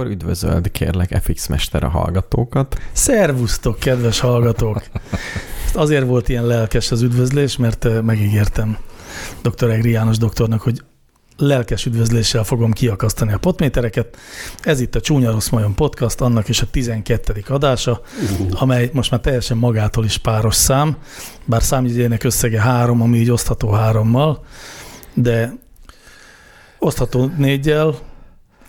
akkor üdvözöld kérlek FX Mester a hallgatókat. Szervusztok, kedves hallgatók! Ezt azért volt ilyen lelkes az üdvözlés, mert megígértem dr. Egri János doktornak, hogy lelkes üdvözléssel fogom kiakasztani a potmétereket. Ez itt a Csúnya Rossz Majon Podcast, annak is a 12. adása, uh. amely most már teljesen magától is páros szám, bár számjegyének összege három, ami így osztható hárommal, de osztható négyel,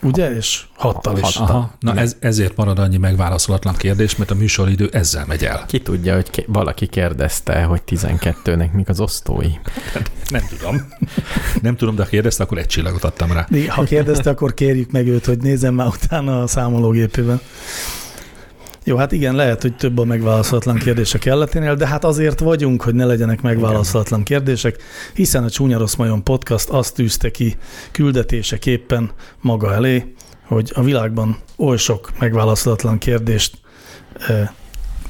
ugye? És hattal is. Aha. Na ez, ezért marad annyi megválaszolatlan kérdés, mert a műsoridő ezzel megy el. Ki tudja, hogy ki, valaki kérdezte, hogy 12-nek mik az osztói? Nem, nem tudom. Nem tudom, de ha kérdezte, akkor egy csillagot adtam rá. Ha kérdezte, akkor kérjük meg őt, hogy nézem már utána a számológépében. Jó, hát igen, lehet, hogy több a megválaszolatlan kérdés a kelleténél, de hát azért vagyunk, hogy ne legyenek megválaszolatlan kérdések, hiszen a Csúnya Rossz Majon podcast azt tűzte ki küldetéseképpen maga elé, hogy a világban oly sok megválaszolatlan kérdést e,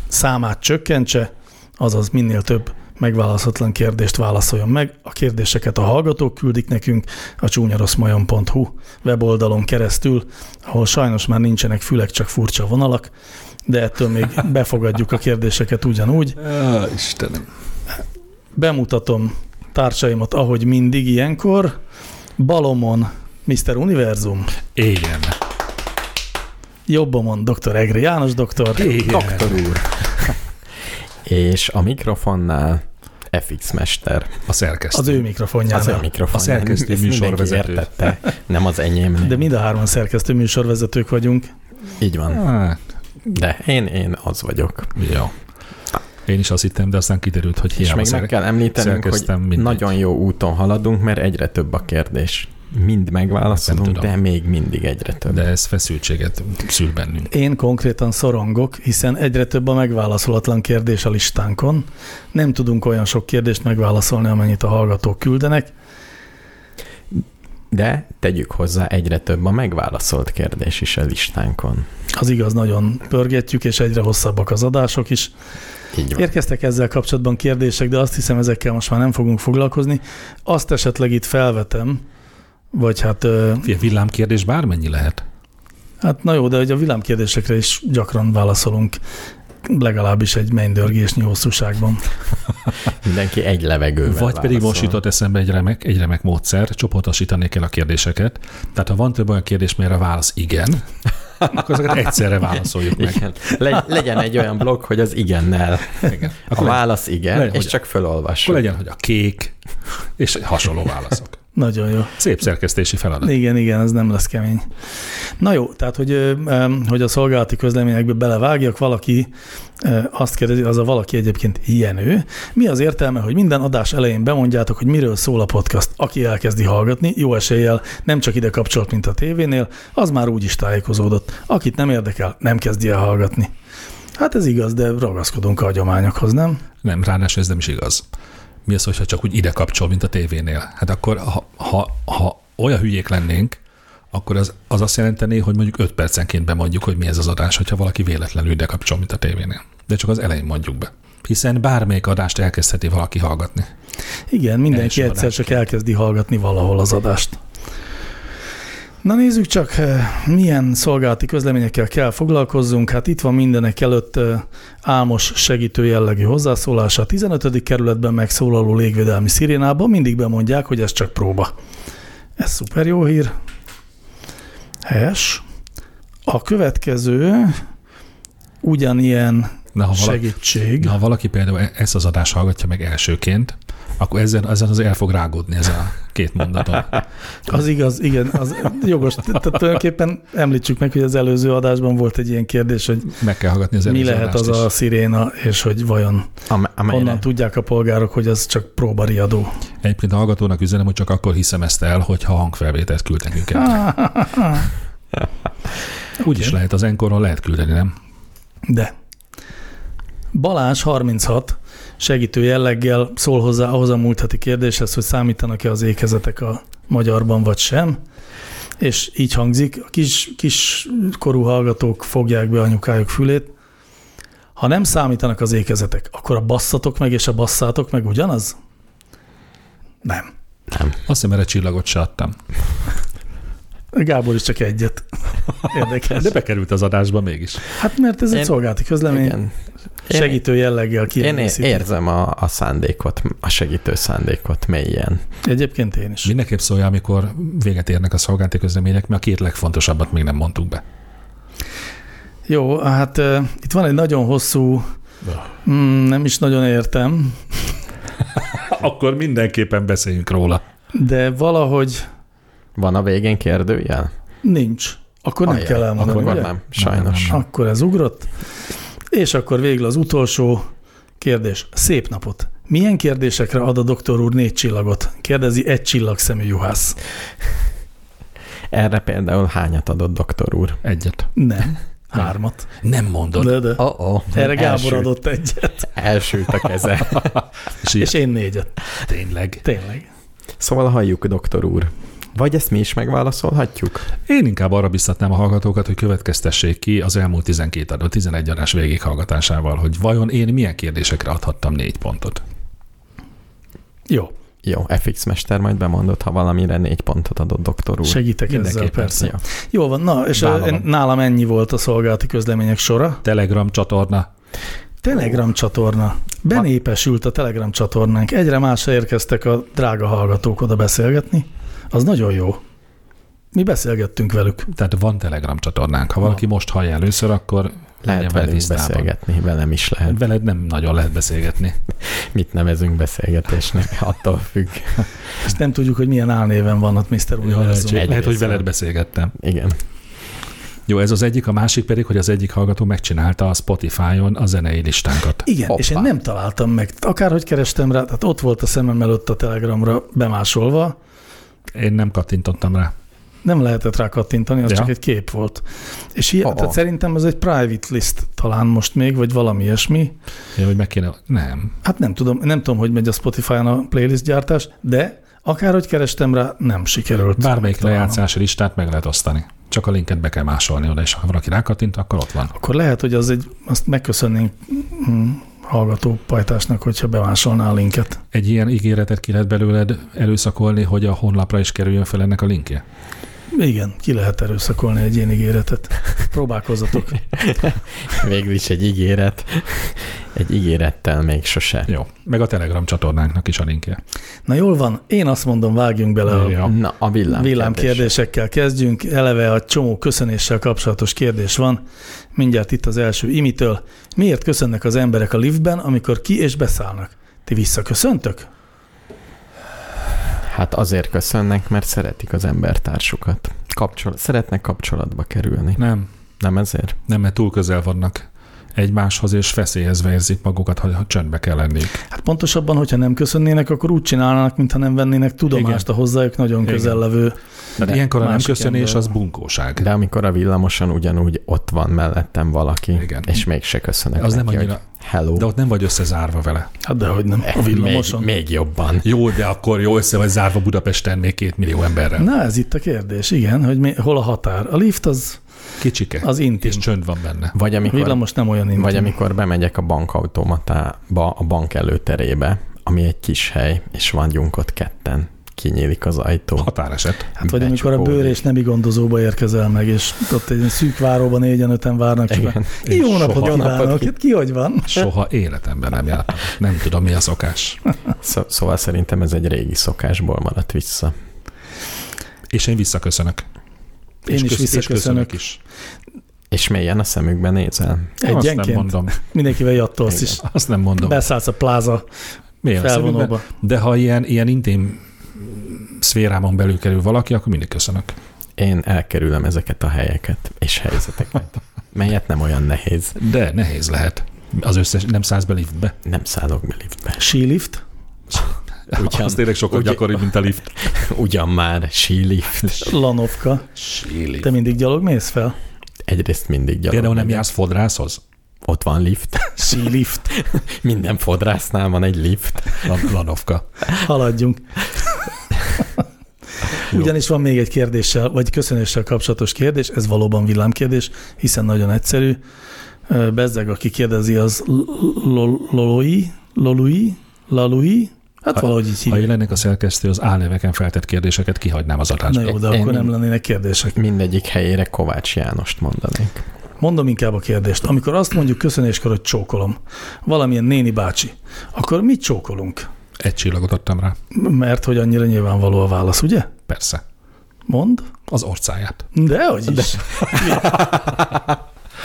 számát csökkentse, azaz minél több megválaszolatlan kérdést válaszoljon meg. A kérdéseket a hallgatók küldik nekünk a csúnyaroszmajon.hu weboldalon keresztül, ahol sajnos már nincsenek fülek, csak furcsa vonalak, de ettől még befogadjuk a kérdéseket ugyanúgy. Á, Istenem. Bemutatom társaimat, ahogy mindig ilyenkor. Balomon Mr. Univerzum. Igen. Jobbomon Dr. Egri János doktor. Igen. Doktor úr. És a mikrofonnál FX Mester. A szerkesztő. Az ő mikrofonjánál. Az ő mikrofon. A szerkesztő műsorvezető. Értette, nem az enyém. De mind a hárman szerkesztő műsorvezetők vagyunk. Így van. Hát, De én, én az vagyok. jó. Én is azt hittem, de aztán kiderült, hogy És hiába még meg kell említenünk, hogy mindegy. nagyon jó úton haladunk, mert egyre több a kérdés. Mind megválaszolunk, de még mindig egyre több. De ez feszültséget szül bennünk. Én konkrétan szorongok, hiszen egyre több a megválaszolatlan kérdés a listánkon. Nem tudunk olyan sok kérdést megválaszolni, amennyit a hallgatók küldenek. De tegyük hozzá, egyre több a megválaszolt kérdés is a listánkon. Az igaz, nagyon pörgetjük, és egyre hosszabbak az adások is. Így van. Érkeztek ezzel kapcsolatban kérdések, de azt hiszem, ezekkel most már nem fogunk foglalkozni. Azt esetleg itt felvetem, vagy hát, Fia, villámkérdés bármennyi lehet. hát na jó, de hogy a villámkérdésekre is gyakran válaszolunk, legalábbis egy mennydörgésnyi hosszúságban. Mindenki egy levegővel Vagy pedig most válaszol. jutott eszembe egy remek, egy remek módszer, csoportosítani kell a kérdéseket. Tehát ha van több olyan kérdés, melyre a válasz igen, akkor azokat egyszerre válaszoljuk meg. Igen. Le, legyen egy olyan blokk, hogy az igennel. Igen. A Akkor, legyen, válasz igen, legyen, és hogy- csak akkor fölolvassuk. legyen, hogy a kék, és hasonló válaszok. Nagyon jó. Szép szerkesztési feladat. Igen, igen, ez nem lesz kemény. Na jó, tehát, hogy, hogy a szolgálati közleményekbe belevágjak, valaki azt kérdezi, az a valaki egyébként Jenő. Mi az értelme, hogy minden adás elején bemondjátok, hogy miről szól a podcast? Aki elkezdi hallgatni, jó eséllyel nem csak ide kapcsolt, mint a tévénél, az már úgy is tájékozódott. Akit nem érdekel, nem kezdi el hallgatni. Hát ez igaz, de ragaszkodunk a hagyományokhoz, nem? Nem, ráadásul ez nem is igaz. Mi az, hogyha csak úgy ide kapcsol, mint a tévénél? Hát akkor, ha, ha, ha olyan hülyék lennénk, akkor az, az azt jelenteni, hogy mondjuk 5 percenként bemondjuk, hogy mi ez az adás, hogyha valaki véletlenül ide kapcsol, mint a tévénél. De csak az elején mondjuk be. Hiszen bármelyik adást elkezdheti valaki hallgatni. Igen, mindenki Első egyszer adás. csak elkezdi hallgatni valahol az adást. Na nézzük csak, eh, milyen szolgálati közleményekkel kell foglalkozzunk. Hát itt van mindenek előtt eh, Álmos segítő jellegű hozzászólása. A 15. kerületben megszólaló légvédelmi szirénában mindig bemondják, hogy ez csak próba. Ez szuper jó hír. Helyes. A következő ugyanilyen Na, ha valaki, segítség. na, ha valaki például e- ezt az adást hallgatja meg elsőként, akkor ezen, ezen az el fog rágódni ez a két mondaton. Az igaz, igen, az jogos. Tehát tulajdonképpen említsük meg, hogy az előző adásban volt egy ilyen kérdés, hogy Meg kell hallgatni az mi lehet az is. a sziréna, és hogy vajon Am- honnan tudják a polgárok, hogy ez csak próbariadó. Egyébként a hallgatónak üzenem, hogy csak akkor hiszem ezt el, hogyha hangfelvételt küld nekünk el. Úgy is lehet, az enkorról lehet küldeni, nem? De Balázs 36 segítő jelleggel szól hozzá ahhoz a múlt heti kérdéshez, hogy számítanak-e az ékezetek a magyarban vagy sem. És így hangzik, a kis, kis korú hallgatók fogják be anyukájuk fülét. Ha nem számítanak az ékezetek, akkor a basszatok meg és a basszátok meg ugyanaz? Nem. Azt hiszem, erre csillagot se adtam. Gábor is csak egyet. Érdekes. De bekerült az adásba mégis. Hát mert ez egy Én- szolgálati közlemény, Igen. Én, segítő jelleggel én kiegészíti. érzem a, a szándékot, a segítő szándékot mélyen. Egyébként én is. Mindenképp szólja, amikor véget érnek a szolgálati közlemények, mert a két legfontosabbat még nem mondtuk be. Jó, hát uh, itt van egy nagyon hosszú, mm, nem is nagyon értem, Akkor mindenképpen beszéljünk róla. de valahogy Van a végén kérdőjel? nincs. Akkor nem Ajaj, kell elmondani, Akkor ugye? nem, sajnos. Nem, Akkor ez ugrott. És akkor végül az utolsó kérdés. Szép napot! Milyen kérdésekre ad a doktor úr négy csillagot? Kérdezi egy csillagszemű juhász. Erre például hányat adott doktor úr? Egyet. Nem. Hármat. Nem mondod. De, de. Oh, oh, Erre Gábor adott egyet. Elsült a keze. És, És én négyet. tényleg. Tényleg. Szóval halljuk, doktor úr. Vagy ezt mi is megválaszolhatjuk? Én inkább arra biztatnám a hallgatókat, hogy következtessék ki az elmúlt 12 adó 11 adás végighallgatásával, hogy vajon én milyen kérdésekre adhattam négy pontot. Jó. Jó, FX Mester majd bemondott, ha valamire négy pontot adott doktor úr. Segítek ezzel, persze. Ja. Jó van, na, és Vállalom. nálam ennyi volt a szolgálati közlemények sora. Telegram csatorna. Telegram csatorna. Benépesült a Telegram csatornánk. Egyre másra érkeztek a drága hallgatók oda beszélgetni. Az nagyon jó. Mi beszélgettünk velük. Tehát van Telegram csatornánk. Ha valaki most hallja először, akkor Lehet velünk tisztában. beszélgetni, velem is lehet. Veled nem nagyon lehet beszélgetni. Mit nevezünk beszélgetésnek? Attól függ. Ezt nem tudjuk, hogy milyen álnéven van ott Mr. Új Lehet, lehet, hogy veled beszélgettem. Igen. Jó, ez az egyik, a másik pedig, hogy az egyik hallgató megcsinálta a Spotify-on a zenei listánkat. Igen, Hoppá. és én nem találtam meg. Akárhogy kerestem rá, tehát ott volt a szemem előtt a Telegramra bemásolva, Én nem kattintottam rá. nem lehetett rá kattintani, az Ja. csak egy kép volt. És ilyen, Oh, tehát szerintem ez egy private list talán most még, vagy valami ilyesmi. Ja, hogy meg kéne... Nem. Hát nem tudom, nem tudom, hogy megy a Spotify-on a playlist gyártás, de akárhogy kerestem rá, nem sikerült. Bármelyik lejátszási listát meg lehet osztani. Csak a linket be kell másolni oda, és ha valaki rákattint, akkor ott van. Akkor lehet, hogy az egy, azt megköszönnénk mm, hallgató pajtásnak, hogyha bemásolná a linket. Egy ilyen ígéretet ki lehet belőled előszakolni, hogy a honlapra is kerüljön fel ennek a linkje? Igen, ki lehet erőszakolni egy ilyen ígéretet. Próbálkozzatok. Végül is egy ígéret. Egy ígérettel még sose. Jó. Meg a Telegram csatornánknak is a linkje. Na jól van, én azt mondom, vágjunk bele a Ja. Na, a villám, villám kérdés. kérdésekkel kezdjünk. Eleve a csomó köszönéssel kapcsolatos kérdés van. Mindjárt itt az első imitől. Miért köszönnek az emberek a liftben, amikor ki és beszállnak? Ti visszaköszöntök? Hát azért köszönnek, mert szeretik az embertársukat. Kapcsol- szeretnek kapcsolatba kerülni. Nem, Nem ezért? nem, mert túl közel vannak egymáshoz, és feszélyezve érzik magukat, ha csöndbe kell lenniük. Hát pontosabban, hogyha nem köszönnének, akkor úgy csinálnának, mintha nem vennének tudomást a hozzájuk nagyon Igen. közel levő. Tehát De ilyenkor a nem köszönés ember- az bunkóság. De amikor a villamoson ugyanúgy ott van mellettem valaki, Igen. és mégse köszönök Az nem neki, annyira, hogy hello. de ott nem vagy összezárva vele. Hát dehogy nem, a még, villamoson. még jobban. Jó, de akkor jó össze vagy zárva Budapesten még két millió emberrel. Na, ez itt a kérdés, igen, hogy mi, hol a határ. A lift az, Kicsike. az intim. és csönd van benne. Vagy A amikor, villamos nem olyan intim. vagy amikor bemegyek a bankautomatába, a bank előterébe, ami egy kis hely, és vagyunk ott ketten. Kinyílik az ajtó. Határeset. Hát vagy amikor a bőr és nemi gondozóba érkezel meg, és ott egy szűk váróban négyen öten várnak. Igen. a- Jó napot kívánok! Hát ki hogy van? Soha életemben nem jártam. Nem tudom, mi a szokás. Szó, szóval szerintem ez egy régi szokásból maradt vissza. És én visszaköszönök. Én és is kösz- visszaköszönök. is. És mélyen a szemükbe nézel? Azt nem Egyenként mondom. mindenkivel jattolsz is. Azt nem mondom. Beszállsz a pláza szemükbe? felvonóba. De ha ilyen, ilyen intim szférámon belül kerül valaki, akkor mindig köszönök. Én elkerülem ezeket a helyeket és helyzeteket, melyet nem olyan nehéz. De nehéz lehet. Az összes, nem szállsz be liftbe. Nem szállok be liftbe. Sílift. Ugyan- az tényleg sokkal ugyan- gyakoribb, mint a lift. Ugyan már sílift. Lanovka. Te mindig gyalog mész fel? Egyrészt mindig gyalog. Például nem jársz fodrászhoz? Ott van lift. Sílift. Minden fodrásznál van egy lift. Lan- Lanovka. Haladjunk. Ugyanis van még egy kérdéssel, vagy köszönéssel kapcsolatos kérdés, ez valóban villámkérdés, hiszen nagyon egyszerű. Bezzeg, aki kérdezi, az Loloi, Lolui, Lalui, Hát Ha- valahogy így Ha én lennék a szerkesztő, az álneveken feltett kérdéseket kihagynám az Na adásba. jó, de Én- akkor nem lennének kérdések. Mindegyik helyére Kovács Jánost mondanék. Mondom inkább a kérdést. Amikor azt mondjuk köszönéskor, hogy csókolom, valamilyen néni bácsi, akkor mit csókolunk? Egy csillagot adtam rá. Mert hogy annyira nyilvánvaló a válasz, ugye? Persze. Mond? Az orcáját. De hogy is.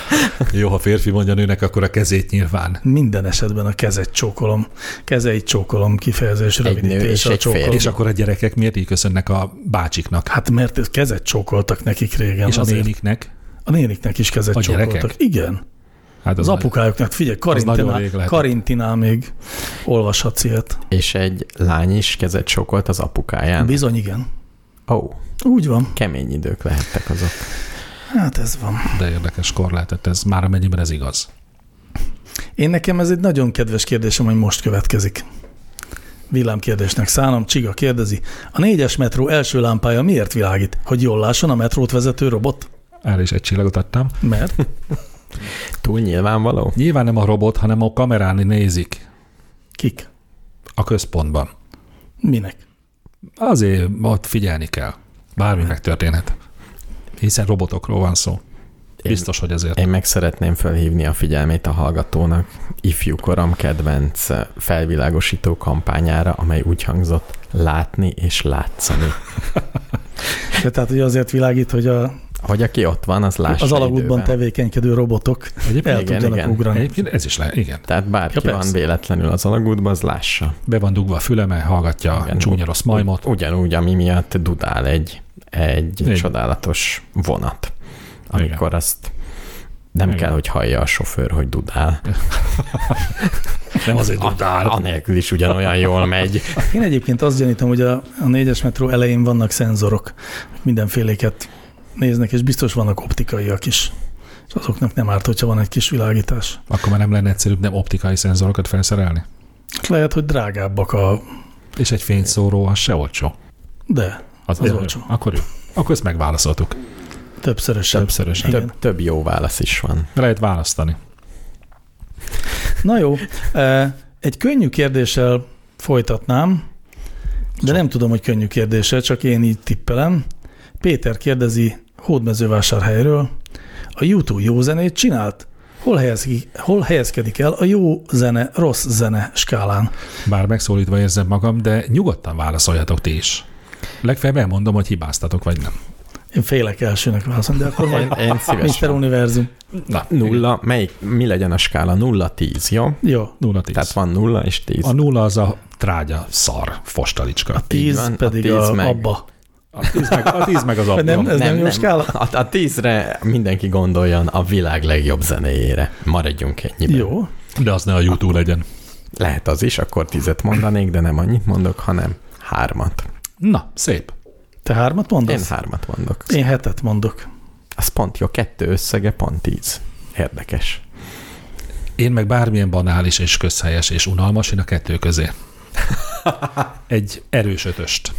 Jó, ha férfi mondja nőnek, akkor a kezét nyilván. Minden esetben a kezet csókolom. Kezeit csókolom kifejezés rövidítés a csókolom. És akkor a gyerekek miért így köszönnek a bácsiknak? Hát mert kezet csókoltak nekik régen. és a néniknek? A néniknek is kezet A csókoltak. gyerekek? Igen. Hát Az apukájuknak, figyelj, Karintinál. Karintinál még olvashatsz ilyet. És egy lány is kezet sokolt az apukáján. Bizony, igen. Ó, oh, Úgy van. kemény idők lehettek azok. Hát ez van. De érdekes korlátot, ez már amennyiben ez igaz. Én nekem ez egy nagyon kedves kérdésem, hogy most következik. Villámkérdésnek szánom, Csiga kérdezi. A négyes metró első lámpája miért világít? Hogy jól lásson a metrót vezető robot? Erre is egy csillagot adtam. Mert? Túl nyilvánvaló? Nyilván nem a robot, hanem a kamerán nézik Kik? a központban. Minek? Azért ott figyelni kell. Bármi megtörténhet. Hiszen robotokról van szó. Biztos, hogy ezért. Én meg szeretném felhívni a figyelmét a hallgatónak ifjúkorom kedvenc felvilágosító kampányára, amely úgy hangzott látni és látszani. De tehát ugye azért világít, hogy a, Hogy aki ott van, az lássa az alagútban időben. tevékenykedő robotok Egyébként, el igen, tudjanak igen. ugrani. egyébként ez is le, igen. Tehát bárki Ja, ja, van persze. véletlenül az alagútban, az lássa. Be van dugva a füleme, hallgatja Igen, a csúnya rossz majmot. Ugyanúgy, ami miatt dudál egy, egy Igen. csodálatos vonat. Amikor azt nem Igen. kell, hogy hallja a sofőr, hogy dudál. Nem azért A, dudál. anélkül is ugyanolyan jól megy. Én egyébként azt gyanítom, hogy a, a négyes metró elején vannak szenzorok, mindenféléket néznek, és biztos vannak optikaiak is. És azoknak nem árt, hogyha van egy kis világítás. Akkor már nem lenne egyszerűbb nem optikai szenzorokat felszerelni? Hát Lehet, hogy drágábbak a... És egy fényszóró, az se olcsó. De Az, Az olcsó. Akkor jó. Akkor ezt megválaszoltuk. többszörösebb. Többszörösen. Igen. Több, több jó válasz is van. Lehet választani. Na jó, egy könnyű kérdéssel folytatnám, de nem tudom, hogy könnyű kérdése, csak én így tippelem. Péter kérdezi Hódmezővásárhelyről, a YouTube jó zenét csinált? Hol helyezkedik, hol helyezkedik el a jó zene, rossz zene skálán? Bár megszólítva érzem magam, de nyugodtan válaszoljatok ti is. Legfeljebb elmondom, hogy hibáztatok, vagy nem. Én félek elsőnek válaszolni, de akkor Én, majd én Mr. szívesen. Univerzum. Na, Nulla, melyik, mi legyen a skála? Nulla, tíz, jó? Jó, Nulla tíz. Tehát van nulla és tíz. A nulla az a trágya szar fostalicska. tíz van, a pedig tíz a, meg. abba. A tíz meg, a tíz meg az Vagy nem, abban. ez nem, jó skála? A, a tízre mindenki gondoljon a világ legjobb zenéjére. Maradjunk ennyiben. Jó, De az ne a YouTube legyen. Lehet az is, akkor tízet mondanék, de nem annyit mondok, hanem hármat. Na, szép. te hármat Én mondasz? hármat mondok. Én hetet mondok. Az pont jó, kettő összege pont tíz. Érdekes. Én meg bármilyen banális és közhelyes és unalmas, én a kettő közé. Egy erős ötöst.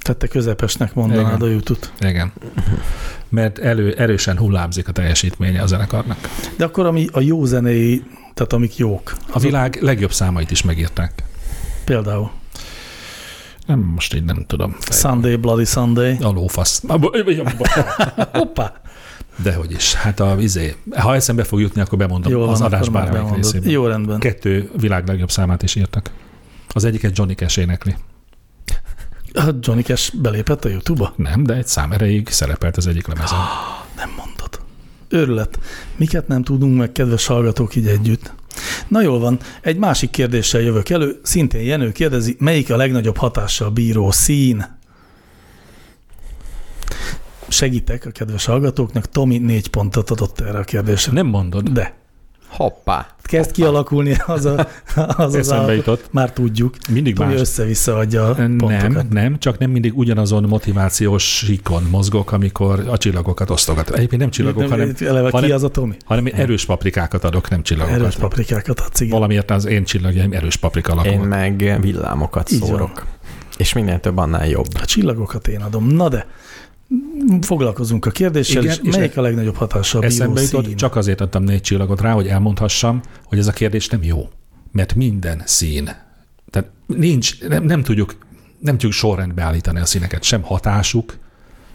Tehát te közepesnek mondanád Igen. a youtube Igen. Mert elő, erősen hullámzik a teljesítménye a zenekarnak. De akkor ami a jó zenéi, tehát amik jók. A világ legjobb számait is megírták. Például Nem, most így nem tudom. Sunday, Bloody Sunday. A lófasz. Hoppá! Dehogy is. Hát a izé, ha eszembe fog jutni, akkor bemondom Jó az adás bármelyik részében. Jó rendben. Kettő világ legjobb számát is írtak. Az egyiket Johnny Cash énekli. A Johnny Cash belépett a YouTube-ba? Nem, de egy szám erejéig szerepelt az egyik lemezen. Nem mondod. Őrület. Miket nem tudunk meg, kedves hallgatók, így együtt? Na jól van, egy másik kérdéssel jövök elő. Szintén Jenő kérdezi, melyik a legnagyobb hatással bíró szín? Segítek a kedves hallgatóknak, Tomi négy pontot adott erre a kérdésre. Nem mondod. De Hoppá! kezd kialakulni az a, az, az állapot. Már tudjuk. Mindig Tomi más. össze-vissza adja a Nem, pontokat. nem, csak nem mindig ugyanazon motivációs síkon mozgok, amikor a csillagokat osztogat. Egyébként nem csillagok, Nem, hanem, eleve hanem- ki az a Tomi? hanem én erős paprikákat adok, nem csillagokat. Erős paprikákat adsz, igen. Valamiért az én csillagjaim erős paprika alakúak. Én meg villámokat Így van. szórok. És minél több, annál jobb. A csillagokat én adom. Na de, foglalkozunk a kérdéssel, Igen, és és melyik a legnagyobb hatással bíró Eszembe jutott, szín? csak azért adtam négy csillagot rá, hogy elmondhassam, hogy ez a kérdés nem jó. Mert minden szín, tehát nincs, nem, nem tudjuk nem tudjuk sorrendbe állítani a színeket, sem hatásuk,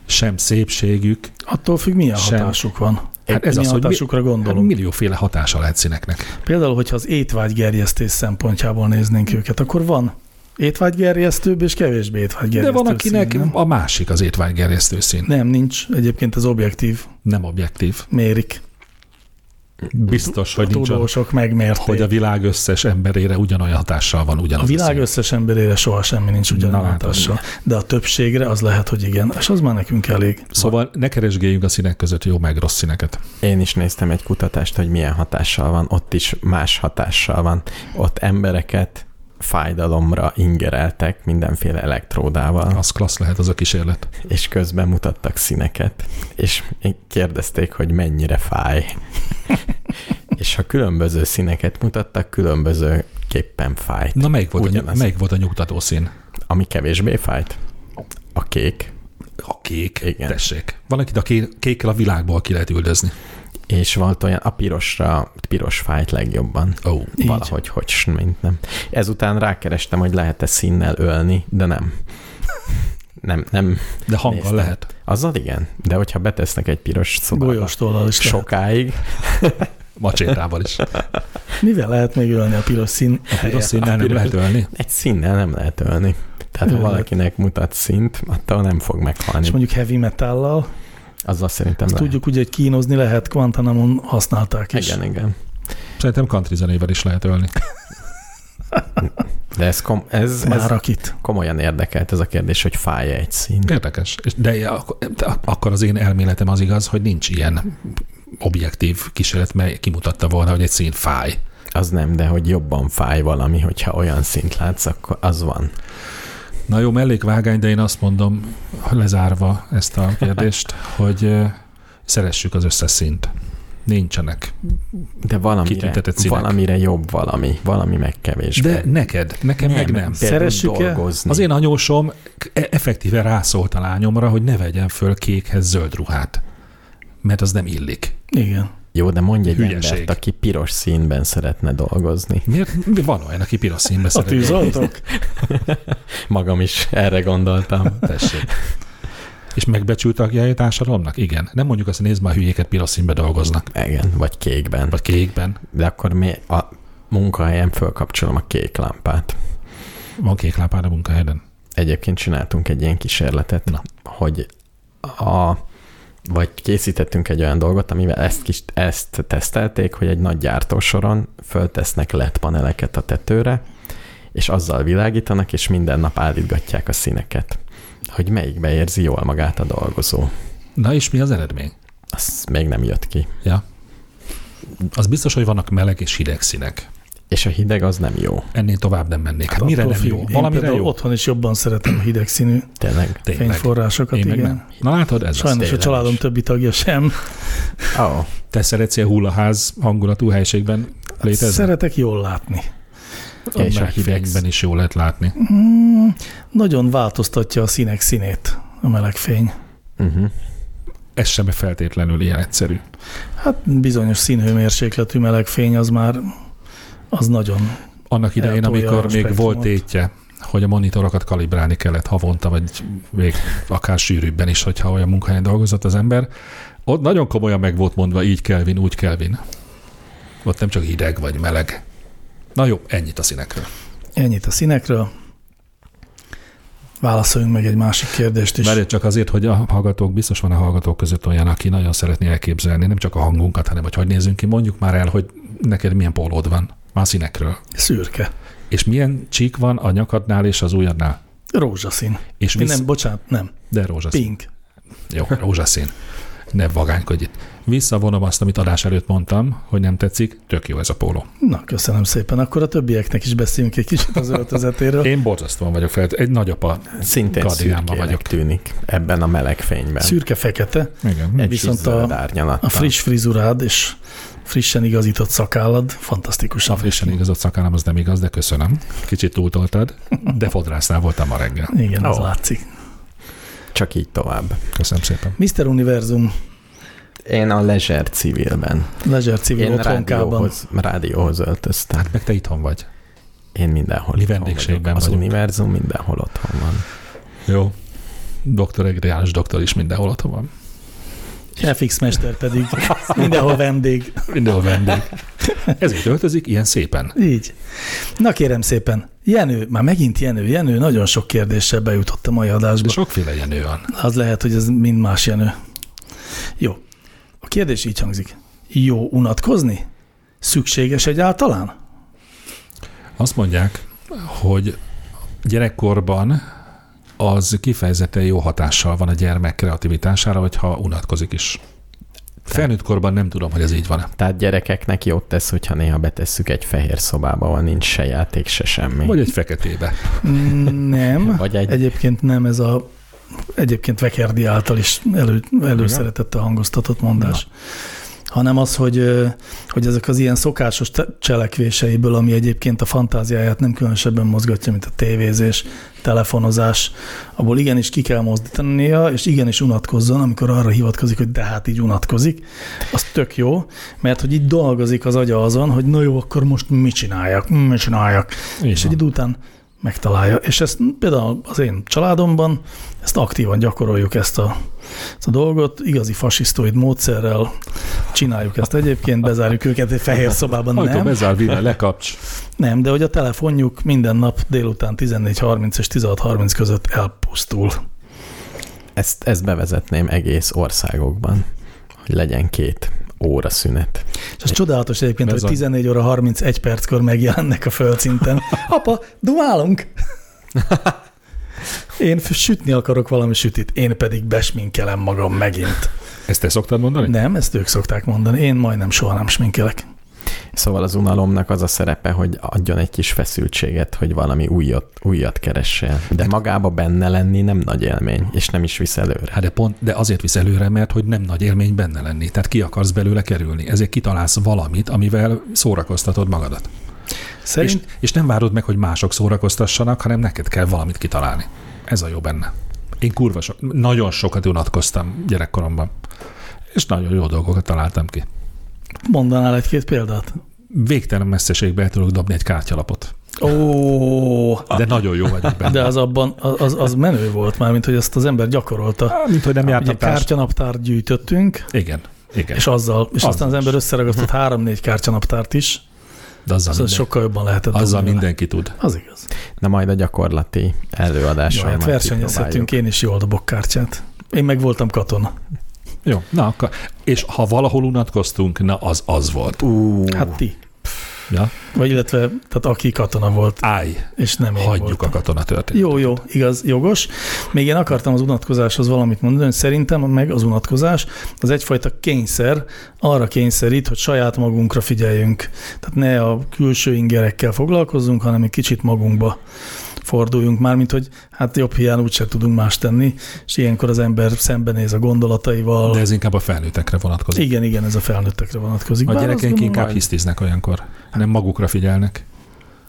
sem szépségük. Attól függ, milyen Sem. hatásuk van. Hát ez az, hogy mi, hatásukra hát millióféle hatása lehet színeknek. Például, hogyha az étvágygerjesztés szempontjából néznénk őket, akkor van étvágygerjesztőbb és kevésbé De étvágygerjesztő van, akinek szín, nem? a másik az étvágygerjesztő szín. nem, nincs. Egyébként ez objektív. Nem objektív. Mérik. Biztos, A hogy nincs, a- tudósok megmérték. hogy a világ összes emberére ugyanolyan hatással van ugyanaz a világ szín. összes emberére soha semmi nincs ugyanolyan látod. hatással. De a többségre az lehet, hogy igen. És az már nekünk elég. Szóval ne keresgéljünk a színek között jó meg rossz színeket. Én is néztem egy kutatást, hogy milyen hatással van. Ott is más hatással van. Ott embereket fájdalomra ingereltek mindenféle elektródával, Az klassz lehet az a kísérlet. és közben mutattak színeket, és kérdezték, hogy mennyire fáj. és ha különböző színeket mutattak, különböző képpen fájt. Na melyik volt, a, melyik volt a nyugtató szín? Ami kevésbé fájt? A kék, A kék. Igen. Tessék. Valakit a ké- kékkel a világból ki lehet üldözni. És volt olyan, a pirosra, piros fájt legjobban. Ó. Oh. Így. Valahogy, hogy s, mint nem. Ezután rákerestem, hogy lehet-e színnel ölni, de nem. Nem, nem. De hanggal Néztem. lehet. Azzal igen, de hogyha betesznek egy piros szobába is sokáig, Macsétával is. Mivel lehet még ölni a piros szín A piros színnel nem piros- lehet ölni. egy színnel nem lehet ölni. Tehát ha valakinek mutat színt, attól nem fog meghalni. És mondjuk heavy metállal, Azzal szerintem azt lehet. tudjuk ugye, hogy kínozni lehet, Guantanamon használták is. Igen, igen. Szerintem country zenével is lehet ölni. De ez, kom- ez, ez Már akit. komolyan érdekelt ez a kérdés, hogy fáj egy szín. Érdekes. De ak- de akkor az én elméletem az igaz, hogy nincs ilyen objektív kísérlet, mely kimutatta volna, hogy egy szín fáj. Az nem, de hogy jobban fáj valami, hogyha olyan szint látsz, akkor az van. Na jó, mellékvágány, de én azt mondom, lezárva ezt a kérdést, hogy szeressük az összes szint. Nincsenek. De valamire, valamire jobb valami, valami meg kevésbé. De neked, nekem meg nem. Például Szeressük-e? dolgozni. Az én anyósom e- effektíve rászólt a lányomra, hogy ne vegyen föl kékhez zöld ruhát, mert az nem illik. Igen. Jó, de mondj egy Hülyeség. embert, aki piros színben szeretne dolgozni. Miért? Van olyan, aki piros színbe A szeret. tűzoltók? Magam is erre gondoltam. Tessék. És megbecsült tagjai a társadalomnak? Igen. Nem mondjuk azt, hogy nézd már, a hülyéket piros színbe dolgoznak. Igen, vagy kékben. Vagy kékben. De akkor mi a munkahelyen fölkapcsolom a kék lámpát. Van kék lámpád a munkahelyen. Egyébként csináltunk egy ilyen kísérletet, Na. hogy a vagy készítettünk egy olyan dolgot, amivel ezt, kis, ezt tesztelték, hogy egy nagy gyártósoron föltesznek LED paneleket a tetőre, és azzal világítanak, és minden nap állítgatják a színeket, hogy melyikbe érzi jól magát a dolgozó. Na és mi az eredmény? Az még nem jött ki. Ja. Az biztos, hogy vannak meleg és hideg színek. És a hideg az nem jó, Ennél tovább nem mennék. Hát mire Attól nem jó? Valamire jó? otthon is jobban szeretem a hideg színű tényleg. Tényleg. fényforrásokat, Én meg igen. nem. Na látod, ez Sajnos az. a családom is. többi tagja sem. Oh, Te szeretsz ilyen hullaház hangulatú helyiségben létezni? Szeretek jól látni. A És a meleg hideg- fényben is jól lehet látni. Mm, nagyon változtatja a színek színét a meleg fény. uh-huh. Ez sem feltétlenül ilyen egyszerű. Hát bizonyos színhőmérsékletű meleg fény az már az nagyon Annak idején, amikor még volt tétje, hogy a monitorokat kalibrálni kellett havonta, vagy még akár sűrűbben is, hogyha olyan munkahelyen dolgozott az ember, ott nagyon komolyan meg volt mondva, így Kelvin, úgy Kelvin. Ott nem csak hideg vagy meleg. Na jó, ennyit a színekről. ennyit a színekről. Válaszoljunk meg egy másik kérdést is. Várj csak azért, hogy a hallgatók, biztos van a hallgatók között olyan, aki nagyon szeretné elképzelni, nem csak a hangunkat, hanem hogy hogy nézünk ki. Mondjuk már el, hogy neked milyen pólód van. Már színekről. Szürke. És milyen csík van a nyakadnál és az ujjadnál. Rózsaszín. És Mi visz... nem, bocsánat, nem. De rózsaszín. Pink. Jó, rózsaszín. Ne vagánykodj itt. Visszavonom azt, amit adás előtt mondtam, hogy nem tetszik, tök jó ez a póló. Na, köszönöm szépen. Akkor a többieknek is beszéljünk egy kicsit az öltözetéről. Én borzasztóan vagyok fel. Egy nagyapa Szintén kardigánban vagyok. tűnik ebben a meleg fényben. Szürke-fekete, Igen. Egy viszont a- a friss frizurád és frissen igazított szakállad fantasztikusan. A frissen igazott szakállam az nem igaz, de köszönöm. Kicsit túltoltad, de fodrásznál voltam ma reggel. Igen, az Ó. látszik. Csak így tovább. Köszönöm szépen. Mr. Univerzum, Én a Leisure civilben. Leisure civil Én otthonkában. rádióhoz, rádióhoz öltöztem. Meg te itthon vagy. Én mindenhol Mi itthon vendégségben vagyok. Az vagyunk. univerzum mindenhol otthon van. Jó. Doktor Egriális doktor is mindenhol otthon van. FX mester pedig mindenhol vendég. Mindenhol vendég. Ezért öltözik ilyen szépen. Így. Na kérem szépen, Jenő, már megint Jenő, Jenő nagyon sok kérdéssel bejutott a mai adásba. De sokféle jenő van. Az lehet, hogy ez mind más Jenő. Jó. A kérdés így hangzik. Jó unatkozni? Szükséges egyáltalán? Azt mondják, hogy gyerekkorban az kifejezetten jó hatással van a gyermek kreativitására, hogyha unatkozik is. Felnőtt korban nem tudom, hogy ez így van. Tehát gyerekeknek jót tesz, hogyha néha betesszük egy fehér szobába, ahol nincs se játék, se semmi. Vagy egy feketébe. Nem. Vagy egy- Egyébként nem ez a egyébként Vekerdi által is elő, előszeretettel hangoztatott mondás. Hanem az, hogy, hogy ezek az ilyen szokásos cselekvéseiből, ami egyébként a fantáziáját nem különösebben mozgatja, mint a tévézés, telefonozás, abból igenis ki kell mozdítania, és igenis unatkozzon, amikor arra hivatkozik, hogy de hát így unatkozik. Az tök jó, mert hogy így dolgozik az agya azon, hogy na jó, akkor most mit csináljak, mit csináljak. Így És egy idő után megtalálja. És ezt például az én családomban, ezt aktívan gyakoroljuk ezt a, ezt a dolgot, igazi fasisztoid módszerrel csináljuk ezt egyébként, bezárjuk őket egy fehér szobában, Ajtó nem, bezár, vile, lekapcs. nem, de hogy a telefonjuk minden nap délután 14.30 és 16.30 között elpusztul. Ezt, ezt bevezetném egész országokban, hogy legyen két óra szünet. És ez csodálatos egyébként, Ez hogy a- 14 óra 31 perckor megjelennek a földszinten. Apa, dumálunk! Én sütni akarok valami sütit, én pedig besminkelem magam megint. Ezt te szoktad mondani? Nem, ezt ők szokták mondani. Én majdnem soha nem sminkelek. Szóval az unalomnak az a szerepe, hogy adjon egy kis feszültséget, hogy valami újat, újat keressél. De magába benne lenni nem nagy élmény, és nem is visz előre. Hát de, pont, de azért visz előre, mert hogy nem nagy élmény benne lenni. Tehát ki akarsz belőle kerülni. Ezért kitalálsz valamit, amivel szórakoztatod magadat. És, Szerint és nem várod meg, hogy mások szórakoztassanak, hanem neked kell valamit kitalálni. Ez a jó benne. Én kurva so, nagyon sokat unatkoztam gyerekkoromban. És nagyon jó dolgokat találtam ki. Mondanál egy-két példát? Végtelen messzeségbe el tudok dobni egy kártyalapot. Ó, De nagyon jó vagyok benne. de az abban, az, az menő volt már, mint hogy ezt az ember gyakorolta. Á, Mint hogy nem Ugye jártam társ. kártyanaptárt gyűjtöttünk, Igen, igen. és azzal, és Azzal aztán az ember összeragasztott három-négy kártyanaptárt is, De azzal, az minden, sokkal jobban lehetett azzal dobni mindenki tud. Az igaz. De majd a gyakorlati előadással Jó, hát versenyezhetünk, én is jól dobok kártyát. Én meg voltam katona. Jó, na akkor. És ha valahol unatkoztunk, na az az volt. Ú, Hát ti. Ja? Vagy illetve, tehát aki katona volt, Állj, és nem én hagyjuk voltam. a katona történetet. Jó, jó, igaz, jogos. Még én akartam az unatkozáshoz valamit mondani, hogy szerintem meg az unatkozás az egyfajta kényszer, arra kényszerít, hogy saját magunkra figyeljünk. Tehát ne a külső ingerekkel foglalkozzunk, hanem egy kicsit magunkba forduljunk már, mint hogy hát jobb hiány úgyse tudunk más tenni, és ilyenkor az ember szembenéz a gondolataival. De ez inkább a felnőttekre vonatkozik. Igen, igen, ez a felnőttekre vonatkozik. A Bár gyerekeink inkább gondolom, hisztiznek olyankor, nem magukra figyelnek.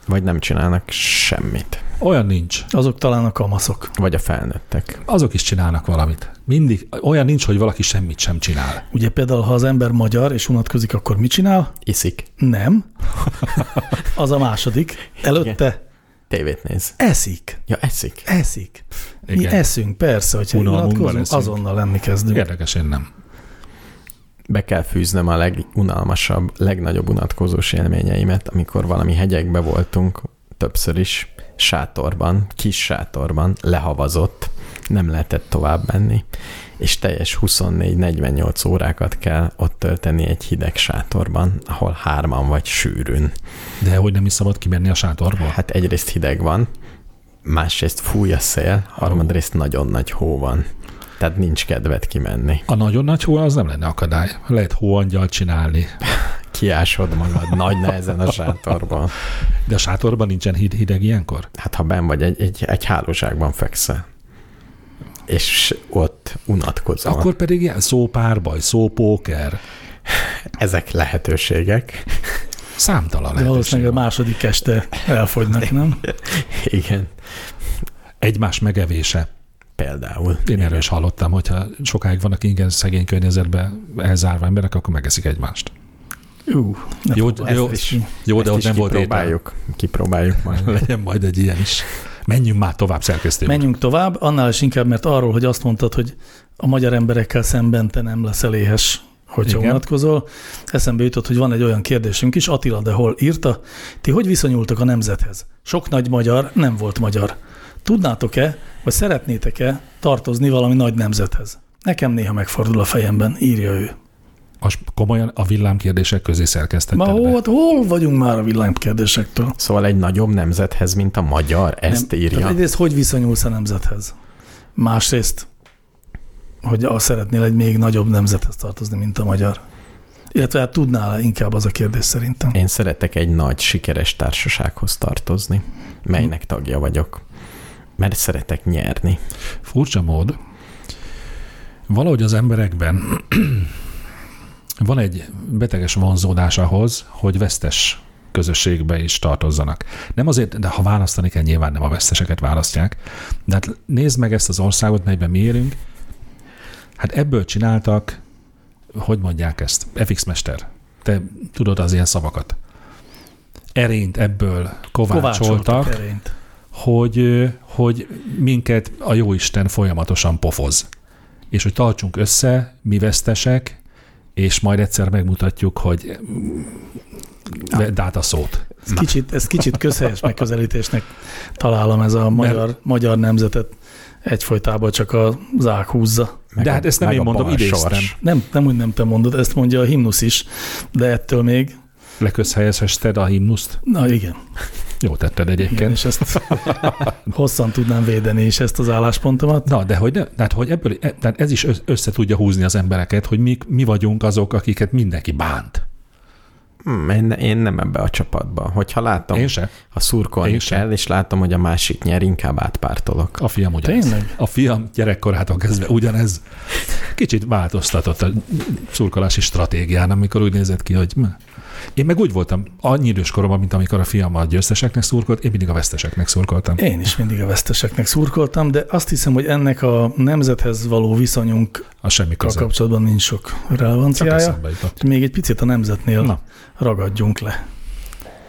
vagy nem csinálnak semmit. Olyan nincs. Azok talán a kamaszok. Vagy a felnőttek. Azok is csinálnak valamit. Mindig olyan nincs, hogy valaki semmit sem csinál. Ugye például, ha az ember magyar és unatkozik, akkor mit csinál? Iszik, Nem. Az a második. Előtte tévét néz. eszik. Ja, eszik. Eszik. Mi Igen. eszünk, persze, hogyha Unalmunkban unatkozunk, eszünk. azonnal lenni kezdünk. Érdekes, én nem. Be kell fűznöm a legunalmasabb, legnagyobb unatkozós élményeimet, amikor valami hegyekbe voltunk, többször is, sátorban, kis sátorban, lehavazott, nem lehetett tovább menni, és teljes 24-48 órákat kell ott tölteni egy hideg sátorban, ahol hárman vagy sűrűn. De hogy nem is szabad kimenni a sátorból? Hát egyrészt hideg van, másrészt fúj a szél, harmadrészt nagyon nagy hó van. Tehát nincs kedved kimenni. A nagyon nagy hó az nem lenne akadály. Lehet hóangyal csinálni. Kiásod magad nagy nehezen a sátorban. De a sátorban nincsen hid- hideg ilyenkor? Hát ha ben vagy, egy, egy, egy hálózsákban fekszel, és ott unatkozol. Akkor pedig ilyen szópárbaj, szópóker. Ezek lehetőségek. Számtalan De valószínűleg a lehetőség. második este elfogynak, nem? Igen, Egymás megevése. például. Én erről is hallottam, hogyha sokáig vannak ingyen szegény környezetben elzárva emberek, akkor megeszik egymást. Ú, ne Jó, jó, is. Jó, de ott is nem volt étel. kipróbáljuk. Kipróbáljuk majd. Legyen majd egy ilyen is. Menjünk már tovább, szerkesztő. Menjünk tovább, annál is inkább, mert arról, hogy azt mondtad, hogy a magyar emberekkel szemben te nem leszel éhes, hogyha Igen. unatkozol. Eszembe jutott, hogy van egy olyan kérdésünk is, Attila de hol írta, ti hogy viszonyultok a nemzethez? Sok nagy magyar nem volt magyar. Tudnátok-e, vagy szeretnétek-e tartozni valami nagy nemzethez? Nekem néha megfordul a fejemben, írja ő. Most komolyan a villámkérdések közé szerkesztetted Ma hol, hol vagyunk már a villámkérdésektől? Szóval egy nagyobb nemzethez, mint a magyar, ezt Nem. írja. Egyrészt, hogy viszonyulsz a nemzethez? Másrészt, hogy azt szeretnél egy még nagyobb nemzethez tartozni, mint a magyar. Illetve hát tudnál inkább az a kérdés szerintem. Én szeretek egy nagy, sikeres társasághoz tartozni, melynek tagja vagyok. Mert szeretek nyerni. Furcsa mód. Valahogy az emberekben van egy beteges vonzódás ahhoz, hogy vesztes közösségbe is tartozzanak. Nem azért, de ha választani kell, nyilván nem a veszteseket választják. De hát nézd meg ezt az országot, melyben mi élünk. Hát ebből csináltak, hogy mondják ezt? FX Mester. Te tudod az ilyen szavakat. Erényt ebből kovácsoltak, erényt. hogy, hogy minket a jóisten folyamatosan pofoz. És hogy tartsunk össze, mi vesztesek, és majd egyszer megmutatjuk, hogy vedd át a szót. Ez kicsit, ez kicsit közhelyes megközelítésnek találom ez a magyar, magyar nemzetet egyfolytában csak a zák húzza. Meg De hát ezt nem én mondom, idéztem. Nem, nem úgy nem te mondod, ezt mondja a himnusz is, de ettől még, Leközhelyezhested a himnuszt? na igen, Jó tetted igen egyébként. és ezt hosszan tudnám védeni is ezt az álláspontomat. Na, de hogy, ne, tehát, hogy ebből, e- tehát ez is össz- össze tudja húzni az embereket, hogy mi, mi vagyunk azok, akiket mindenki bánt. Hmm, én, én nem ebbe a csapatba. Hogyha látom, Én se. ha szurkolni Én kell, és látom, hogy a másik nyer, inkább átpártolok. A fiam ugyanez. Tényleg? A fiam gyerekkorától kezdve ugyanez. Kicsit változtatott a szurkolási stratégián, amikor úgy nézett ki, hogy én meg úgy voltam, annyi idős koromban, mint amikor a fiam a győzteseknek szurkolt, én mindig a veszteseknek szurkoltam. Én is mindig a veszteseknek szurkoltam, de azt hiszem, hogy ennek a nemzethez való viszonyunkkal A semmi köze. kapcsolatban nincs sok Csak relevanciája. Még egy picit a nemzetnél Na, ragadjunk le.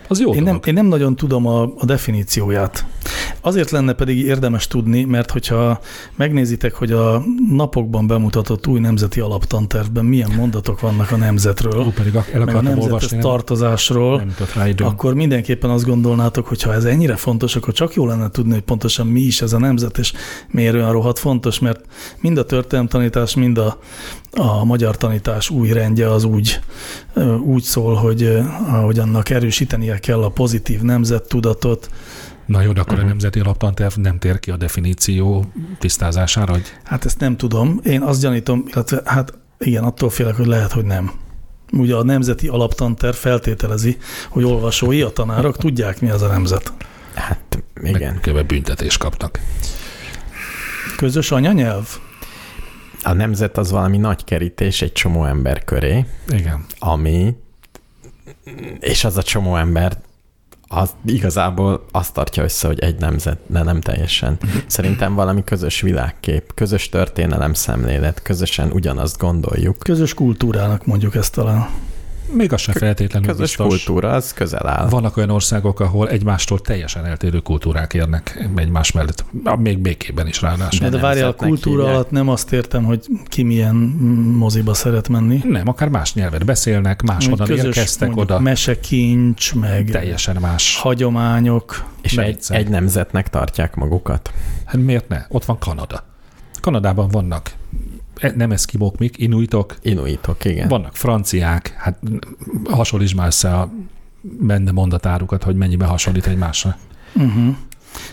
Az jó Én nem, én nem nagyon tudom a, a definícióját. Azért lenne pedig érdemes tudni, mert hogyha megnézitek, hogy a napokban bemutatott új nemzeti alaptantervben milyen mondatok vannak a nemzetről, Ó, pedig el meg a nemzethez olvasni, nem, tartozásról, nem időm. akkor mindenképpen azt gondolnátok, hogy ha ez ennyire fontos, akkor csak jó lenne tudni, hogy pontosan mi is ez a nemzet, és miért olyan rohadt fontos, mert mind a történelemtanítás, mind a, a magyar tanítás új rendje az úgy, úgy szól, hogy, hogy annak erősítenie kell a pozitív nemzettudatot. Na jó, de akkor a Mhm. nemzeti alaptanterv nem tér ki a definíció tisztázására, hogy Hát ezt nem tudom. Én azt gyanítom, illetve hát igen, attól félek, hogy lehet, hogy nem. Ugye a nemzeti alaptanterv feltételezi, hogy olvasói, a tanárok tudják, mi az a nemzet. Hát igen. meg kb. büntetést kapnak. Közös anyanyelv? A nemzet az valami nagy kerítés egy csomó ember köré, Igen. ami, és az a csomó ember az igazából azt tartja össze, hogy egy nemzet, de nem teljesen. Szerintem valami közös világkép, közös történelem szemlélet, közösen ugyanazt gondoljuk. Közös kultúrának mondjuk ezt talán. Még az sem feltétlenül Közös biztos. kultúra, az közel áll. Vannak olyan országok, ahol egymástól teljesen eltérő kultúrák érnek egymás mellett. Még békében is ráadásul. De, de várjál, a kultúra hívják. alatt nem azt értem, hogy ki milyen moziba szeret menni. Nem, akár más nyelvet beszélnek, máshonnan Közös, érkeztek mondjuk oda. Mesekincs, meg Teljesen más. hagyományok. És egy, egy nemzetnek tartják magukat. Hát miért ne? Ott van Kanada. Kanadában vannak nem eszkimók, mik, inuitok, Inuitok, igen. vannak franciák, hát hasonlítsd már össze a benne mondatárukat, hogy mennyiben hasonlít egymásra. Uh-huh.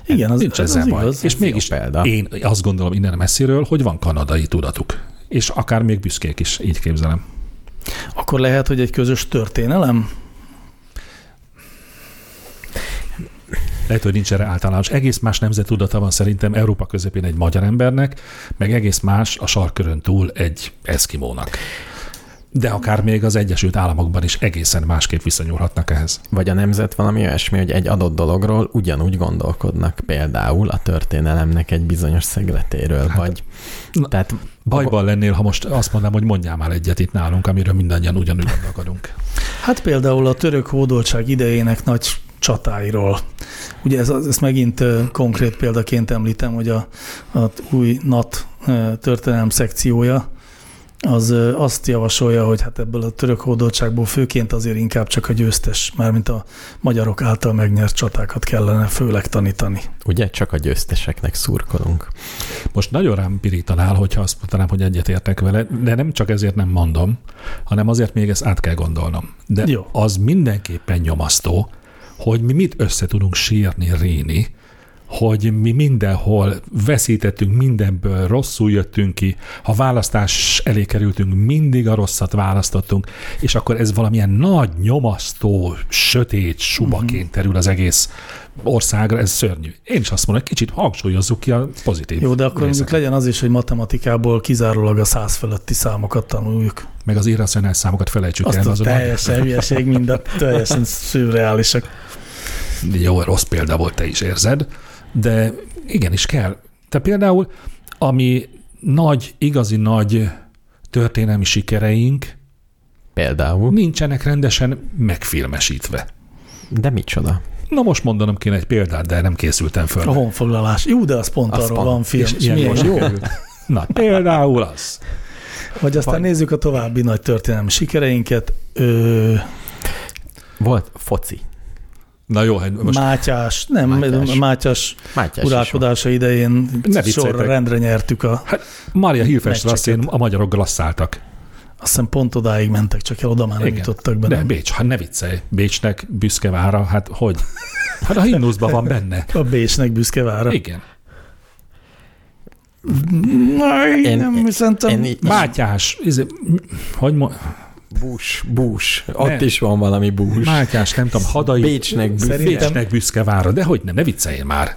Igen, az, Nincs ez ezzel az baj. igaz. És mégis példa. én azt gondolom innen messziről, hogy van kanadai tudatuk. És akár még büszkék is, így képzelem. Akkor lehet, hogy egy közös történelem? Lehet, hogy nincs erre általános. Egész más nemzetudata van szerintem Európa közepén egy magyar embernek, meg egész más a sarkörön túl egy eszkimónak. De akár még az Egyesült Államokban is egészen másképp viszonyulhatnak ehhez. Vagy a nemzet valami olyasmi, hogy egy adott dologról ugyanúgy gondolkodnak, például a történelemnek egy bizonyos szegletéről, Hát, vagy na, tehát Bajban lennél, ha most azt mondanám, hogy mondjál már egyet itt nálunk, amiről mindannyian ugyanúgy gondolkodunk. Hát például a török hódoltság idejének nagy csatáiról. Ugye ez, ezt megint konkrét példaként említem, hogy a, a új NAT történelem szekciója az azt javasolja, hogy hát ebből a török hódoltságból főként azért inkább csak a győztes, mármint a magyarok által megnyert csatákat kellene főleg tanítani. Ugye csak a győzteseknek szurkolunk. Most nagyon rám pirítanál, hogyha azt mondanám, hogy egyetértek vele, de nem csak ezért nem mondom, hanem azért még ezt át kell gondolnom. De Jó. az mindenképpen nyomasztó, hogy mi mit össze tudunk sírni, ríni, hogy mi mindenhol veszítettünk mindenből, rosszul jöttünk ki, ha választás elé kerültünk, mindig a rosszat választottunk, és akkor ez valamilyen nagy, nyomasztó, sötét subaként terül az egész országra, ez szörnyű. Én is azt mondom, hogy kicsit hangsúlyozzuk ki a pozitív Jó, de akkor mondjuk legyen az is, hogy matematikából kizárólag a száz feletti számokat tanuljuk. Meg az irracionális számokat felejtsük Azt el. a azon teljesen hülyeség, mind teljesen szürreálisak. jó, rossz példa volt, te is érzed, de igenis kell. Te például, ami nagy, igazi nagy történelmi sikereink Például. nincsenek rendesen megfilmesítve. De micsoda? Na most mondanom kéne egy példát, de nem készültem föl. A honfoglalás. Jó, de az pont Az arról pont. van film. És És ilyen milyen jó. Na, például az. Vagy aztán Vagy- nézzük a további nagy történelmi sikereinket. Ö, Volt foci. Na jó, hát most Mátyás, nem, Mátyás. Mátyás, Mátyás uralkodása idején Ne sorra rendre nyertük a, hát Mária Hilfest Meccseket. rasszén a magyarok glasszáltak. azt hiszem pont odáig mentek, csak el oda már nem Igen. jutottak be. De nem? Bécs, hát ne viccelj. Bécsnek büszke vára, hát hogy? Hát a himnuszban van benne. A Bécsnek büszke vára. Igen. Na, én, Én- nem szerintem. Én így, Mátyás, izé, hogy mo- bús, bús. Ott Ne. is van valami bús. Mátyás, nem tudom, hadai, Bécsnek. Szerintem- Bécsnek büszke vára, de hogy nem, ne vicceljél már.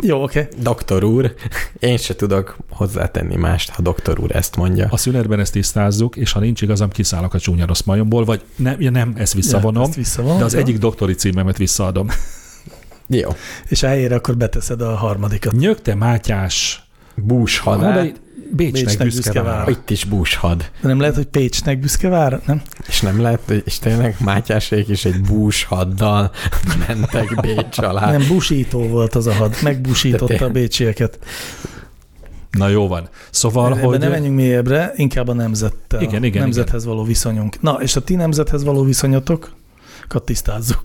Jó, oké. Okay. Doktor úr, én se tudok hozzátenni mást, ha doktor úr ezt mondja. A szünetben ezt tisztázzuk, és ha nincs igazam, kiszállok a csúnya rossz majomból, vagy nem, ja nem, ezt visszavonom, ezt visszavonom, de az jó. egyik doktori címemet visszaadom. Jó. És a helyére akkor beteszed a harmadikat. Nyögte Mátyás, Bús hadár. Bécsnek, Bécsnek büszke, büszke vára. vára. Itt is bús had. De nem lehet, hogy Pécsnek büszke vára? Nem? És nem lehet, és tényleg Mátyásék is egy bús haddal mentek Bécs alá. Nem, busító volt az a had. Megbusította a bécsieket. Na jó van. Szóval, hogy... ne menjünk mélyebbre, inkább a nemzettel. Igen, igen, nemzethez való viszonyunk. Na, és a ti nemzethez való viszonyotokat tisztázzuk.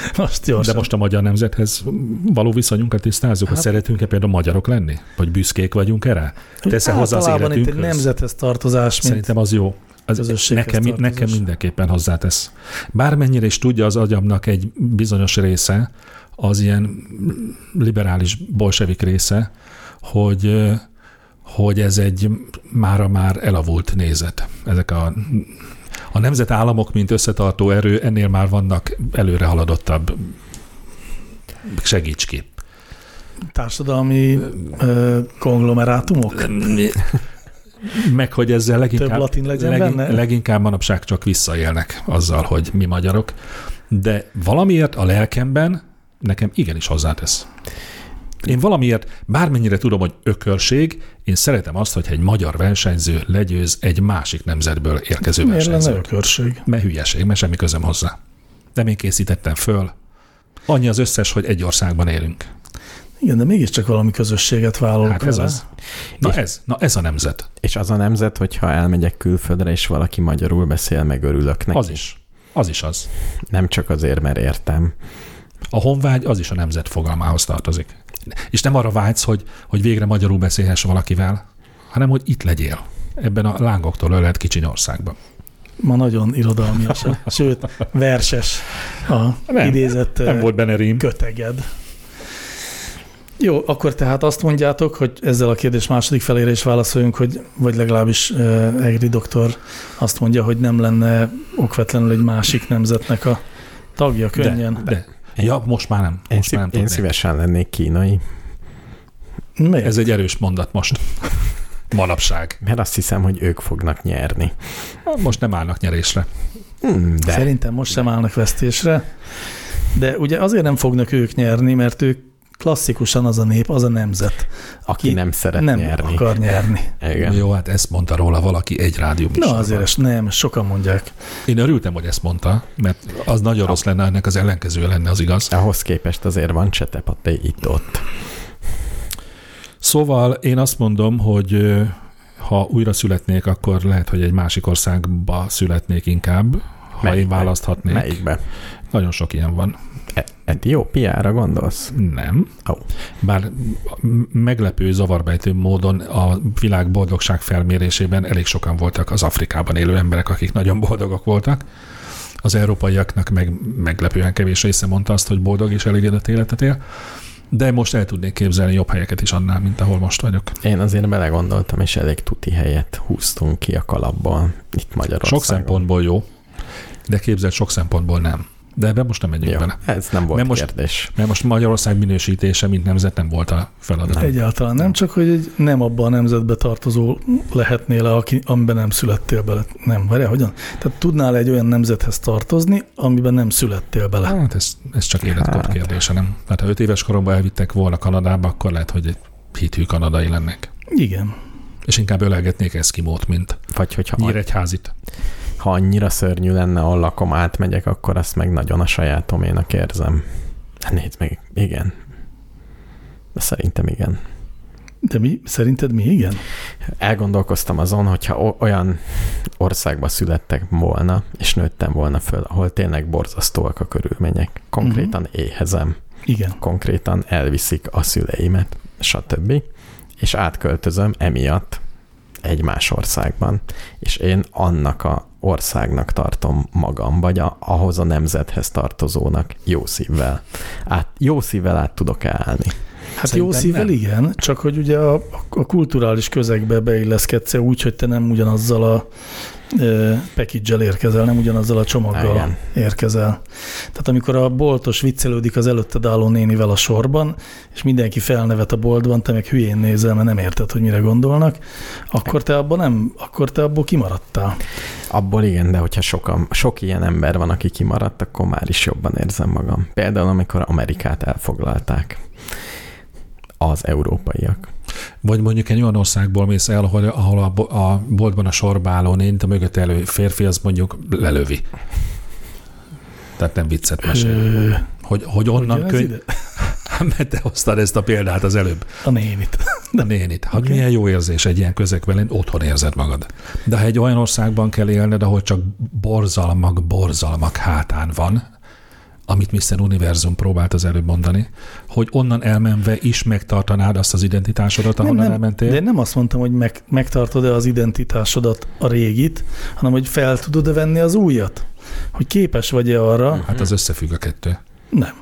Most gyorsan. De most a magyar nemzethez való viszonyunkat tisztázzuk, hogy Hát- szeretünk-e például magyarok lenni? Vagy büszkék vagyunk erre? Tesz-e hozzá az Általában itt egy életünkhöz? nemzethez tartozás, Szerintem az jó. Az nekem, tartozás. nekem mindenképpen hozzátesz. Bármennyire is tudja az agyamnak egy bizonyos része, az ilyen liberális bolsevik része, hogy, hogy ez egy mára már elavult nézet. Ezek a, a nemzetállamok, mint összetartó erő, ennél már vannak előre haladottabb segíts ki. társadalmi ö, konglomerátumok. Meg hogy ezzel leginkább, Több latin legyen benne? leginkább manapság csak visszaélnek azzal, hogy mi magyarok, de valamiért a lelkemben nekem igenis hozzátesz. Én valamiért, bármennyire tudom, hogy ökörség, én szeretem azt, hogy egy magyar versenyző legyőz egy másik nemzetből érkező Miért versenyzőt. ökörség? Mert hülyeség, mert semmi közöm hozzá. Nem én készítettem föl. Annyi az összes, hogy egy országban élünk. Igen, de mégiscsak valami közösséget vállalok Hát ez vele. az. Na És- ez, na ez a nemzet. És az a nemzet, hogyha elmegyek külföldre, és valaki magyarul beszél, meg örülök neki. Az is. Az is az. Nem csak azért, mert értem. A honvágy az is a nemzet fogalmához tartozik. És nem arra vágysz, hogy, hogy végre magyarul beszélhess valakivel, hanem hogy itt legyél. Ebben a lángoktól ölelt kicsiny országban. Ma nagyon irodalmias, sőt, verses a Nem, idézett Nem volt benne rím. köteged. Jó, akkor tehát azt mondjátok, hogy ezzel a kérdés második felére is válaszoljunk, hogy vagy legalábbis Egri doktor azt mondja, hogy nem lenne okvetlenül egy másik nemzetnek a tagja könnyen. De, de. Ja, most már nem. Én, Most szív, már nem én tudnék. szívesen lennék kínai, Miért? Ez egy erős mondat most. Manapság. mert azt hiszem, hogy ők fognak nyerni. Most nem állnak nyerésre. Hmm, de Szerintem most sem állnak vesztésre, de ugye azért nem fognak ők nyerni, mert ők klasszikusan az a nép, az a nemzet, Aki nem szeret nem nyerni. akar nyerni. Igen. Jó, hát ezt mondta róla valaki egy rádió Na azért ezt nem, sokan mondják. Én örültem, hogy ezt mondta, mert az nagyon rossz lenne, ennek az ellenkezője lenne az igaz. Ahhoz képest azért van csetepaté itt-ott. Szóval én azt mondom, hogy ha újra születnék, akkor lehet, hogy egy másik országba születnék inkább, ha Melyikbe? én választhatnék. Melyikbe? Nagyon sok ilyen van. E- Etiópiára gondolsz? Nem. Ó. Bár meglepő, zavarbejtő módon a világ boldogság felmérésében elég sokan voltak az Afrikában élő emberek, akik nagyon boldogok voltak. Az európaiaknak meg meglepően kevés része mondta azt, hogy boldog és elégedett életet él. De most el tudnék képzelni jobb helyeket is annál, mint ahol most vagyok. Én azért belegondoltam, és elég tuti helyet húztunk ki a kalapból itt Magyarországon. Sok szempontból jó, de képzeld, sok szempontból nem. De ebben most nem megyünk Jó, bele. ez nem volt Mert most- kérdés. Mert most Magyarország minősítése, mint nemzet nem volt a feladat. Nem. Egyáltalán nem, csak hogy egy nem abban a nemzetbe tartozó lehetnél, aki, amiben nem születtél bele. Nem, várjál, hogyan? Tehát tudnál egy olyan nemzethez tartozni, amiben nem születtél bele. Hát ez, ez csak életkor Hát. kérdése, nem? Tehát ha öt éves koromban elvittek volna Kanadába, akkor lehet, hogy egy hithű kanadai lennek. Igen. És inkább ölelgetnék eszkimót, mint Vagy hogyha nyíregyházit. Ha annyira szörnyű lenne, ahol lakom, átmegyek, akkor azt meg nagyon a sajátoménak érzem. Hát Nézd meg, igen. De szerintem igen. De mi? Szerinted mi? Igen? Elgondolkoztam azon, hogyha olyan országba születtek volna, és nőttem volna föl, ahol tényleg borzasztóak a körülmények. Konkrétan uh-huh. éhezem, Igen. konkrétan elviszik a szüleimet, stb. És átköltözöm emiatt egy más országban, és én annak a országnak tartom magam, vagy a, ahhoz a nemzethez tartozónak jó szívvel. Át, jó szívvel át tudok állni. Hát Szerintem jó szívvel nem. igen, csak hogy ugye a, a kulturális közegbe beilleszkedsz úgy, hogy te nem ugyanazzal a package érkezel, nem ugyanazzal a csomaggal Igen. érkezel. Tehát amikor a boltos viccelődik az előtted álló nénivel a sorban, és mindenki felnevet a boltban, te meg hülyén nézel, mert nem érted, hogy mire gondolnak, akkor te abból nem, akkor te abból kimaradtál. Abból igen, de hogyha sokan, sok ilyen ember van, aki kimaradt, akkor már is jobban érzem magam. Például, amikor Amerikát elfoglalták az európaiak. Vagy mondjuk egy olyan országból mész el, ahol, ahol a, a boltban a sorba álló nént, a mögött elő férfi, az mondjuk lelövi. Tehát nem viccet mesél. Hogy, hogy onnan könyv... ide? Mert te hoztad ezt a példát az előbb. A nénit. A nénit. Hát okay. milyen jó érzés egy ilyen közegben lenni, otthon érzed magad. De ha egy olyan országban kell élned, ahol csak borzalmak, borzalmak hátán van, amit Mr. Univerzum próbált az előbb mondani, hogy onnan elmenve is megtartanád azt az identitásodat, ahonnan nem, nem, elmentél. De én nem azt mondtam, hogy meg, megtartod-e az identitásodat, a régit, hanem hogy fel tudod-e venni az újat. Hogy képes vagy-e arra. Hát az összefügg a kettő. Nem.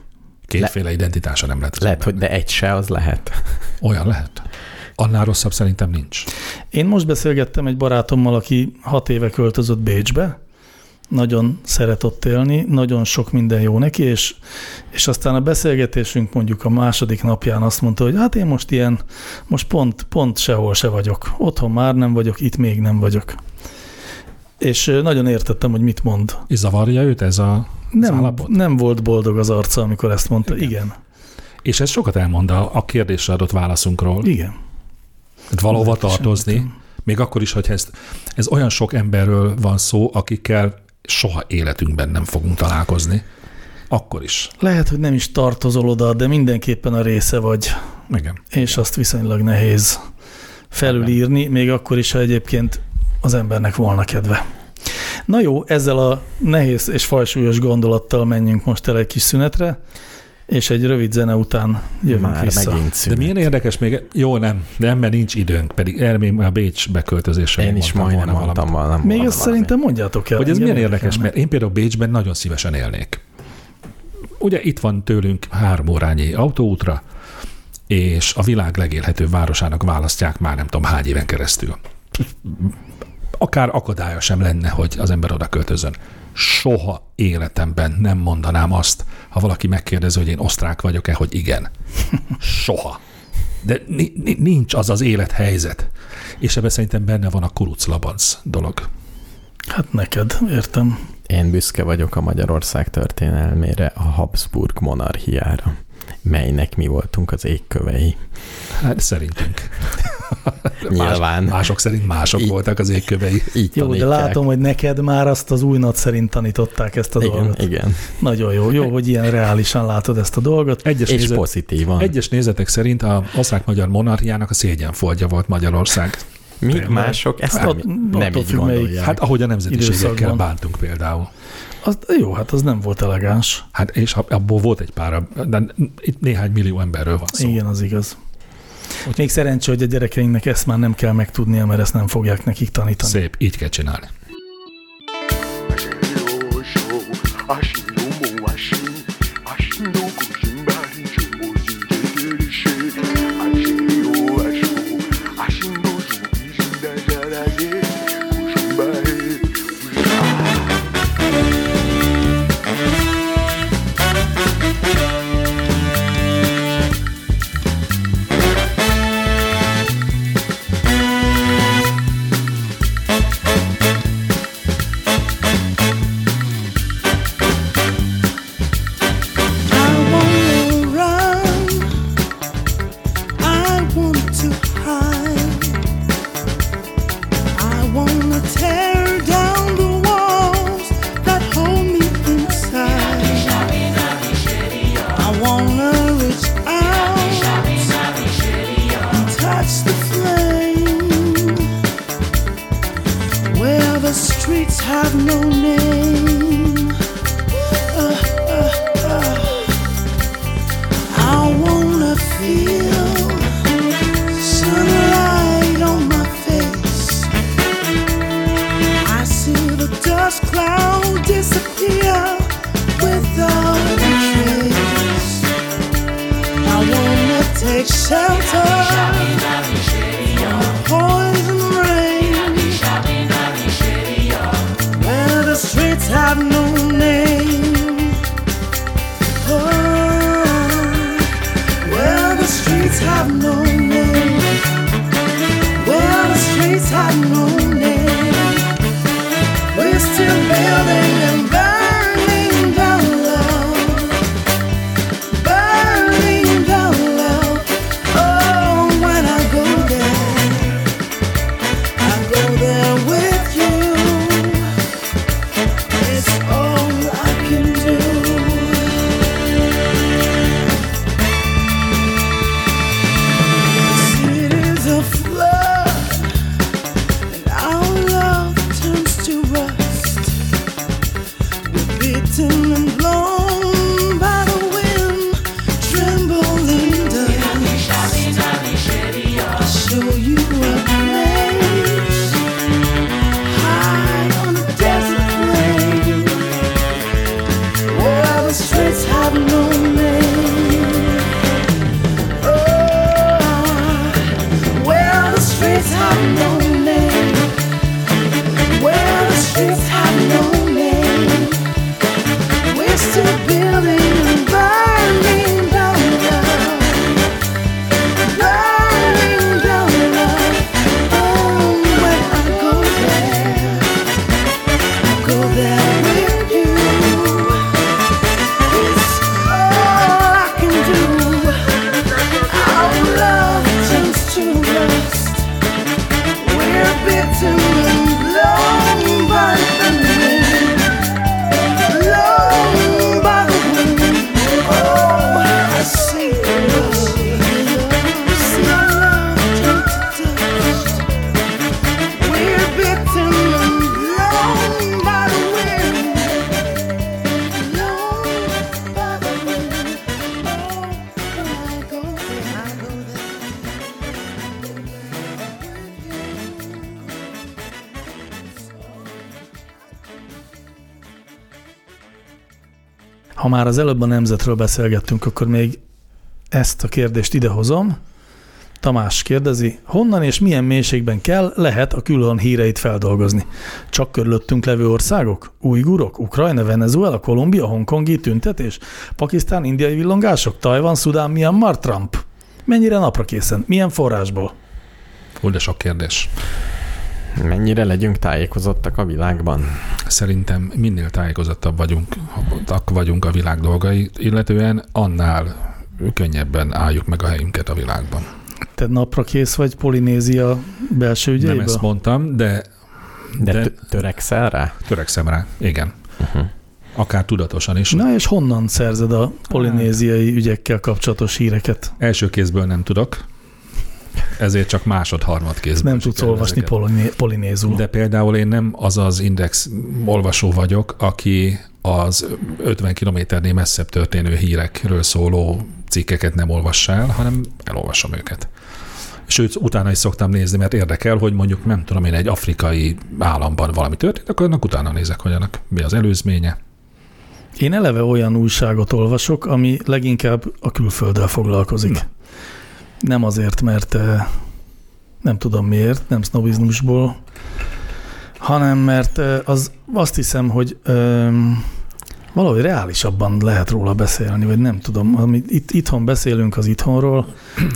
Kétféle identitása nem lehet. Lehet, hogy de egy se, az lehet. Olyan lehet. Annál rosszabb szerintem nincs. Én most beszélgettem egy barátommal, aki hat éve költözött Bécsbe, nagyon szeret ott élni, nagyon sok minden jó neki, és, és aztán a beszélgetésünk mondjuk a második napján azt mondta, hogy hát én most ilyen, most pont, pont sehol se vagyok. Otthon már nem vagyok, itt még nem vagyok. És nagyon értettem, hogy mit mond. És zavarja őt ez a, az Nem, állapot? nem volt boldog az arca, amikor ezt mondta. Igen. Igen. És ez sokat elmond a, a kérdésre adott válaszunkról. Igen. Hát valahova tartozni, sem még akkor is, hogy ez, ez olyan sok emberről van szó, akikkel soha életünkben nem fogunk találkozni. Akkor is. Lehet, hogy nem is tartozol oda, de mindenképpen a része vagy, Igen. és azt viszonylag nehéz felülírni, még akkor is, ha egyébként az embernek volna kedve. Na jó, ezzel a nehéz és fajsúlyos gondolattal menjünk most el egy kis szünetre, és egy rövid zene után jövünk Már vissza. megint De milyen érdekes még, jó nem, de nem, mert nincs időnk, pedig még a Bécs beköltözésre Én is mondtam majdnem volna mondtam valamit. volna. Még ezt szerintem mondjátok el. Hogy ez milyen érdekes, érdekelne. mert én például Bécsben nagyon szívesen élnék. Ugye itt van tőlünk három órányi autóútra, és a világ legélhetőbb városának választják már nem tudom hány éven keresztül. Akár akadálya sem lenne, hogy az ember oda költözön. Soha életemben nem mondanám azt, ha valaki megkérdezi, hogy én osztrák vagyok-e, hogy igen. Soha. De ni- ni- nincs az az élethelyzet. És ebben szerintem benne van a kuruclabanc dolog. Hát neked, értem. Én büszke vagyok a Magyarország történelmére, a Habsburg monarchiára. Melynek mi voltunk az égkövei. Hát szerintünk. Nyilván. Más, mások szerint mások Így. voltak az égkövei. Így Jó, de tanítják. látom, hogy neked már azt az új nat szerint tanították ezt a igen, dolgot. igen. Nagyon jó. Jó, hogy ilyen reálisan látod ezt a dolgot. Egyes, És nézet, pozitívan. egyes nézetek szerint a osztrák-magyar monarchiának a szégyenfoltja volt Magyarország. Tényleg. mások ezt Hát nem, nem így gondolják. Hát ahogy a nemzetiségekkel bántunk például. Az, jó, hát az nem volt elegáns. Hát és abból volt egy pár, de itt néhány millió emberről van szó. Igen, az igaz. Még szerencsé, hogy a gyerekeinknek ezt már nem kell megtudnia, mert ezt nem fogják nekik tanítani. Szép, így kell csinálni. 阿 az előbb a nemzetről beszélgettünk, akkor még ezt a kérdést idehozom. Tamás kérdezi, honnan és milyen mélységben kell, lehet a külön híreit feldolgozni? Csak körülöttünk levő országok? Ujgurok, Ukrajna, Venezuela, Kolumbia, Hongkongi tüntetés, Pakisztán, indiai villongások, Tajvan, Szudán, Myanmar, Trump? Mennyire napra készen? Milyen forrásból? Hú, de sok kérdés. Mennyire legyünk tájékozottak a világban? Szerintem minél tájékozottabb vagyunk, vagyunk a világ dolgai, illetően annál könnyebben álljuk meg a helyünket a világban. Te napra kész vagy Polinézia belső Nem ügyeiből? ezt mondtam, de, De, de de törekszel rá? törekszem rá. Igen. Uh-huh. Akár tudatosan is. Na és honnan szerzed a polinéziai ügyekkel kapcsolatos híreket? Első kézből nem tudok, ezért csak másod-harmad kézből. Nem tudsz olvasni poliné- polinézul. De például én nem az az index olvasó vagyok, aki az 50 kilométernél messzebb történő hírekről szóló cikkeket nem olvassa el, hanem elolvasom őket. Sőt, utána is szoktam nézni, mert érdekel, hogy mondjuk nem tudom én, egy afrikai államban valami történt, akkor annak utána nézek, hogy annak mi az előzménye. Én eleve olyan újságot olvasok, ami leginkább a külfölddel foglalkozik. Nem azért, mert nem tudom miért, nem sznobizmusból, hanem mert az, azt hiszem, hogy valahogy reálisabban lehet róla beszélni, vagy nem tudom. Amit itt, itthon beszélünk az itthonról,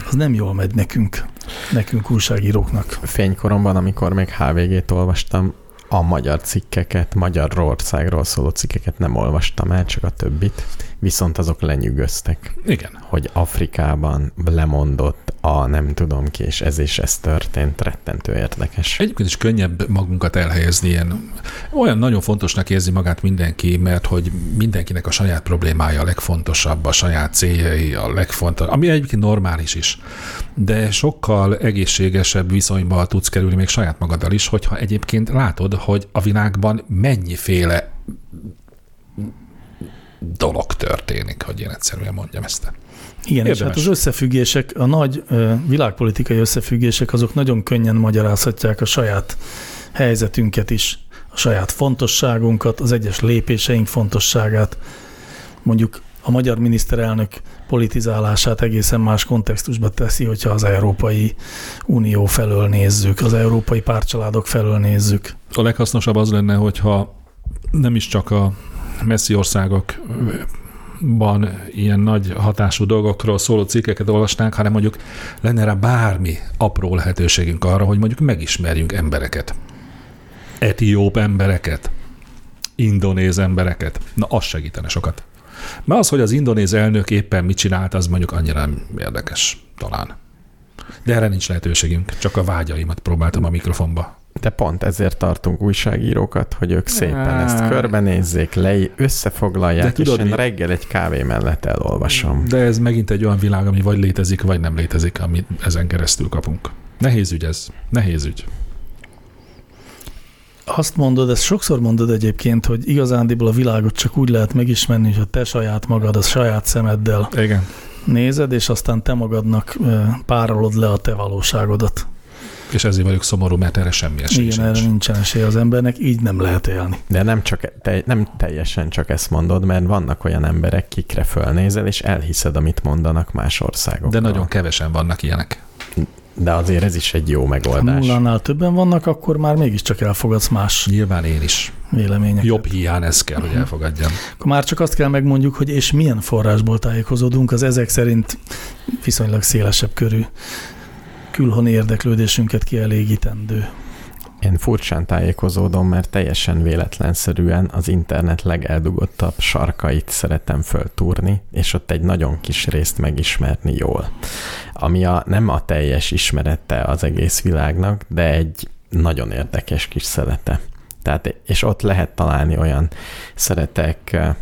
az nem jól megy nekünk, nekünk újságíróknak. Fénykoromban, amikor még HVG-t olvastam, a magyar cikkeket, magyar országról szóló cikkeket nem olvastam el, csak a többit, viszont azok lenyűgöztek, Igen. hogy Afrikában lemondott a nem tudom ki, és ez és ez történt, rettentő érdekes. Egyébként is könnyebb magunkat elhelyezni ilyen. Olyan nagyon fontosnak érzi magát mindenki, mert hogy mindenkinek a saját problémája a legfontosabb, a saját céljai a legfontosabb, ami egyébként normális is. De sokkal egészségesebb viszonyba tudsz kerülni még saját magaddal is, hogyha egyébként látod, hogy a világban mennyiféle dolog történik, hogy én egyszerűen mondjam ezt. Igen, és hát Érdemes. az összefüggések, a nagy világpolitikai összefüggések, azok nagyon könnyen magyarázhatják a saját helyzetünket is, a saját fontosságunkat, az egyes lépéseink fontosságát. Mondjuk a magyar miniszterelnök politizálását egészen más kontextusba teszi, hogyha az Európai Unió felől nézzük, az európai pártcsaládok felől nézzük. A leghasznosabb az lenne, hogyha nem is csak a messzi országokban ilyen nagy hatású dolgokról szóló cikkeket olvasnánk, hanem mondjuk lenne rá bármi apró lehetőségünk arra, hogy mondjuk megismerjünk embereket. Etióp embereket, indonéz embereket. Na, az segítene sokat. Mert az, hogy az indonéz elnök éppen mit csinált, az mondjuk annyira nem érdekes talán. De erre nincs lehetőségünk, csak a vágyaimat próbáltam a mikrofonba De pont ezért tartunk újságírókat, hogy ők szépen ezt körbenézzék, le, összefoglalják, De tudod és én mi? reggel egy kávé mellett elolvasom. De ez megint egy olyan világ, ami vagy létezik, vagy nem létezik, amit ezen keresztül kapunk. Nehéz ügy ez. Nehéz ügy. Azt mondod, ezt sokszor mondod egyébként, hogy igazándiból a világot csak úgy lehet megismerni, hogy te saját magad, a saját szemeddel Igen. nézed, és aztán te magadnak párolod le a te valóságodat. És ezért vagyok szomorú, mert erre semmi esély Igen, erre nincsen esély az embernek, így nem lehet élni. De nem, csak, te, nem teljesen csak ezt mondod, mert vannak olyan emberek, kikre fölnézel, és elhiszed, amit mondanak más országokról. De nagyon kevesen vannak ilyenek. De azért ez is egy jó Ha megoldás. nullánál többen vannak, akkor már mégiscsak elfogadsz más Nyilván én is. véleményeket. Jobb hiány ez kell, hogy elfogadjam. Akkor már csak azt kell megmondjuk, hogy és milyen forrásból tájékozódunk, az ezek szerint viszonylag szélesebb körű külhoni érdeklődésünket kielégítendő. Én furcsán tájékozódom, mert teljesen véletlenszerűen az internet legeldugottabb sarkait szeretem föltúrni, és ott egy nagyon kis részt megismerni jól. Ami a, nem a teljes ismerete az egész világnak, de egy nagyon érdekes kis szelete. Tehát, és ott lehet találni olyan szeretek eh,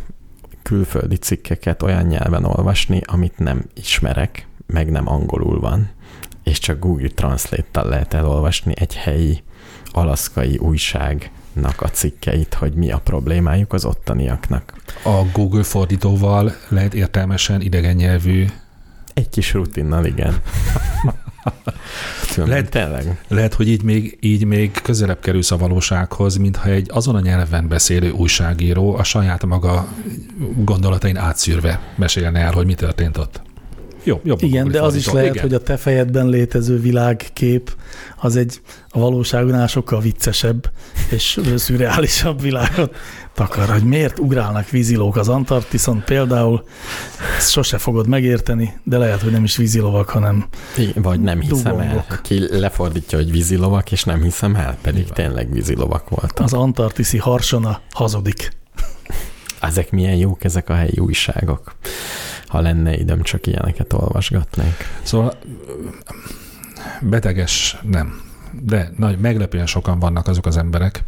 külföldi cikkeket olyan nyelven olvasni, amit nem ismerek, meg nem angolul van, és csak Google Translate-tal lehet elolvasni egy helyi alaszkai újságnak a cikkeit, hogy mi a problémájuk az ottaniaknak. A Google fordítóval lehet értelmesen idegen nyelvű, Egy kis rutinnal, igen. Lehet, Lehet- tényleg. lehet, hogy így még, így még közelebb kerülsz a valósághoz, mintha egy azon a nyelven beszélő újságíró a saját maga gondolatain átszűrve mesélne el, hogy mi történt ott. Jó, jobb. a Igen, de az is lehet, Igen. hogy a te fejedben létező világkép az egy a valóságnál sokkal viccesebb és szürreálisabb világot takar, hogy miért ugrálnak vízilók az Antarktiszon például, ezt sose fogod megérteni, de lehet, hogy nem is vízilovak, hanem Igen, Vagy nem hiszem el. Dugongok. Ki lefordítja, hogy vízilovak, és nem hiszem el, pedig tényleg vízilovak voltak. az antarktiszi harsona hazudik. Ezek milyen jók, ezek a helyi újságok. Ha lenne időm, csak ilyeneket olvasgatnék. Szóval beteges nem, de nagy, meglepően sokan vannak azok az emberek,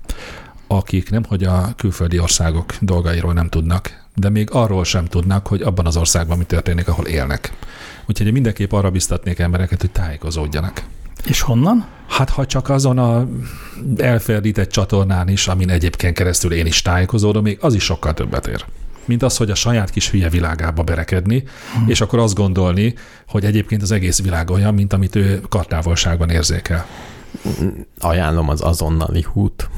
akik nem, hogy a külföldi országok dolgairól nem tudnak, de még arról sem tudnak, hogy abban az országban mi történik, ahol élnek. Úgyhogy én mindenképp arra biztatnék embereket, hogy tájékozódjanak. És honnan? Hát ha csak azon a elferdített csatornán is, amin egyébként keresztül én is tájékozódom, még az is sokkal többet ér. Mint az, hogy a saját kis hülye világába berekedni, hmm. és akkor azt gondolni, hogy egyébként az egész világ olyan, mint amit ő kartávolságban érzékel. Ajánlom az azonnali hút,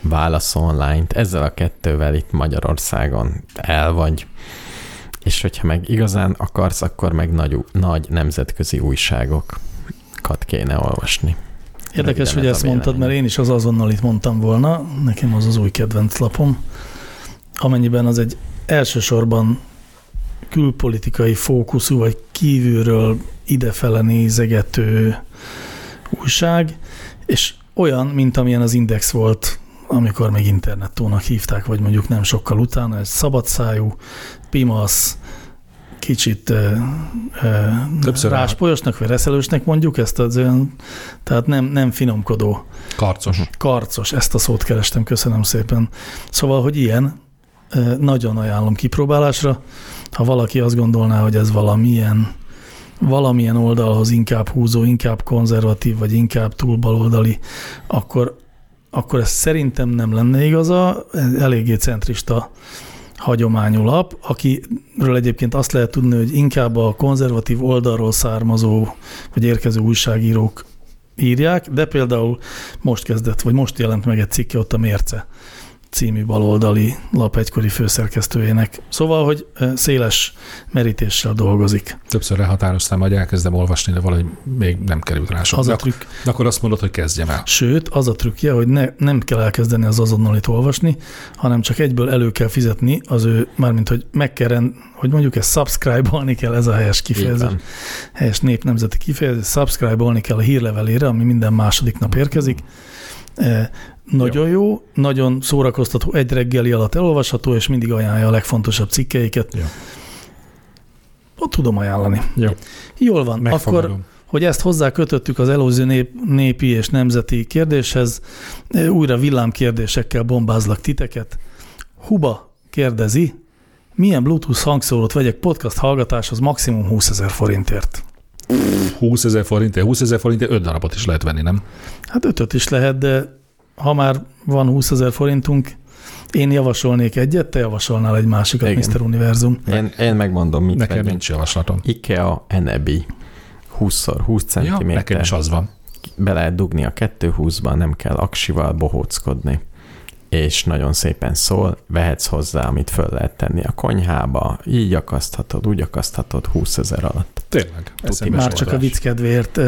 válasz online Ezzel a kettővel itt Magyarországon el vagy. És hogyha meg igazán akarsz, akkor meg nagy, nagy nemzetközi újságokat kéne olvasni. Érdekes, Röviden hogy ez ezt mondtad, mert én is az azonnal itt mondtam volna, nekem az az új kedvenc lapom, amennyiben az egy elsősorban külpolitikai fókuszú, vagy kívülről idefele nézegető újság, és olyan, mint amilyen az Index volt, amikor még internettónak hívták, vagy mondjuk nem sokkal utána, ez szabadszájú, pimasz, kicsit Többször ráspolyosnak, vagy reszelősnek mondjuk ezt az olyan, tehát nem, nem finomkodó, Karcos. karcos, ezt a szót kerestem, köszönöm szépen. Szóval, hogy ilyen, nagyon ajánlom kipróbálásra, ha valaki azt gondolná, hogy ez valamilyen valamilyen oldalhoz inkább húzó, inkább konzervatív, vagy inkább túl baloldali, akkor, akkor ez szerintem nem lenne igaza, ez eléggé centrista hagyományú lap, akiről egyébként azt lehet tudni, hogy inkább a konzervatív oldalról származó, vagy érkező újságírók írják, de például most kezdett, vagy most jelent meg egy cikke ott a Mérce című baloldali lap egykori főszerkesztőjének. Szóval, hogy széles merítéssel dolgozik. Többször elhatároztam, hogy elkezdem olvasni, de valahogy még nem került rá sok. Az a trükk. de akkor azt mondod, hogy kezdjem el. Sőt, az a trükkje, hogy ne, nem kell elkezdeni az azonnalit olvasni, hanem csak egyből elő kell fizetni az ő, mármint, hogy meg kell, rend, hogy mondjuk ezt subscribe-olni kell, ez a helyes kifejezés, van. helyes népnemzeti kifejezés, subscribe-olni kell a hírlevelére, ami minden második nap érkezik. Nagyon jó. jó, nagyon szórakoztató, egy reggeli alatt elolvasható, és mindig ajánlja a legfontosabb cikkeiket. Jó. Ott tudom ajánlani. Jó. Jól van, akkor Megfogadom. hogy ezt hozzá kötöttük az előző nép, népi és nemzeti kérdéshez, újra villámkérdésekkel bombázlak titeket. Huba kérdezi, milyen Bluetooth hangszórót vegyek podcast hallgatáshoz maximum 20 ezer forintért? 20 ezer forintért, 20 ezer forintért 5 darabot is lehet venni, nem? Hát ötöt is lehet, de ha már van 20 ezer forintunk, én javasolnék egyet, te javasolnál egy másikat, Igen. Mr. Univerzum. Én, én megmondom, mit Nekem vegyünk. nincs javaslatom. IKEA Enebi 20x20 Ja, cm. nekem is az van. Be lehet dugni a 220-ba, nem kell aksival bohóckodni. És nagyon szépen szól, vehetsz hozzá, amit föl lehet tenni a konyhába, így akaszthatod, úgy akaszthatod 20 ezer alatt. Tényleg. Már csak a vicc kedvéért,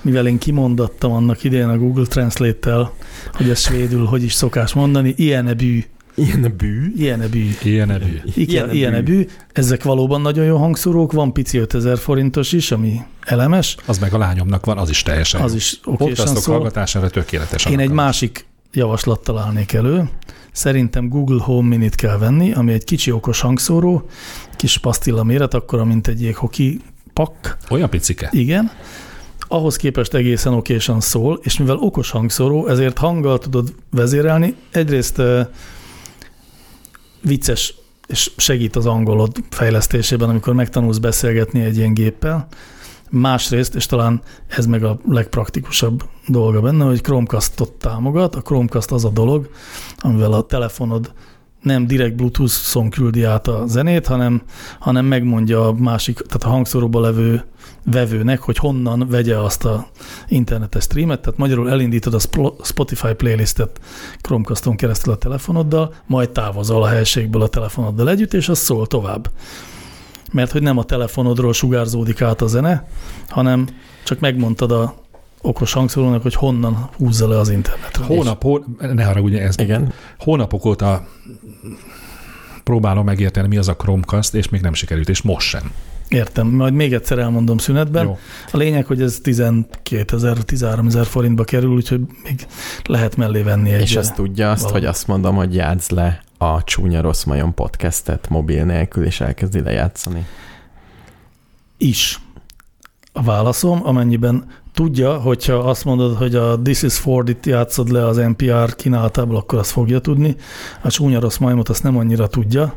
mivel én kimondattam annak idején a Google Translate-tel, hogy ez svédül hogy is szokás mondani, ilyen bű, Ilyen a bű. ilyen bű. Ilyen evő. Igen, ilyen bű. Ezek valóban nagyon jó hangszórók, van pici 5000 forintos is, ami elemes, Az meg a lányomnak van, az is teljesen az jó. is okésan szól. hallgatására tökéletes. Én egy másik javaslattal állnék elő. Szerintem Google Home Minit kell venni, ami egy kicsi okos hangszóró, kis pasztilla méret, akkor, mint egy jéghoki pak. Olyan picike. Igen. Ahhoz képest egészen okésan szól, és mivel okos hangszóró, ezért hanggal tudod vezérelni. Egyrészt uh, vicces, és segít az angolod fejlesztésében, amikor megtanulsz beszélgetni egy ilyen géppel. Másrészt, és talán ez meg a legpraktikusabb dolga benne, hogy Chromecastot támogat. A Chromecast az a dolog, amivel a telefonod nem direkt Bluetooth-on küldi át a zenét, hanem, hanem megmondja a másik, tehát a hangszóróba levő vevőnek, hogy honnan vegye azt a internetes streamet, tehát magyarul elindítod a Spotify playlistet Chromecaston keresztül a telefonoddal, majd távozol a helységből a telefonoddal együtt, és az szól tovább. Mert hogy nem a telefonodról sugárzódik át a zene, hanem csak megmondtad a okos hangszórónak, hogy honnan húzza le az internetre. Hónap, hó, ne haragudj, ez Igen, hónapok óta próbálom megérteni, mi az a Chromecast, és még nem sikerült, és most sem. Értem, majd még egyszer elmondom szünetben. Jó. A lényeg, hogy ez 12 ezer, 13 ezer forintba kerül, úgyhogy még lehet mellé venni egy... és azt tudja azt, valami. hogy azt mondom, hogy játsz le a Csúnya Rossz Majom podcastet mobil nélkül, és elkezdi lejátszani. is. A válaszom, amennyiben tudja, hogyha azt mondod, hogy a This is Ford-it játszod le az NPR kínálatából, akkor azt fogja tudni. A csúnya rossz majmot azt nem annyira tudja,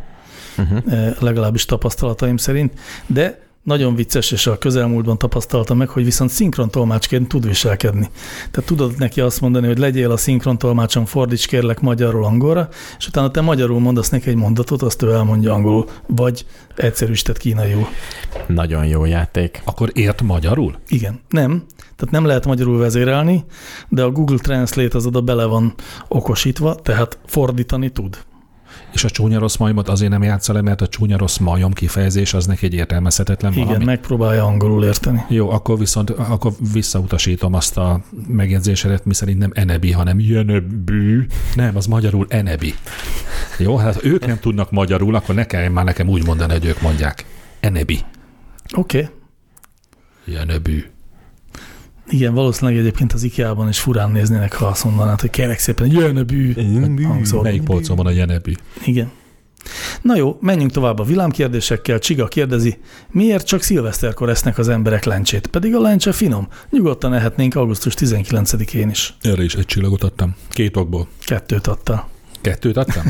Uh-huh. legalábbis tapasztalataim szerint, de nagyon vicces, és a közelmúltban tapasztaltam meg, hogy viszont szinkrontolmácsként tud viselkedni. Tehát tudod neki azt mondani, hogy legyél a szinkrontolmácson, fordíts kérlek magyarul angolra, és utána te magyarul mondasz neki egy mondatot, azt ő elmondja angolul, vagy egyszerűsített kínaiul. Nagyon jó játék. Akkor ért magyarul? Igen, nem. Tehát nem lehet magyarul vezérelni, de a Google Translate az oda bele van okosítva, tehát fordítani tud. És a csúnya rossz majmot azért nem játsza le, mert a csúnya rossz majom kifejezés az neki egy értelmezhetetlen Igen, valami. megpróbálja angolul érteni. Jó, akkor viszont akkor visszautasítom azt a megjegyzésedet, mi szerint nem enebi, hanem jönöbű. Nem, az magyarul enebi. Jó, hát ha ők nem tudnak magyarul, akkor ne kelljen már nekem úgy mondani, hogy ők mondják. Enebi. Oké. Okay. Jönöbű. Igen, valószínűleg egyébként az IKEA-ban is furán néznének, ha azt mondanád, hogy kérek szépen, jön a bű. hangzol. Melyik polcon van a jenebű? Igen. Na jó, menjünk tovább a villámkérdésekkel. Csiga kérdezi, miért csak szilveszterkor esznek az emberek lencsét? Pedig a lencse finom. Nyugodtan ehetnénk augusztus 19-én is. Erre is egy csillagot adtam. Két okból. Kettőt adta. Kettőt adtam?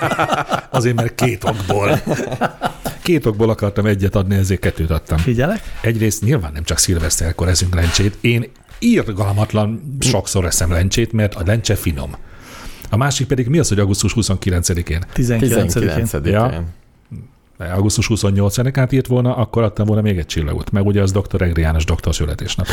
Azért, mert két okból. Két okból akartam egyet adni, ezért kettőt adtam. Figyelek? Egyrészt nyilván nem csak szilveszterkor eszünk lencsét. Én irgalmatlan sokszor eszem lencsét, mert a lencse finom. A másik pedig mi az, hogy augusztus 29-én? 19-én. 19-én. Ja. Augusztus 28-án írt volna, akkor adtam volna még egy csillagot. Meg ugye az dr. Egri János doktor születésnap.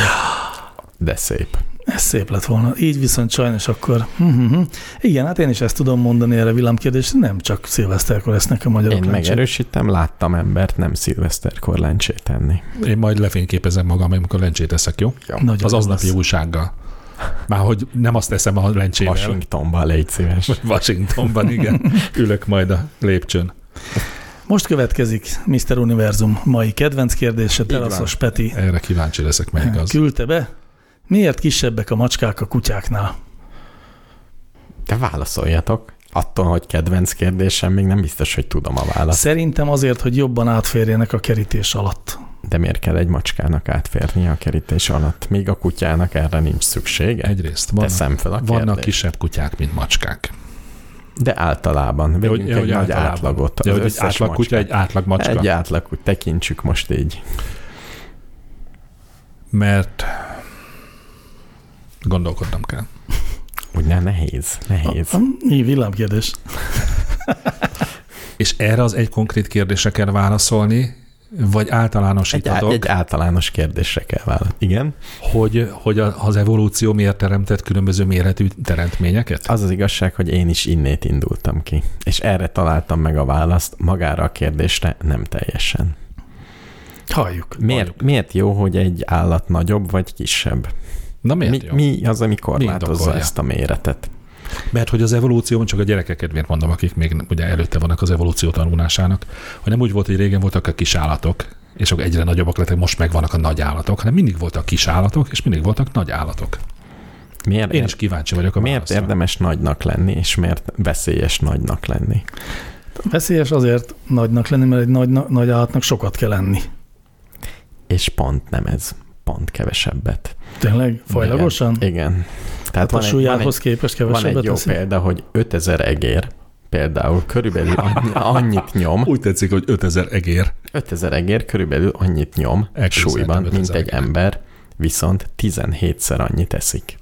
De szép. Ez szép lett volna. Így viszont sajnos akkor... Mhm. Igen, hát én is ezt tudom mondani erre villámkérdésre, nem csak szilveszterkor esznek a magyarok Én lencsét. megerősítem, láttam embert nem szilveszterkor lencsét tenni. Én majd lefényképezem magam, amikor lencsét eszek, jó? Nagyon Az aznapi lesz. újsággal. Már hogy nem azt eszem a lencsével. Washingtonban légy szíves. Washingtonban, igen. Ülök majd a lépcsőn. Most következik Mr. Univerzum mai kedvenc kérdése. Teraszos Peti Erre kíváncsi leszek, melyik az. küldte be. Miért kisebbek a macskák a kutyáknál? De válaszoljatok. Attól, hogy kedvenc kérdésem, még nem biztos, hogy tudom a választ. Szerintem azért, hogy jobban átférjenek a kerítés alatt. De miért kell egy macskának átférnie a kerítés alatt? Míg a kutyának erre nincs szüksége? Egyrészt vannak, Teszem fel a vannak kérdést. kisebb kutyák, mint macskák. De általában. Ja, Vegyünk egy nagy általában. átlagot. Ja, hogy egy átlag kutya, macskát. egy átlag macska. Egy átlag, úgy tekintsük most így. Mert gondolkodnom kell. Úgy ne, nehéz, nehéz. Mi villámkérdés? És erre az egy konkrét kérdésre kell válaszolni, vagy Egy, általánosítatok, egy általános kérdésre kell válaszolni. Igen? hogy, hogy az evolúció miért teremtett különböző méretű teremtményeket? Az az igazság, hogy én is innét indultam ki. És erre találtam meg a választ, magára a kérdésre nem teljesen. Halljuk. Miért, miért jó, hogy egy állat nagyobb vagy kisebb? Na miért Mi, jó? mi az, ami korlátozza ezt a méretet? Mert hogy az evolúció, csak a gyerekek kedvéért mondom, akik még ugye előtte vannak az evolúció tanulásának, hogy nem úgy volt, hogy régen voltak a kis állatok, és akkor egyre nagyobbak lettek, most meg vannak a nagy állatok, hanem mindig voltak kis állatok, és mindig voltak nagy állatok. Miért, Én is kíváncsi vagyok a miért válaszra. érdemes nagynak lenni, és miért veszélyes nagynak lenni? Veszélyes azért nagynak lenni, mert egy nagy, nagy állatnak sokat kell enni. És pont nem ez, pont kevesebbet. Tényleg? Fajlagosan? Igen. Igen. Tehát a van egy, van súlyához egy, képest van kevesebbet egy jó eszik? példa, hogy 5000 egér például körülbelül annyi, annyit nyom, Úgy tetszik, hogy 5000 egér. 5000 egér körülbelül annyit nyom Elképzelhetem súlyban, 5000 mint egy ember, viszont 17-szer annyit eszik.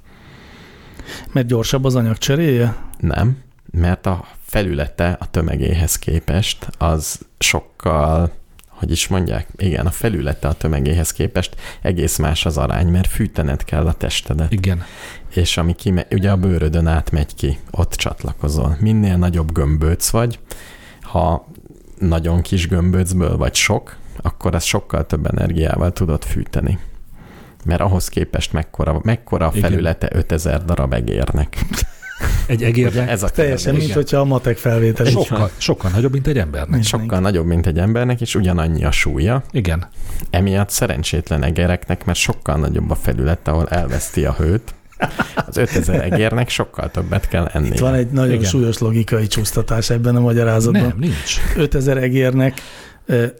Mert gyorsabb az anyag cseréje? Nem, mert a felülete a tömegéhez képest az sokkal, hogy is mondják, igen, a felülete a tömegéhez képest egész más az arány, mert fűtened kell a testedet, Igen. és ami kime, ugye a bőrödön átmegy ki, ott csatlakozol. Minél nagyobb gömböc vagy, ha nagyon kis gömböcből vagy sok, akkor ez sokkal több energiával tudod fűteni. Mert ahhoz képest mekkora, mekkora a Igen. felülete 5000 darab egérnek. Egy egérnek Ez a Teljesen, mint hogyha a matek felvétel. sokkal, sokkal nagyobb, mint egy embernek. Sokkal nagyobb, mint egy embernek, és ugyanannyi a súlya. Igen. Emiatt szerencsétlen egereknek, mert sokkal nagyobb a felület, ahol elveszti a hőt, Az 5000 egérnek sokkal többet kell enni. Itt van egy nagyon Igen. Súlyos logikai csúsztatás ebben a magyarázatban. Nem, nincs. 5000 egérnek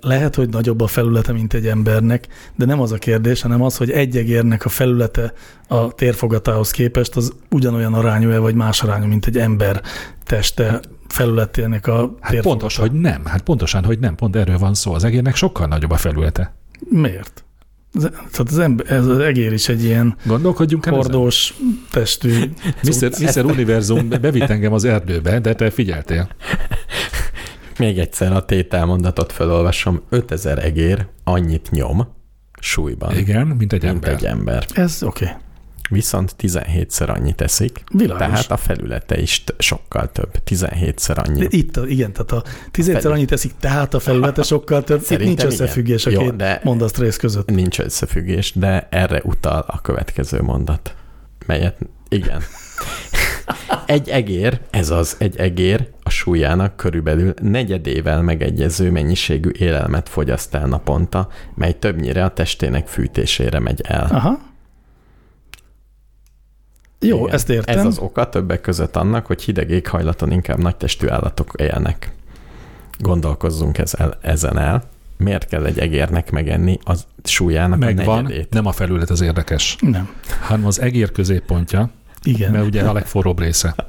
lehet, hogy nagyobb a felülete, mint egy embernek, de nem az a kérdés, hanem az, hogy egy egérnek a felülete a térfogatához képest az ugyanolyan arányú-e, vagy más arányú, mint egy ember teste felületének a Hát térfogata. pontos, hogy nem. Hát pontosan, hogy nem. Pont erről van szó. Az egérnek sokkal nagyobb a felülete. Miért? Tehát az, ember, ez az egér is egy ilyen Gondolkodjunk el ezen. hordós testű Mr. Mr. Univerzum bevitt engem az erdőbe, de te figyeltél. Még egyszer a tételmondatot felolvasom. 5000 egér annyit nyom súlyban, Igen, mint egy mint ember. egy ember. Ez oké. Okay. Viszont 17-szer annyit eszik, Világos. tehát a felülete is sokkal több. 17-szer annyi. De itt, a, igen, tehát a tízegyszer Felül- annyit teszik, tehát a felülete sokkal több. Itt Szerintem nincs igen. összefüggés a Jó, két de- mondat rész között. Nincs összefüggés, de erre utal a következő mondat, melyet igen. Egy egér, ez az egy egér a súlyának körülbelül negyedével megegyező mennyiségű élelmet fogyaszt el naponta, mely többnyire a testének fűtésére megy el. Aha. Jó, Igen. ezt értem. Ez az oka többek között annak, hogy hideg éghajlaton inkább nagy testű állatok élnek. Gondolkozzunk ezzel, ezen el. Miért kell egy egérnek megenni az súlyának a Megvan, negyedét? nem a felület az érdekes, Nem. hanem az egér középpontja, Igen. mert ugye a legforróbb része.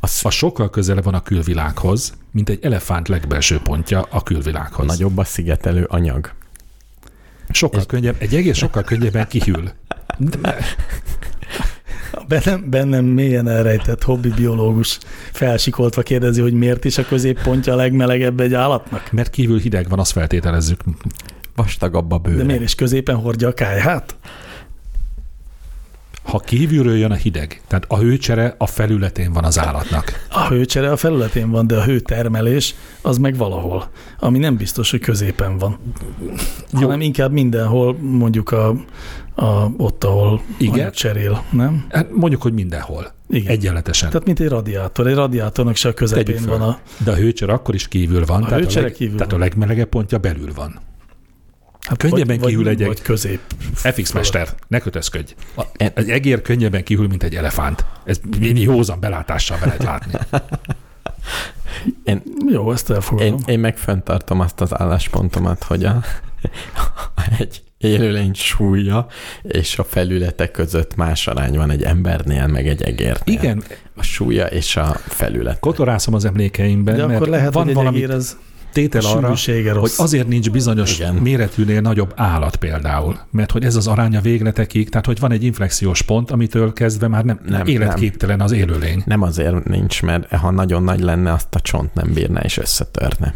Az A sokkal közelebb van a külvilághoz, mint egy elefánt legbelső pontja a külvilághoz. nagyobb a szigetelő anyag. Sokkal könnyebb, egy egér sokkal könnyebben kihűl. De, Bennem, bennem mélyen elrejtett hobbi biológus felsikoltva kérdezi, hogy miért is a középpontja a legmelegebb egy állatnak? mert kívül hideg van, azt feltételezzük. Vastagabb a bőre. De miért is középen hordja a kájhát? Ha kívülről jön a hideg, tehát a hőcsere a felületén van az állatnak. A hőcsere a felületén van, de a hőtermelés az meg valahol, ami nem biztos, hogy középen van. Jó. Hanem inkább mindenhol, mondjuk a, a, ott, ahol Igen. cserél, nem? Hát mondjuk, hogy mindenhol. Igen. Egyenletesen. Tehát mint egy radiátor. Egy radiátornak se a közepén van a... De a hőcsere akkor is kívül van. A tehát hőcsere leg, kívül Tehát van. a legmelegebb pontja belül van. Hát Könnyebben vagy, kihűl vagy, egy- vagy közép. FX mester, ne kötözködj. A- En- Egy egér könnyebben kihűl, mint egy elefánt. Ez mi józan belátással be lehet látni. Én, Jó, ezt elfogadom. én, én meg fenntartom azt az álláspontomat, hogy a, egy élőlény súlya és a felülete között más arány van egy embernél, meg egy egérnél. Igen, A súlya és a felület. kotorászom az emlékeimben, De mert akkor lehet, van hogy egy valami egér az tétel arra, sűrűsége hogy azért nincs bizonyos Igen. Méretűnél nagyobb állat például, mert hogy ez az aránya végletekig, tehát hogy van egy inflexiós pont, amitől kezdve már nem, Nem, nem életképtelen az élőlény. Nem azért nincs, mert ha nagyon nagy lenne, azt a csont nem bírná és összetörne.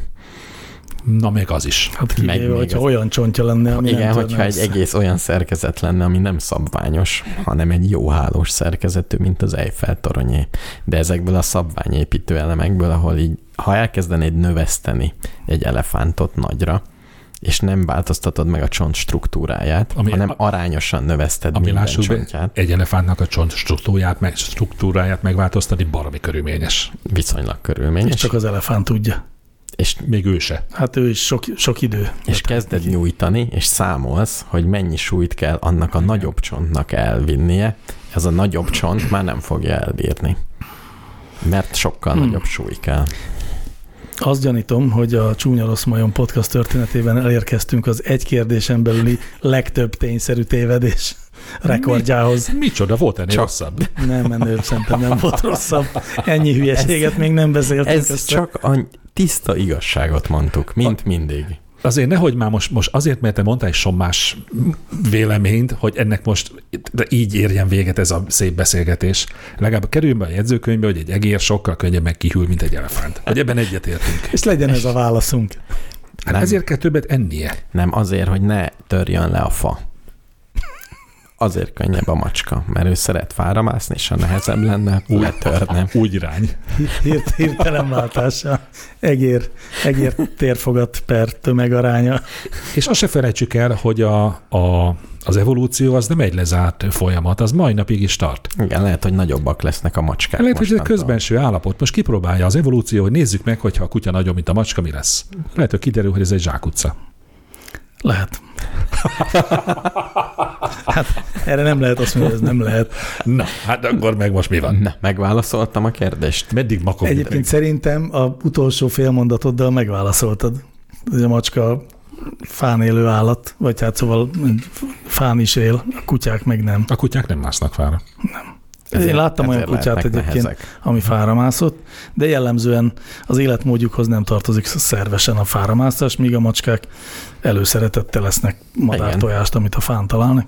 Na még az is. Hát meg kivéve, még hogyha az- olyan csontja lenne, ami Igen, nem hogyha egy egész olyan szerkezet lenne, ami nem szabványos, hanem egy jó hálós szerkezetű, mint az Eiffel toronyé. De ezekből a szabványépítő elemekből, ahol így, ha elkezdenéd növeszteni egy elefántot nagyra, és nem változtatod meg a csont struktúráját, Ami- hanem arányosan növeszted Ami minden lássuk be, csontját, egy elefántnak a csont struktúráját, meg, struktúráját megváltoztatni baromi körülményes. viszonylag És körülményes, csak az elefánt tudja. és, Még ő se. Hát ő is sok, sok idő. és kezded nyújtani, és számolsz, hogy mennyi súlyt kell annak a nagyobb csontnak elvinnie, ez a nagyobb csont már nem fogja elbírni. Mert sokkal Hmm. nagyobb súly kell. Azt gyanítom, hogy a Csúnya Rossz Majom podcast történetében elérkeztünk az egy kérdésen belüli legtöbb tényszerű tévedés rekordjához. Micsoda, volt ennél Csak- rosszabb. Nem menőbb, szerintem nem volt rosszabb. Ennyi hülyeséget még nem beszéltünk. Ez össze. csak a tiszta igazságot mondtuk, mint mindig. Azért nehogy már most, most azért, mert te mondtál egy sommás véleményt, hogy ennek most de így érjen véget ez a szép beszélgetés. Legalább kerüljön be a jegyzőkönyvbe, hogy egy egér sokkal könnyebben kihűl, mint egy elefánt. Hogy ebben egyetértünk. És legyen ez a válaszunk. Hát Nem. ezért kell többet ennie. Nem azért, hogy ne törjön le a fa. Azért könnyebb a macska, mert ő szeret fára mászni, és ha nehezebb lenne, letörne. Úgy irány. Hirt, hirtelen váltása. Egér, egér térfogat per tömegaránya. És azt se felejtsük el, hogy a, a, az evolúció az nem egy lezárt folyamat, az mai napig is tart. Igen, lehet, hogy nagyobbak lesznek a macskák Lehet, hogy ez egy mostantól. közbenső állapot. Most kipróbálja az evolúció, hogy nézzük meg, hogyha a kutya nagyobb, mint a macska, mi lesz. Lehet, hogy kiderül, hogy ez egy zsákutca. Lehet. hát erre nem lehet azt mondani, hogy ez nem lehet. Na, hát akkor meg most mi van? Na, megválaszoltam a kérdést. Meddig makog? Egyébként szerintem a utolsó félmondatoddal megválaszoltad. Ez a macska fán élő állat, vagy hát szóval fán is él, a kutyák meg nem. A kutyák nem másznak fára. Én láttam olyan ezért kutyát lehetnek egyébként, nehezek. ami fára mászott, de jellemzően az életmódjukhoz nem tartozik szervesen a fáramászás, míg a macskák előszeretettel lesznek madártojást, amit a fán találni.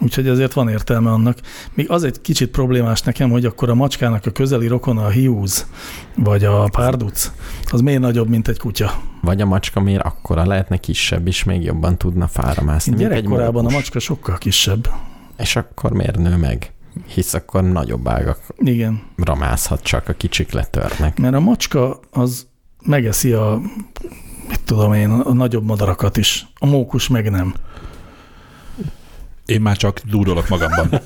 Úgyhogy ezért van értelme annak. Még az egy kicsit problémás nekem, hogy akkor a macskának a közeli rokona a hiúz, vagy a párduc, az miért nagyobb, mint egy kutya? Vagy a macska miért akkora lehetne kisebb is, még jobban tudna fára mászni. Gyerekkorában a macska sokkal kisebb. És akkor miért nő meg? Hisz akkor nagyobb ágakra Igen, mászhat, csak a kicsik letörnek. mert a macska az megeszi a, tudom én, a nagyobb madarakat is. A mókus meg nem. Én már csak dúdolok magamban.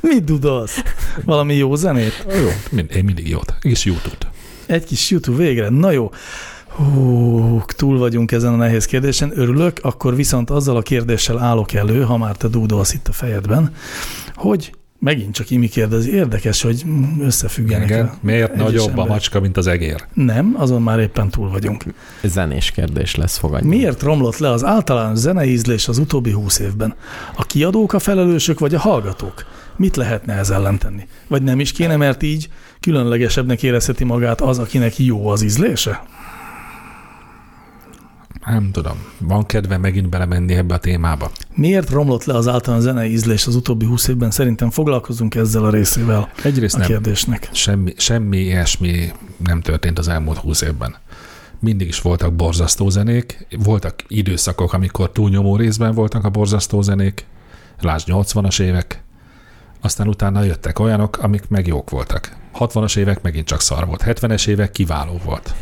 Mit dudolsz? Valami jó zenét? Jó, én mindig jót. És YouTube. Egy kis YouTube végre. Na jó. Hú, túl vagyunk ezen a nehéz kérdésen, örülök, akkor viszont azzal a kérdéssel állok elő, ha már te dúdolsz itt a fejedben, hogy megint csak Imi kérdezi, érdekes, hogy összefüggenek. Igen. a Miért nagyobb a emberek. macska, mint az egér? Nem, azon már éppen túl vagyunk. Zenés kérdés lesz, fogadjunk. Miért romlott le az általános zeneízlés az utóbbi húsz évben? A kiadók a felelősök, vagy a hallgatók? Mit lehetne ez ellen tenni? Vagy nem is kéne, mert így különlegesebbnek érezheti magát az, akinek jó az ízlése? Nem tudom. Van kedve megint belemenni ebbe a témába? Miért romlott le az általános zenei ízlés az utóbbi húsz évben? Szerintem foglalkozunk ezzel a részével Egyrészt a nem. kérdésnek. Semmi, semmi ilyesmi nem történt az elmúlt húsz évben. Mindig is voltak borzasztó zenék, voltak időszakok, amikor túlnyomó részben voltak a borzasztó zenék, lásd 80-as évek, aztán utána jöttek olyanok, amik meg jók voltak. 60-as évek megint csak szar volt, 70-es évek kiváló volt.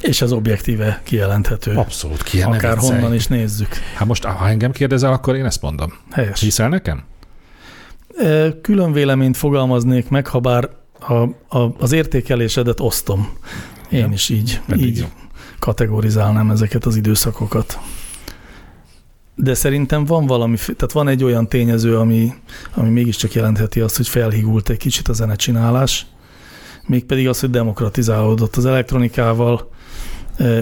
És ez objektíve kijelenthető. Abszolút ki ne Akár viccelj. honnan is nézzük. Hát most, ha engem kérdezel, akkor én ezt mondom. Helyes. Hiszel nekem? Külön véleményt fogalmaznék meg, ha bár a, a, az értékelésedet osztom. Én Ja. is így, így jó. kategorizálnám ezeket az időszakokat. De szerintem van valami, tehát van egy olyan tényező, ami, ami mégiscsak jelentheti azt, hogy felhigult egy kicsit a zenecsinálás, mégpedig az, hogy demokratizálódott az elektronikával.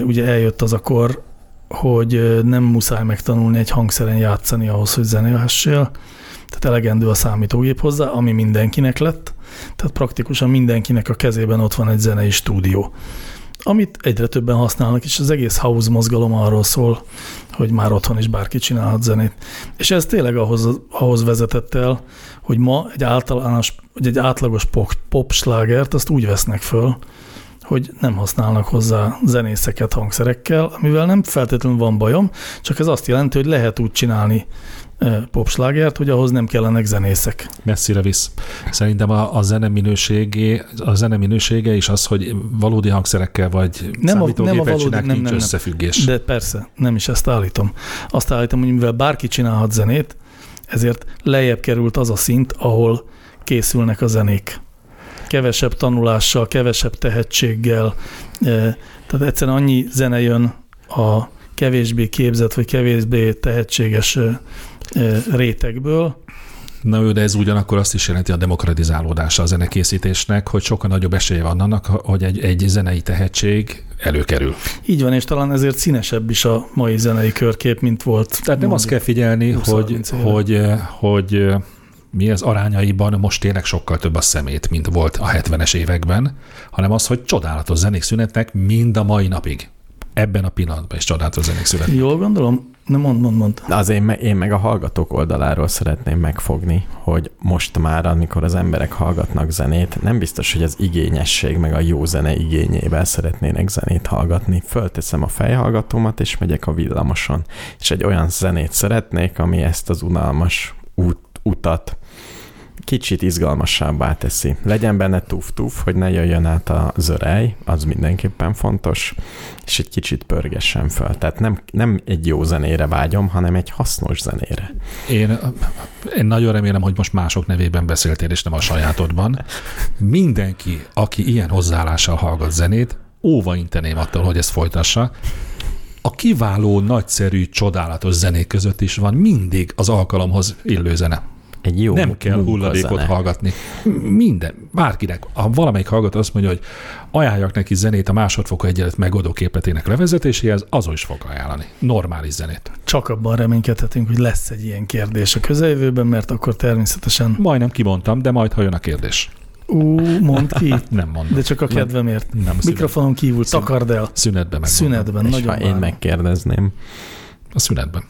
Ugye eljött az a kor, hogy nem muszáj megtanulni egy hangszeren játszani ahhoz, hogy zenélhessél, tehát elegendő a számítógép hozzá, ami mindenkinek lett, tehát praktikusan mindenkinek a kezében ott van egy zenei stúdió, amit egyre többen használnak, és az egész house mozgalom arról szól, hogy már otthon is bárki csinálhat zenét. És ez tényleg ahhoz, ahhoz vezetett el, hogy ma egy általános, vagy egy átlagos pop, pop slágert azt úgy vesznek föl, hogy nem használnak hozzá zenészeket hangszerekkel, amivel nem feltétlenül van bajom, csak ez azt jelenti, hogy lehet úgy csinálni popslágert, hogy ahhoz nem kellenek zenészek. messzire visz. Szerintem a, a zene minőségé, a zene minősége is az, hogy valódi hangszerekkel vagy Nem a- nem a valódi- csinálják, nem, nincs nem, összefüggés. De persze, nem is ezt állítom. Azt állítom, hogy mivel bárki csinálhat zenét, ezért lejjebb került az a szint, ahol készülnek a zenék. Kevesebb tanulással, kevesebb tehetséggel, eh, tehát egyszerűen annyi zene jön a kevésbé képzett, vagy kevésbé tehetséges eh, eh, rétegből, Na jó, de ez ugyanakkor azt is jelenti a demokratizálódása a zenekészítésnek, hogy sokkal nagyobb esélye van annak, hogy egy, egy zenei tehetség előkerül. Így van, és talán ezért színesebb is a mai zenei körkép, mint volt. Tehát nem azt kell figyelni, 20-30 hogy, hogy, hogy mi az arányaiban most tényleg sokkal több a szemét, mint volt a 70-es években, hanem az, hogy csodálatos zenék szünetnek mind a mai napig. Ebben a pillanatban is csodálatos zenék születnek. Jól gondolom? Nem mond, mond, mond. Az én, én meg a hallgatók oldaláról szeretném megfogni, hogy most már, amikor az emberek hallgatnak zenét, nem biztos, hogy az igényesség meg a jó zene igényével szeretnének zenét hallgatni. Fölteszem a fejhallgatómat, és megyek a villamoson. És egy olyan zenét szeretnék, ami ezt az unalmas út, utat kicsit izgalmasabbá teszi. Legyen benne tuf-tuf, hogy ne jöjjön át a zörej, az mindenképpen fontos, és egy kicsit pörgessen föl. Tehát nem, nem egy jó zenére vágyom, hanem egy hasznos zenére. Én, én nagyon remélem, hogy most mások nevében beszéltél, és nem a sajátodban. Mindenki, aki ilyen hozzáállással hallgat zenét, óva inteném attól, hogy ezt folytassa. A kiváló, nagyszerű, csodálatos zenék között is van mindig az alkalomhoz illő zene. Egy jó nem kell hulladékot munkazene. hallgatni. Minden, bárkinek. Ha valamelyik hallgató azt mondja, hogy ajánljak neki zenét a másodfokú egyenlet megoldó képletének levezetéséhez, azon is fog ajánlani. Normális zenét. Csak abban reménykedhetünk, hogy lesz egy ilyen kérdés a közeljövőben, mert akkor természetesen... Majdnem kimondtam, de majd ha jön a kérdés. Ú, mondd ki, Nem mondom. de csak a kedvemért. Nem, szünet, Mikrofonon kívül takard el. szünetben meg. Szünetben, És nagyon ha én megkérdezném, A szünetben.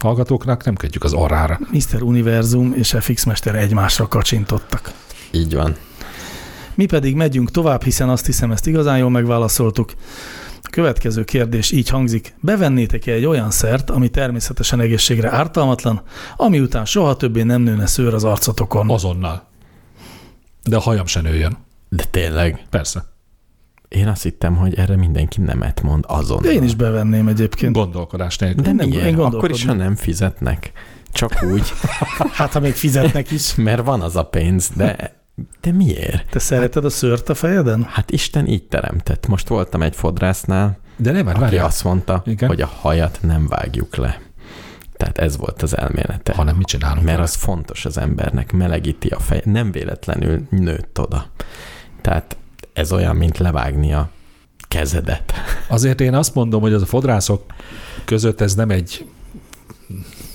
Hallgatóknak nem kedjük az orrára. Mr. Univerzum és FX Mester egymásra kacsintottak. így van. Mi pedig megyünk tovább, hiszen azt hiszem, ezt igazán jól megválaszoltuk. A következő kérdés így hangzik. Bevennétek-e egy olyan szert, ami természetesen egészségre ártalmatlan, ami után soha többé nem nőne szőr az arcotokon? Azonnal. De a hajam se nőjön. De tényleg, Persze. Én azt hittem, hogy erre mindenki nemet mond azon. De én is bevenném egyébként. Gondolkodás nélkül. De Nem, én? Akkor is, ha nem fizetnek. Csak úgy, Hát, ha még fizetnek is. mert van az a pénz, de, de miért? Te szereted a szőrt a fejedben? Hát Isten így teremtett. Most voltam egy fodrásznál, De nem, aki várjál. azt mondta, Igen? hogy a hajat nem vágjuk le. Tehát ez volt az elmélete. Hanem mit csinálunk? Mert vele? az fontos az embernek, melegíti a fej, nem véletlenül nőtt oda. Tehát ez olyan, mint levágni a kezedet. Azért én azt mondom, hogy az a fodrászok között ez nem egy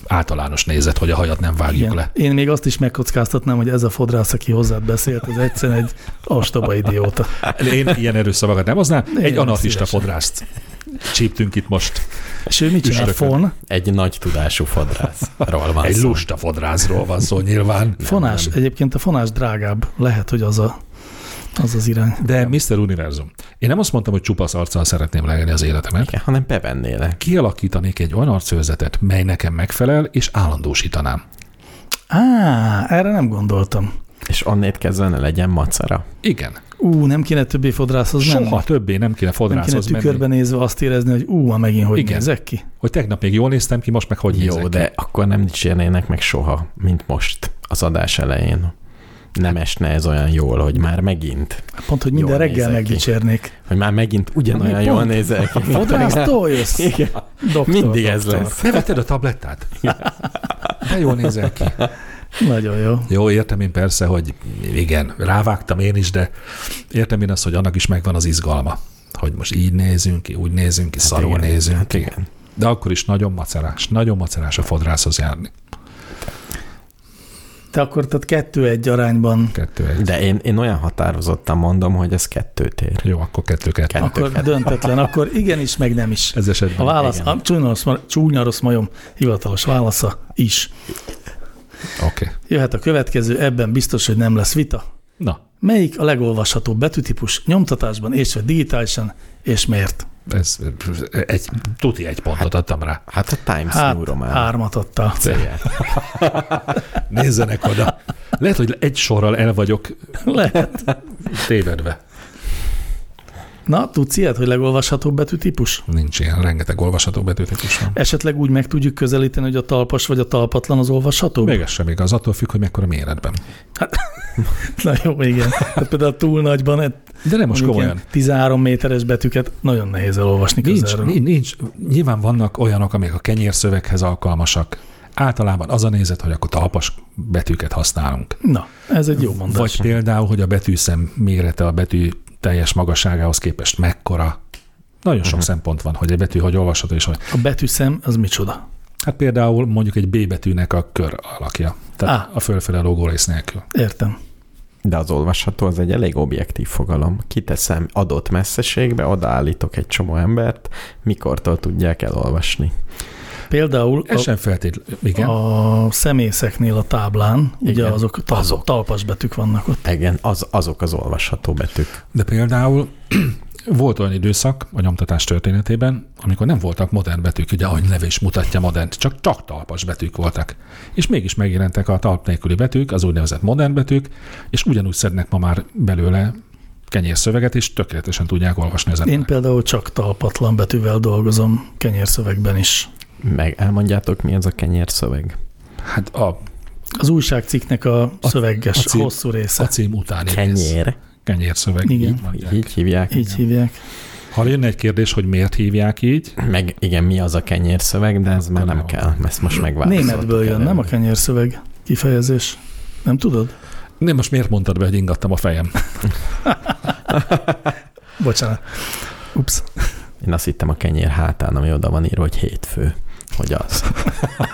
általános nézet, hogy a hajat nem vágjuk le. Én még azt is megkockáztatnám, hogy ez a fodrász, aki hozzád beszélt, ez egyszerűen egy ostoba idióta. Én ilyen erős szavakat nem hoznám. Én Egy nem anarchista fodrászt csíptünk itt most. És ő mit csinál? Fon? Egy nagy tudású fodrászról van Egy szó. lusta fodrászról van szó nyilván. Fonás. Egyébként a fonás drágább. Lehet, hogy az a, az, az irány. De Mr. Univerzum, én nem azt mondtam, hogy csupasz arccal szeretném leélni az életemet. Igen, hanem bevennél Kialakítanék egy olyan arcőrzetet, mely nekem megfelel, és állandósítanám. Á, erre nem gondoltam. És onnét kezdve ne legyen macera. Igen. Ú, nem kéne többé fodrászhoz menni? Soha többé nem kéne Nem kéne fodrászhoz menni. tükörbe nézve azt érezni, hogy ú, ma megint hogy Igen. nézek ki? Hogy tegnap még jól néztem ki, most meg hogy Jó, nézek de ki. akkor nem dicsérnének meg soha, mint most az adás elején. Nem esne ez olyan jól, hogy már megint, Pont, hogy minden reggel ki. megdicsérnék. hogy már megint ugyanolyan Pont. jól nézel ki. Fodrásztól jössz? Igen, Doktor, mindig ez lesz. Ne vetted a tablettát? De jól nézel ki. Nagyon jó. Jó, értem én persze, hogy igen, rávágtam én is, de értem én azt, hogy annak is megvan az izgalma. Hogy most így nézünk ki, úgy nézünk ki, szarul igen, nézünk hát ki. igen. De akkor is nagyon macerás, nagyon macerás a fodrászhoz járni. Te akkor tehát kettő-egy arányban Kettő egy. De én, én olyan határozottan mondom, hogy ez kettőt ér. Jó, akkor kettő kettő. Kettő. akkor döntetlen, akkor igenis, meg nem is. Ez A esetben. válasz, igen. a csúnya rossz, ma- csúnya rossz majom hivatalos válasza is. Oké. Okay. Jöhet a következő, ebben biztos, hogy nem lesz vita. Na, Melyik a legolvashatóbb betűtípus nyomtatásban és vagy digitálisan, és miért? Ez egy, tuti egy pontot adtam rá. Hát a Times Hát, New Roman. hármat adta. Nézzenek oda. Lehet, hogy egy sorral el vagyok Lehet. tévedve. Na, tudsz ilyet, hogy legolvashatóbb betűtípus? Nincs ilyen, rengeteg olvasható betűtípus van. Esetleg úgy meg tudjuk közelíteni, hogy a talpas vagy a talpatlan az olvashatóbb? Még ez sem igaz, attól függ, hogy mekkora méretben. Na jó, igen. Tehát például túl nagyban, De nem most komolyan. ilyen 13 méteres betűket nagyon nehéz elolvasni Nincs, közelről. nincs, nincs, nyilván vannak olyanok, amik a kenyérszöveghez alkalmasak. Általában az a nézet, hogy akkor talpas betűket használunk. Na, ez egy jó mondás. Vagy például, hogy a betűszem mérete a betű teljes magasságához képest mekkora. Nagyon sok uh-huh. szempont van, hogy egy betű hogy olvasható, és hogy A betűszem, az micsoda? hát például mondjuk egy B betűnek a kör alakja. Tehát ah. a fölfele lógó rész nélkül. Értem. De az olvasható az egy elég objektív fogalom. Kiteszem adott messzeségbe, odaállítok egy csomó embert, mikortól tudják elolvasni. Például Ez a, sem feltétlenül. Igen. a szemészeknél a táblán, ugye Igen. azok, tal- Azok. talpas betűk vannak ott. Igen, az, azok az olvasható betűk. De például volt olyan időszak a nyomtatás történetében, amikor nem voltak modern betűk, ugye ahogy neve is mutatja modern, csak, csak talpas betűk voltak. És mégis megjelentek a talp nélküli betűk, az úgynevezett modern betűk, és ugyanúgy szednek ma már belőle kenyérszöveget, és tökéletesen tudják olvasni az Én például csak talpatlan betűvel dolgozom kenyérszövegben is. Meg elmondjátok, mi az a kenyérszöveg? Hát a, Az újságcikknek a, szöveges, a cím- hosszú része. a cím utáni rész. Kenyér. Kenyérszöveg. Igen. Így. Így hívják. Így hívják. Ha jönne egy kérdés, hogy miért hívják így, Meg igen, mi az a kenyérszöveg, de ez már nem Nem. kell. Ezt most megváltoztattuk. Németből jön, nem a kenyérszöveg kifejezés. Nem tudod? nem most miért mondtad be, hogy ingattam a fejem? Bocsánat. Ups. Én azt hittem a kenyér hátán, ami oda van írva, hogy hétfő. Hogy az.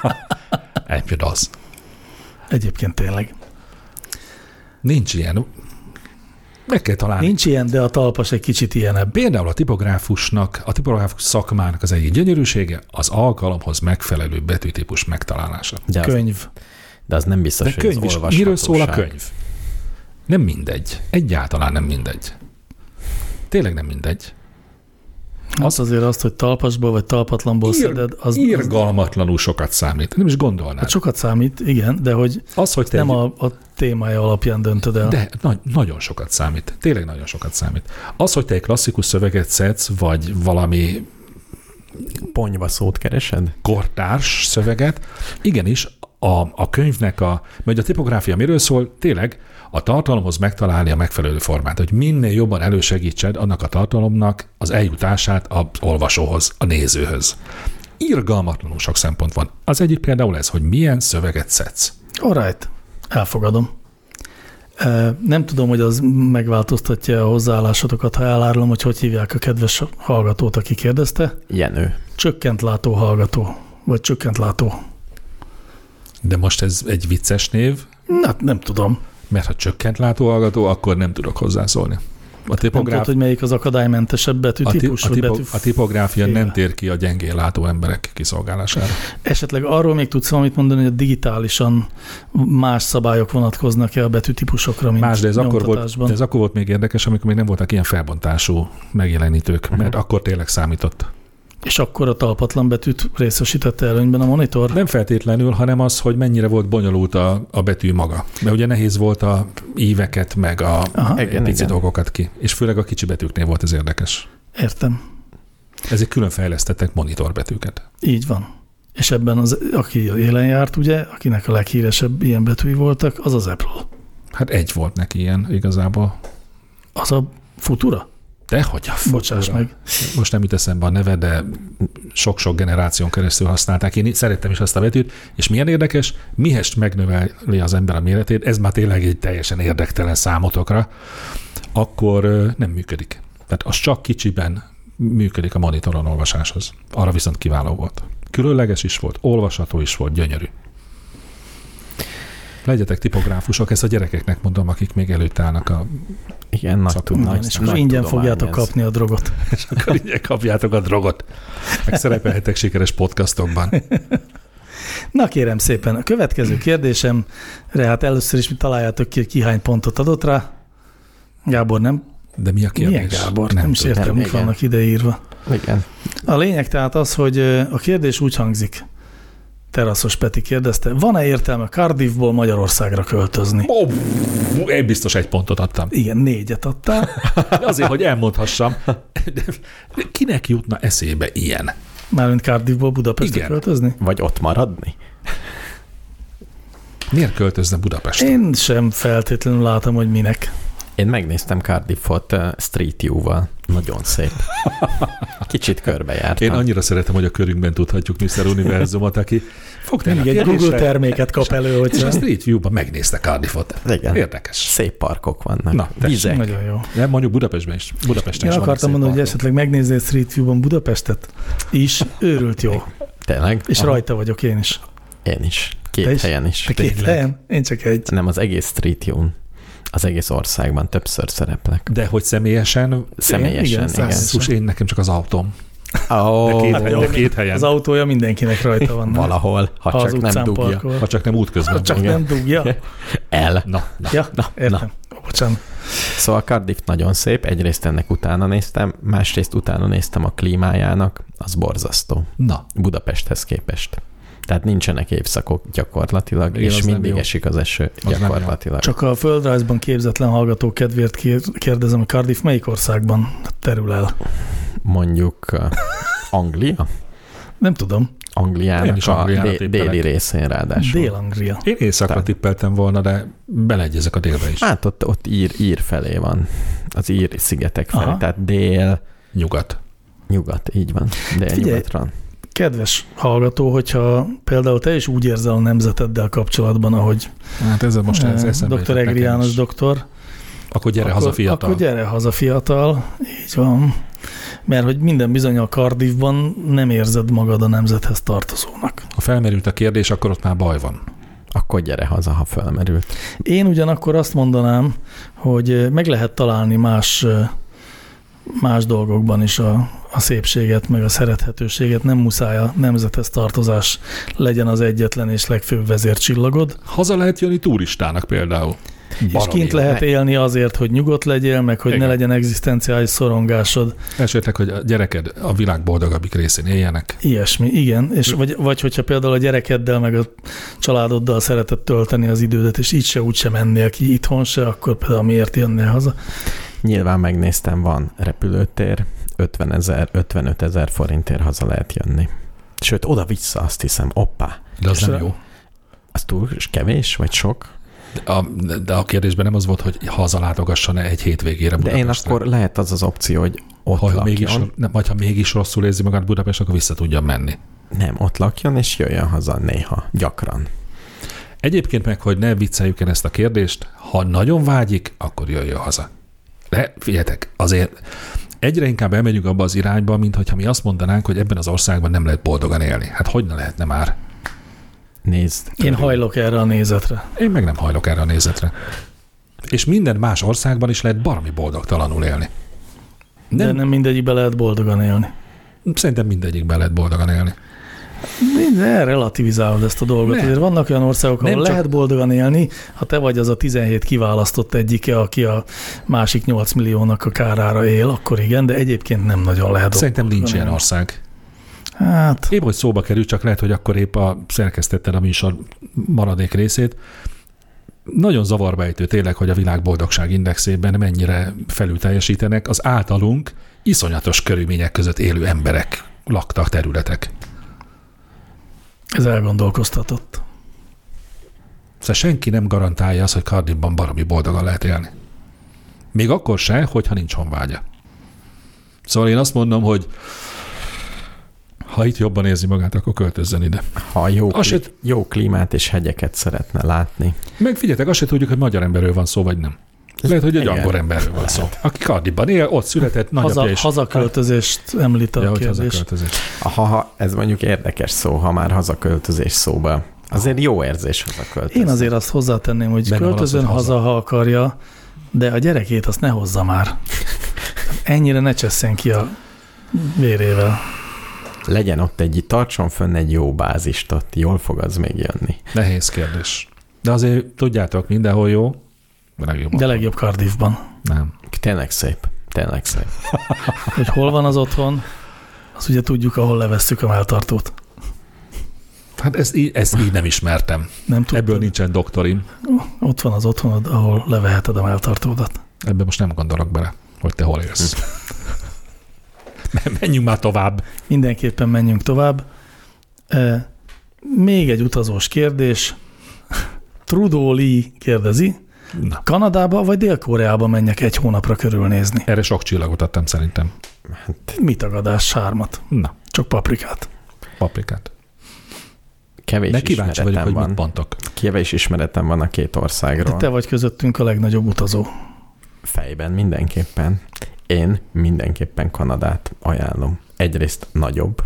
Egyébként az. Egyébként tényleg. Nincs ilyen. Meg kell találni. Nincs ilyen, de a talpas egy kicsit ilyenebb. Például a tipográfusnak, a tipográfus szakmának az egyik gyönyörűsége az alkalomhoz megfelelő betűtípus megtalálása. De az, Könyv. de az nem biztos, De hogy könyv az is. Miről szól a könyv? Nem mindegy. Egyáltalán nem mindegy. Tényleg nem mindegy. Az azért azt, hogy talpasból vagy talpatlanból szeded, az, az Irgalmatlanul sokat számít. Nem is gondolnád. hát sokat számít, igen, de hogy Az, hogy te nem egy- a, a témája alapján döntöd el. De na- nagyon sokat számít. Tényleg nagyon sokat számít. Az, hogy te egy klasszikus szöveget szedsz, vagy valami Ponyva szót keresed? kortárs szöveget, igenis a, a könyvnek a, vagy a tipográfia miről szól, tényleg a tartalomhoz megtalálni a megfelelő formát, hogy minél jobban elősegítsed annak a tartalomnak az eljutását az olvasóhoz, a nézőhöz. Irgalmatlanul sok szempont van. Az egyik például ez, hogy milyen szöveget szedsz. Alright, elfogadom. Nem tudom, hogy az megváltoztatja a hozzáállásotokat, ha elárulom, hogy hogy hívják a kedves hallgatót, aki kérdezte. Jenő. Csökkent látó hallgató, vagy csökkent látó. De most ez egy vicces név, Na, nem tudom. Mert ha csökkent látóhallgató, akkor nem tudok hozzászólni. A Nem tudod, tipográf, hogy melyik az akadálymentesebb a, ti, betűtípus, a, tipo, betű... a tipográfia nem féle. tér ki a gyengén látó emberek kiszolgálására. Esetleg arról még tudsz valamit mondani, hogy a digitálisan más szabályok vonatkoznak-e a betűtípusokra, mint Más, de ez akkor, volt, de ez akkor volt még érdekes, amikor még nem voltak ilyen felbontású megjelenítők, Mhm. mert akkor tényleg számított. És akkor a talpatlan betűt részesítette előnyben a monitor? Nem feltétlenül, hanem az, hogy mennyire volt bonyolult a, a betű maga. Mert ugye nehéz volt a íveket, meg a Aha, Igen, pici igen. dolgokat ki. És főleg a kicsi betűknél volt ez érdekes. értem. Ezek külön fejlesztettek monitorbetűket. Így van. És ebben az, aki élen járt, ugye, akinek a leghíresebb ilyen betűi voltak, az az Apple. Hát egy volt neki ilyen igazából. Az a Futura? De hogy a Bocsáss meg. Most nem jut eszembe a neve, de sok-sok generáción keresztül használták. Én szerettem is azt a betűt, és milyen érdekes, mihest megnöveli az ember a méretét, ez már tényleg egy teljesen érdektelen számotokra, akkor nem működik. Tehát az csak kicsiben működik a monitoron olvasáshoz. Arra viszont kiváló volt. Különleges is volt, olvasható is volt, gyönyörű. Legyetek tipográfusok, ezt a gyerekeknek mondom, akik még előtt állnak a Igen, nagy, Szaktudomány. tud, Igen, nagy, és akkor ingyen fogjátok ez. kapni a drogot. és akkor így kapjátok a drogot. Meg szerepelhetek sikeres podcastokban. Na kérem szépen, a következő kérdésemre, hát először is mi találjátok ki, hogy ki hány pontot adott rá. Gábor, nem? De mi a kérdés? Milyen Gábor? Nem, nem is értem, Nem, mik vannak ideírva. Igen. A lényeg tehát az, hogy a kérdés úgy hangzik. Teraszos Peti kérdezte, van-e értelme Cardiffból Magyarországra költözni? Ó, én biztos egy pontot adtam. Igen, négyet adtál. De azért, hogy elmondhassam, de kinek jutna eszébe ilyen? Mármint Cardiffból Budapestre Igen. költözni? Vagy ott maradni? Miért költözne Budapestre? Én sem feltétlenül látom, hogy minek. Én megnéztem Cardiffot uh, Street View-val. Nagyon szép. Kicsit körbejártam. Én annyira szeretem, hogy a körünkben tudhatjuk Mr. Univerzumot, aki fog tenni Mindig a egy Google kérdésre, terméket kap elő, és hogy a Street View-ban megnézte Cardiffot. Igen. Érdekes. Szép parkok vannak. Na, tessék. Vizek. nagyon jó. Nem, mondjuk Budapestben is. Budapesten Én is akartam szép mondani, hogy parkok. esetleg megnézni Street View-ban Budapestet is, őrült jó. Tényleg? És Aha. rajta vagyok én is. Én is. Két Te is? helyen is. Te két helyen? Én csak egy. Nem, az egész Street View-n. Az egész országban többször szereplek. De hogy személyesen, Személyesen, igen, igen. személyesen. Szus, én nekem csak az autóm. De Ó, két, helyen, de két helyen. Az autója mindenkinek rajta van. nem? valahol, ha Ha csak nem dugja parkol. Ha csak nem útközben. Ha csak van. nem dugja. el. Na, na. Ja, Na, értem. Bocsánat. Szóval Cardiff nagyon szép, egyrészt ennek utána néztem, másrészt utána néztem a klímájának, az borzasztó. na. Budapesthez képest. Tehát nincsenek évszakok gyakorlatilag, Igen, és az mindig esik az eső jó. gyakorlatilag. Csak a földrajzban képzetlen hallgató kedvéért kér- kérdezem, hogy Cardiff melyik országban terül el? Mondjuk Anglia? Nem tudom. Én Angliának is a dé- déli részén ráadásul. Dél-Anglia. Én éjszakra Tehát- tippeltem volna, de beleegyezek a délbe is. Hát ott, ott ír, ír felé van, az ír szigetek felé, Aha. tehát dél, Nyugat. Nyugat, így van. De Figyelj, nyugatra. Kedves hallgató, hogyha például te is úgy érzel a nemzeteddel kapcsolatban, ahogy Hát most ez eh, eszembe dr. jutott Egri János doktor, Akkor gyere akkor, haza fiatal. Akkor gyere haza fiatal, így van. Mert hogy minden bizony a Cardiffban nem érzed magad a nemzethez tartozónak. Ha felmerült a kérdés, akkor ott már baj van. Akkor gyere haza, ha felmerült. Én ugyanakkor azt mondanám, hogy eh, meg lehet találni más, eh, más dolgokban is a, a szépséget, meg a szerethetőséget. Nem muszáj a nemzethez tartozás legyen az egyetlen és legfőbb vezércsillagod. Haza lehet jönni turistának például. és kint lehet élni azért, hogy nyugodt legyél, meg hogy Igen. ne legyen egzisztenciális szorongásod. Esetleg, hogy a gyereked a világ boldogabbik részén éljenek. Ilyesmi, igen. És vagy, vagy hogyha például a gyerekeddel, meg a családoddal szeretett tölteni az idődet, és így se úgy sem mennél ki itthon se, akkor például miért jönnél haza? Nyilván megnéztem, van repülőtér, 50 ezer, 55 ezer forintért haza lehet jönni. Sőt, oda-vissza azt hiszem, oppá. De az És nem a- jó. Az túl kevés, vagy sok? A, de a kérdésben nem az volt, hogy hazalátogasson-e egy hétvégére De én akkor lehet az az opció, hogy ott ha lakjon. mégis, nem, vagy ha mégis rosszul érzi magát Budapest, akkor vissza tudja menni. Nem, ott lakjon, és jöjjön haza néha, gyakran. Egyébként meg, hogy ne vicceljük el ezt a kérdést, ha nagyon vágyik, akkor jöjjön haza. De figyeljetek, azért egyre inkább elmegyünk abba az irányba, mint hogyha mi azt mondanánk, hogy ebben az országban nem lehet boldogan élni. Hát hogy ne lehetne már? Nézd. Én hajlok erre a nézetre. Én meg nem hajlok erre a nézetre. És minden más országban is lehet baromi boldogtalanul élni. De Nem, nem mindegyikbe lehet boldogan élni. Szerintem mindegyikben lehet boldogan élni. De relativizálod ezt a dolgot. Nem. Azért vannak olyan országok, ahol Nem csak- lehet boldogan élni, ha te vagy az a 17 kiválasztott egyike, aki a másik 8 milliónak a kárára él, akkor igen, de egyébként nem nagyon lehet. Szerintem nincs ilyen ország. Hát, Épp, hogy szóba kerül, csak lehet, hogy akkor épp a szerkesztetted a műsor maradék részét. Nagyon zavarba ejtő tényleg, hogy a világ boldogság indexében mennyire felül teljesítenek az általunk iszonyatos körülmények között élő emberek laktak területek. Ez elgondolkoztatott. Szóval senki nem garantálja azt, hogy Cardiffban baromi boldogan lehet élni. Még akkor se, hogyha nincs honvágya. Szóval én azt mondom, hogy ha itt jobban érzi magát, akkor költözzen ide. Ha jó, se- jó klímát és hegyeket szeretne látni. Meg figyeljetek, azt se tudjuk, hogy magyar emberről van szó, vagy nem. Lehet, hogy egy angol emberről van szó. Aki Cardiffban él, ott született, nagyapja Haza, is. hazaköltözést említ a Ja, kérdés. hazaköltözés. Ha, ha, ez mondjuk érdekes szó, ha már hazaköltözés szóba. Azért jó érzés hazaköltözni. Én azért azt hozzátenném, hogy Benne költözön haza, haza. ha akarja, de a gyerekét azt ne hozza már. Ennyire ne csesszen ki a vérével. Legyen ott egy, tartson fönn egy jó bázist ott, jól fog az még jönni. Nehéz kérdés. De azért tudjátok, mindenhol jó, legjobb. De legjobb Cardiffban. Nem. Tényleg szép, tényleg szép. Hogy hol van az otthon, az ugye tudjuk, ahol levesszük a melltartót. Hát ezt így, ezt így nem ismertem. Nem tudod? Ebből nincsen doktorim. Ott van az otthonod, ahol leveheted a melltartódat. Ebben most nem gondolok bele, hogy te hol élsz. Menjünk már tovább. Mindenképpen menjünk tovább. E, még egy utazós kérdés. Trudeau Lee kérdezi, Na, Kanadába vagy Dél-Koreába menjek egy hónapra körülnézni? erre sok csillagot adtam szerintem. Mi tagadás, sármat? Na, Csak paprikát. paprikát. Kevés De kíváncsi vagyok, ismeretem hogy van. mit mondtok. Kevés ismeretem van a két De országról. te vagy közöttünk a legnagyobb utazó. Fejben mindenképpen. Én mindenképpen Kanadát ajánlom. Egyrészt nagyobb.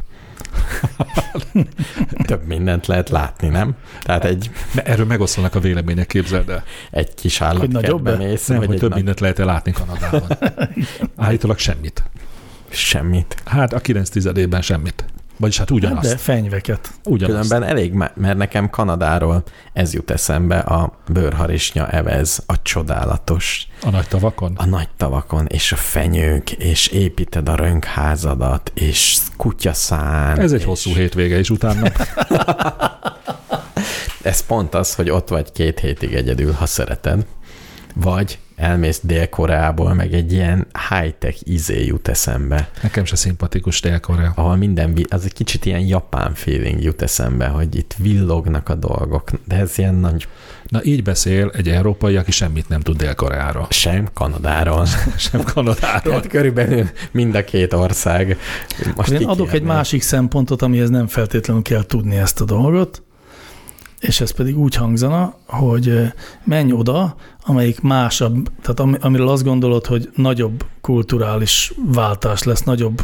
Több mindent lehet látni, nem? Tehát egy, De erről megoszlanak a vélemények, képzeld el. egy kis állatkertbe mész, Nem, vagy hogy egy több nagy... mindent lehet látni Kanadában. Állítólag semmit. Semmit. Hát a 9 tizedében semmit. Vagyis hát ugyanazt. de fenyveket. ugyanazt. Különben elég, me- mert nekem Kanadáról ez jut eszembe, a bőrharisnya evez, a csodálatos, A nagy tavakon. a nagy tavakon, és a fenyők, és építed a rönkházadat, és kutyaszán. Ez egy és hosszú hétvége is utána. Ez pont az, hogy ott vagy két hétig egyedül, ha szereted. Vagy elmész Dél-Koreából, meg egy ilyen high-tech izé jut eszembe, Nekem se szimpatikus Dél-Korea. ahol minden, az egy kicsit ilyen japán feeling jut eszembe, hogy itt villognak a dolgok, de ez ilyen nagy, Na így beszél egy európai, aki semmit nem tud Dél-Koreáról. sem Kanadáról. Sem Kanadáról. Tehát körülbelül mind a két ország. Most Én adok egy másik szempontot, amihez nem feltétlenül kell tudni ezt a dolgot, és ez pedig úgy hangzana, hogy menj oda, amelyik másabb, tehát ami, amiről azt gondolod, hogy nagyobb kulturális váltás lesz, nagyobb,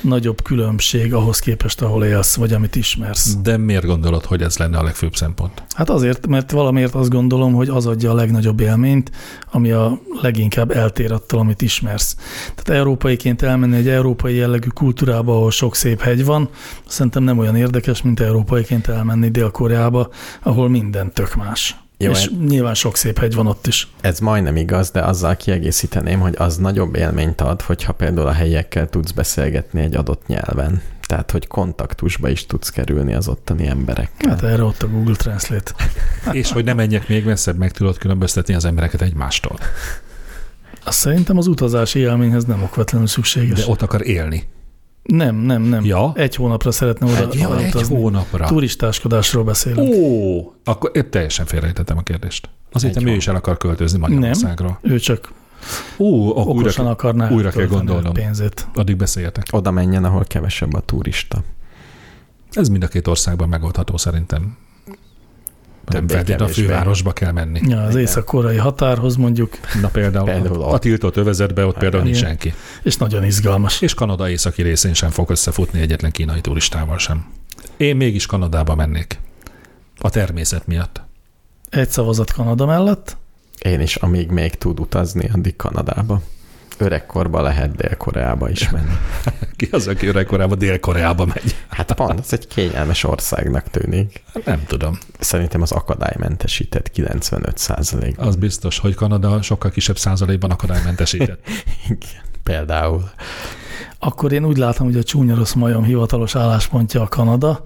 nagyobb különbség ahhoz képest, ahol élsz, vagy amit ismersz. De miért gondolod, hogy ez lenne a legfőbb szempont? Hát azért, mert valamiért azt gondolom, hogy az adja a legnagyobb élményt, ami a leginkább eltér attól, amit ismersz. Tehát európaiként elmenni egy európai jellegű kultúrába, ahol sok szép hegy van, szerintem nem olyan érdekes, mint európaiként elmenni Dél-Koreába, ahol minden tök más. Jó, és hát- nyilván sok szép hegy van ott is. Ez majdnem igaz, de azzal kiegészíteném, hogy az nagyobb élményt ad, hogyha például a helyiekkel tudsz beszélgetni egy adott nyelven. Tehát, hogy kontaktusba is tudsz kerülni az ottani emberekkel. Hát erre ott a Google Translate. És hogy ne menjek még messzebb, meg tudod különböztetni az embereket egymástól. Azt szerintem az utazási élményhez nem okvetlenül szükséges. De ott akar élni. Nem, nem, nem. Ja? Egy hónapra szeretne oda, Egy, ja, egy hónapra. Turistáskodásról beszélünk. Ó, akkor épp teljesen félrejtettem a kérdést. Azért nem ő is el akar költözni Magyarországról. Ő csak Ó, akkor újra, okosan akarná újra kell gondolnom. pénzét. addig beszéljetek. Oda menjen, ahol kevesebb a turista. Ez mind a két országban megoldható szerintem. Nem feltétlenül a fővárosba kell menni. Ja, az észak-koreai határhoz mondjuk, Na például, Például ott. a tiltott övezetbe ott például nincs senki. és nagyon izgalmas. És Kanada északi részén sem fog összefutni egyetlen kínai turistával sem. Én mégis Kanadába mennék. A természet miatt. Egy szavazat Kanada mellett, Én is, amíg még tud utazni, addig Kanadába. Öregkorban lehet Dél-Koreába is menni. Ki az, aki öregkorában Dél-Koreába megy? Hát pont, ez egy kényelmes országnak tűnik. Nem tudom. Szerintem az akadálymentesített 95 százalék. Az biztos, hogy Kanada sokkal kisebb százalékban akadálymentesített. Például. akkor én úgy látom, hogy a csúnya rossz majom hivatalos álláspontja a Kanada,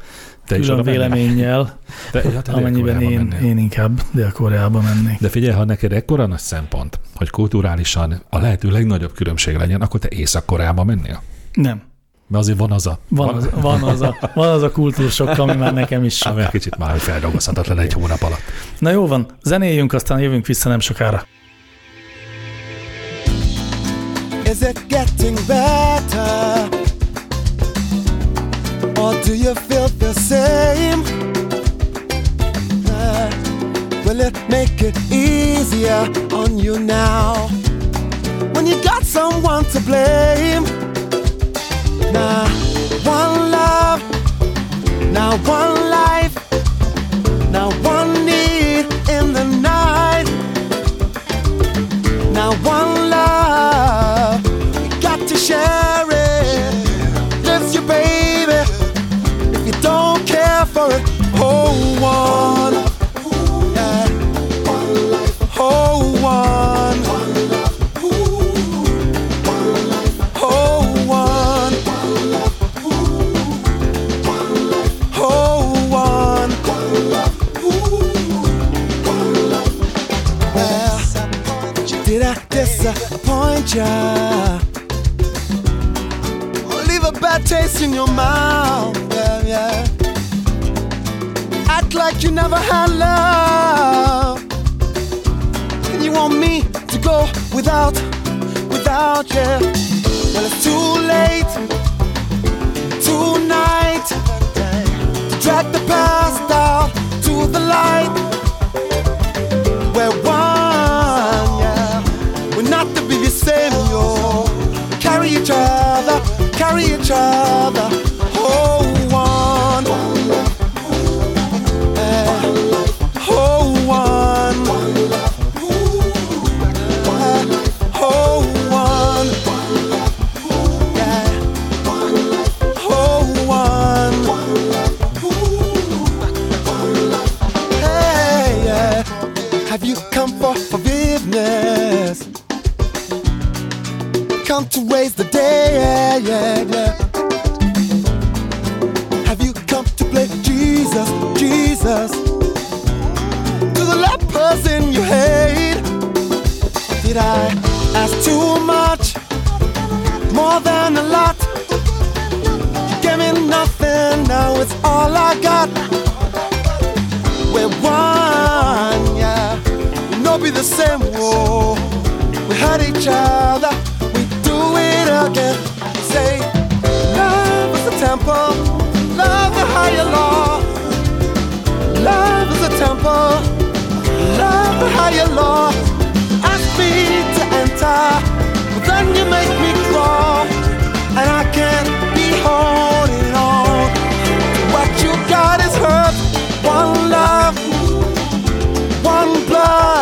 Te is külön véleménnyel, Te, ja, te amennyiben én, mennél. én inkább Dél-Koreába mennék. De figyelj, ha neked ekkora nagy szempont, hogy kulturálisan a lehető legnagyobb különbség legyen, akkor te Észak-Koreába mennél? Nem. Mert azért van az a... Van az, van az a, van az a kultúrsok, ami már nekem is sok. Ami egy kicsit már feldolgozhatatlan egy hónap alatt. Na jó van, zenéljünk, aztán jövünk vissza nem sokára. Is it getting better? Or do you feel the same? Uh, will it make it easier on you now? When you got someone to blame? Now, one love, now one life, now one need in the night. Now one love, you got to share leave a bad taste in your mouth? Yeah, yeah. Act like you never had love. And you want me to go without, without you. Well, it's too late tonight to drag the past out to the light. to raise the dead? Have you come to play Jesus, Jesus? To the lepers in your hate. Did I ask too much? More than a lot. You gave me nothing, now it's all I got. We're one, yeah. We'll not be the same. Whoa. We had each other again. Say, love is a temple, love the higher law. Love is a temple, love the higher law. Ask me to enter, but then you make me crawl, and I can't be holding on. What you got is hurt, one love, one blood,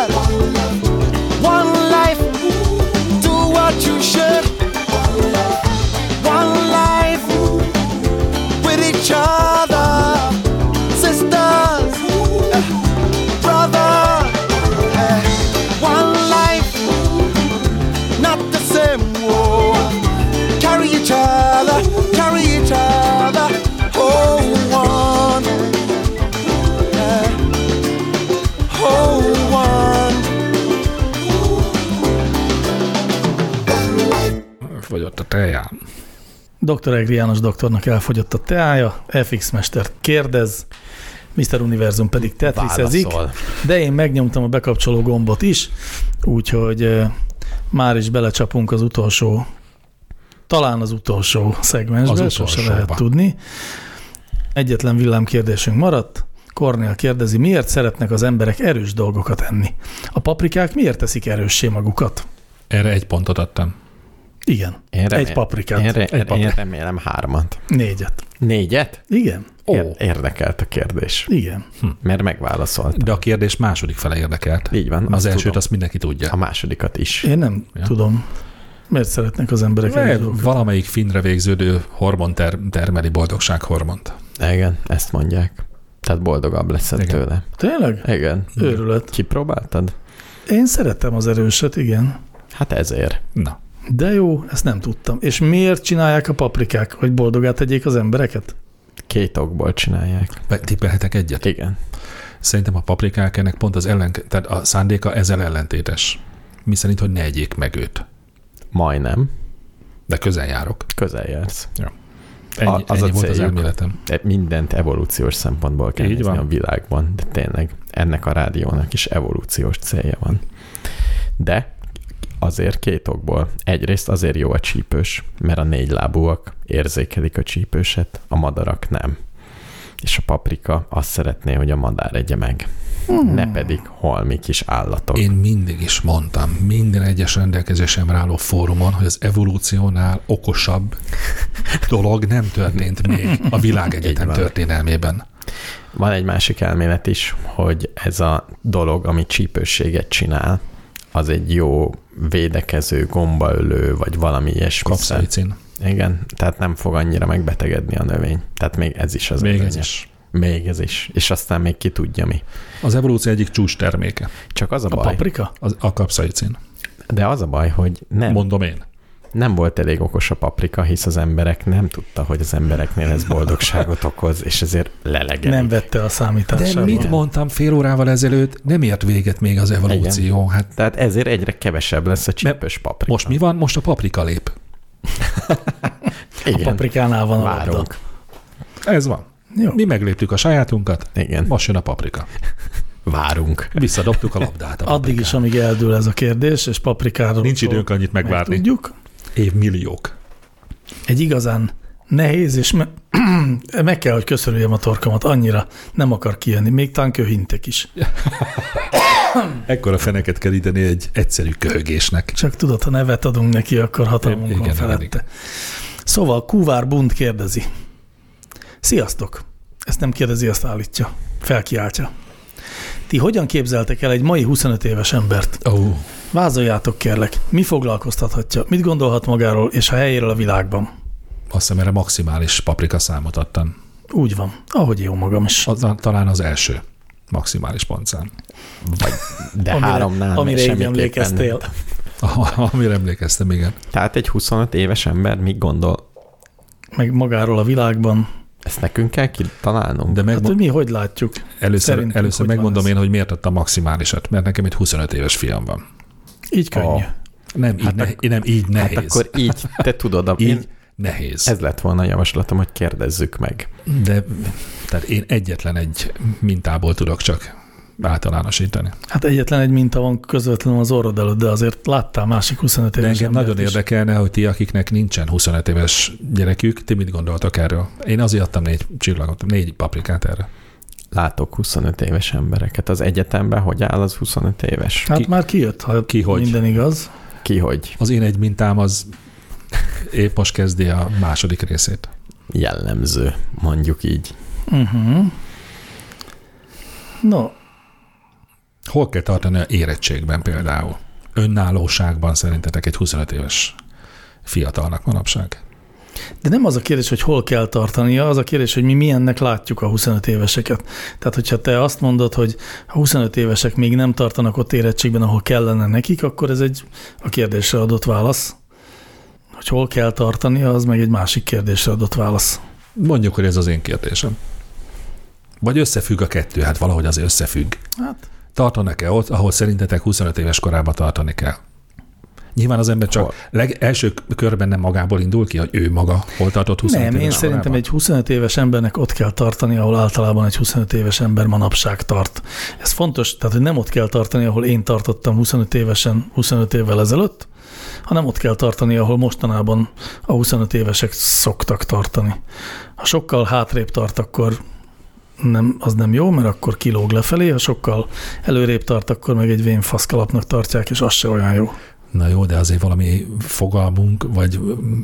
Dr. Egri János doktornak elfogyott a teája, FX Mester kérdez, Mr. Univerzum pedig tetriszezik, Válaszol. de én megnyomtam a bekapcsoló gombot is, úgyhogy már is belecsapunk az utolsó, talán az utolsó szegmensbe, Az sose lehet tudni. Egyetlen villámkérdésünk maradt. Kornél kérdezi, miért szeretnek az emberek erős dolgokat enni? A paprikák miért teszik erőssé magukat? Erre egy pontot adtam. Igen, Én egy remé- paprikát. Én, re- egy én paprikát. remélem hármat. Négyet. Négyet? Igen, Ó, Ér- érdekelt a kérdés. igen. Mert megválaszoltam. de a kérdés második fele érdekelt. Így van, Az elsőt tudom. azt mindenki tudja. A másodikat is. Én nem Ja. tudom. Miért szeretnek az emberek Mert valamelyik finre végződő hormon ter- termeli boldogsághormont. Igen, ezt mondják. Tehát boldogabb leszel Igen. tőle. Tényleg? Igen. Őrület. Kipróbáltad? Én szeretem az erőset, igen. Hát ezért. Na, De jó, ezt nem tudtam. És miért csinálják a paprikák, hogy boldogát tegyék az embereket? Két okból csinálják. tippelhetek egyet? Igen. Szerintem a paprikák ennek pont az ellen, tehát a szándéka ezzel ellentétes. Mi szerint, hogy ne egyék meg őt. Majdnem. De közel járok. Közel jársz. Ennyi, A- az ennyi a volt az elméletem. De mindent evolúciós szempontból kell Így nézni van. a világban, de tényleg ennek a rádiónak is evolúciós célja van. De azért két okból. Egyrészt azért jó a csípős, mert a négy lábúak érzékelik a csípőset, a madarak nem. És a paprika azt szeretné, hogy a madár egye meg. Hmm. Ne pedig holmi kis állatok. Én mindig is mondtam, minden egyes rendelkezésemre álló fórumon, hogy az evolúciónál okosabb dolog nem történt még a világegyetem történelmében. Van egy másik elmélet is, hogy ez a dolog, ami csípősséget csinál, az egy jó védekező, gombaölő, vagy valami ilyesmi. Kapszaicin. Igen, tehát nem fog annyira megbetegedni a növény. Tehát még ez is az Még ez is. Még ez is. És aztán még ki tudja mi. Az evolúció egyik csúcs terméke, Csak az a A baj, paprika? az, a kapszaicin. de az a baj, hogy nem, Mondom én. Nem volt elég okos a paprika, hisz az emberek nem tudta, hogy az embereknél ez boldogságot okoz, és ezért lelegelik. Nem vette a De számításába. mit mondtam fél órával ezelőtt? Nem ért véget még az evolúció. Hát Tehát ezért egyre kevesebb lesz a csípős paprika. most mi van? Most a paprika lép. A Igen, paprikánál van a labda. várunk. Ez van. Jó. Mi megléptük a sajátunkat, Igen, most jön a paprika. várunk. Visszadobtuk a labdát. A Addig is, amíg eldől ez a kérdés, és paprikáról Nincs időnk annyit megvárni. Tudjuk. Évmilliók. Egy igazán nehéz, és me- meg kell, hogy köszörüljem a torkomat, annyira nem akar kijönni, még talán köhintek is. Ekkora feneket kell ideni egy egyszerű köhögésnek. Csak tudod, ha nevet adunk neki, akkor hatalmunk Igen, van igen, felette. Szóval Kuvár Bund kérdezi. Sziasztok! Ezt nem kérdezi, azt állítja. Felkiáltja. Ti hogyan képzeltek el egy mai 25 éves embert? Oh, Vázoljátok kérlek, mi foglalkoztathatja, mit gondolhat magáról és a helyéről a világban? azt hiszem erre maximális paprika számot adtam. Úgy van, ahogy jó magam is. Az, talán az első maximális pontszám. Vagy, de amire, háromnál amire így emlékeztél. Amire emlékeztem, igen. Tehát egy 25 éves ember mit gondol? Meg magáról a világban. Ezt nekünk kell kitalálnunk? De Hát, meg, hogy mi hogy látjuk? először, szerintünk először hogy megmondom én, hogy miért adtam maximálisat, mert nekem egy 25 éves fiam van. Így könnyű. Oh. Nem, így, Hát ne, ak- nem így nehéz. Hát akkor így, te tudod, a, így, én, nehéz. Ez lett volna a javaslatom, hogy kérdezzük meg. De tehát én egyetlen egy mintából tudok csak általánosítani. Hát egyetlen egy minta van közvetlenül az orrod előtt, de azért láttál másik 25 De éves engem embert nagyon is. érdekelne, hogy ti, akiknek nincsen 25 éves gyerekük, ti mit gondoltak erről? Én azért adtam négy csillagot, négy paprikát erre. Látok 25 éves embereket. Az egyetemben hogy áll az 25 éves? Hát Ki- már kijött, ha ki hogy? minden igaz. Ki hogy Az én egy mintám az épp most kezdi a második részét. jellemző, mondjuk így. Uh-huh. No, Hol kell tartani a érettségben például? Önállóságban szerintetek egy 25 éves fiatalnak manapság? De nem az a kérdés, hogy hol kell tartania, az a kérdés, hogy mi milyennek látjuk a 25 éveseket. Tehát, hogyha te azt mondod, hogy a 25 évesek még nem tartanak ott érettségben, ahol kellene nekik, akkor ez egy a kérdésre adott válasz. Hogy hol kell tartania, az meg egy másik kérdésre adott válasz. Mondjuk, hogy ez az én kérdésem. Vagy összefügg a kettő? Hát valahogy azért összefügg. Hát, Tartanak-e ott, ahol szerintetek 25 éves korában tartani kell? Nyilván az ember csak Hol? leg, első körben nem magából indul ki, hogy ő maga hol tartott 25 nem, én éves szerintem korában. egy 25 éves embernek ott kell tartani, ahol általában egy 25 éves ember manapság tart. Ez fontos, tehát hogy nem ott kell tartani, ahol én tartottam 25 évesen, 25 évvel ezelőtt, hanem ott kell tartani, ahol mostanában a 25 évesek szoktak tartani. Ha sokkal hátrébb tart, akkor nem, az nem jó, mert akkor kilóg lefelé, ha sokkal előrébb tart, akkor meg egy vén faszkalapnak tartják, és az se olyan jó. Na jó, de azért valami fogalmunk, vagy mm,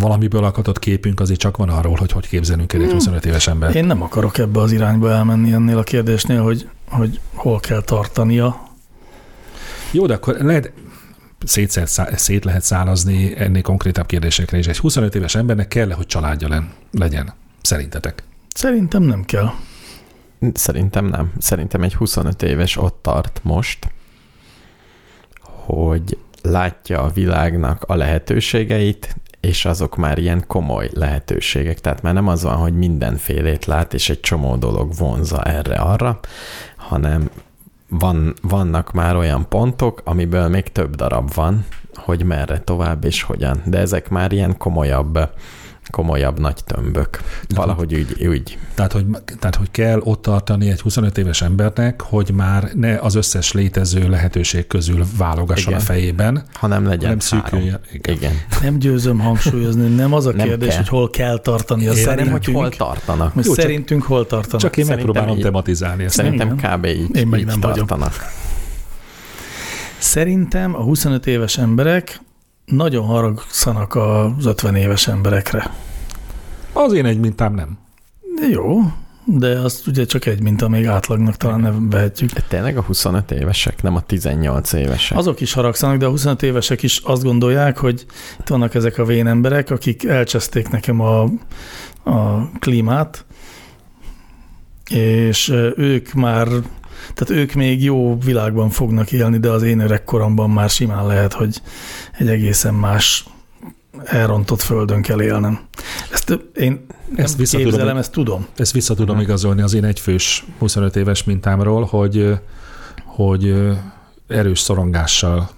valamiből alkotott képünk azért csak van arról, hogy hogy képzelünk el egy 25 éves ember. Én nem akarok ebbe az irányba elmenni ennél a kérdésnél, hogy, hogy hol kell tartania. Jó, de akkor lehet, szét, szét lehet szálazni ennél konkrétabb kérdésekre is. Egy 25 éves embernek kell hogy családja legyen? Szerintetek? Szerintem nem kell. Szerintem nem. Szerintem egy 25 éves ott tart most, hogy látja a világnak a lehetőségeit, és azok már ilyen komoly lehetőségek. Tehát már nem az van, hogy mindenfélét lát, és egy csomó dolog vonza erre-arra, hanem van, vannak már olyan pontok, amiből még több darab van, hogy merre tovább és hogyan. De ezek már ilyen komolyabb, komolyabb nagy tömbök. Valahogy úgy, úgy Tehát hogy, tehát, hogy kell ott tartani egy 25 éves embernek, hogy már ne az összes létező lehetőség közül válogasson Igen. a fejében, hanem legyen hanem három. szűküljön. Igen. Igen. Nem győzöm hangsúlyozni, nem az a Nem kérdés, kell. hogy hol kell tartani. A Hanem, hogy szerintünk, hol tartanak. Jó, csak- szerintünk hol tartanak. Csak én Szerintem megpróbálom így- tematizálni ezt. Szerintem Igen. kb. így, Én meg így nem vagyok. tartanak. Szerintem a 25 éves emberek nagyon haragszanak az 50 éves emberekre. Az én egy mintám nem. Jó, de azt ugye csak egy minta még átlagnak talán nem vehetjük. De tényleg a 25 évesek, nem a 18 évesek. Azok is haragszanak, de a 25 évesek is azt gondolják, hogy itt vannak ezek a vén emberek, akik elcseszték nekem a, a klímát, és ők már, tehát ők még jó világban fognak élni, de az én öregkoromban már simán lehet, hogy egy egészen más elrontott földön kell élnem. Ezt én Ezt tudom- képzelem, ezt tudom. Ezt vissza tudom igazolni az én egyfős 25 éves mintámról, hogy, hogy erős szorongással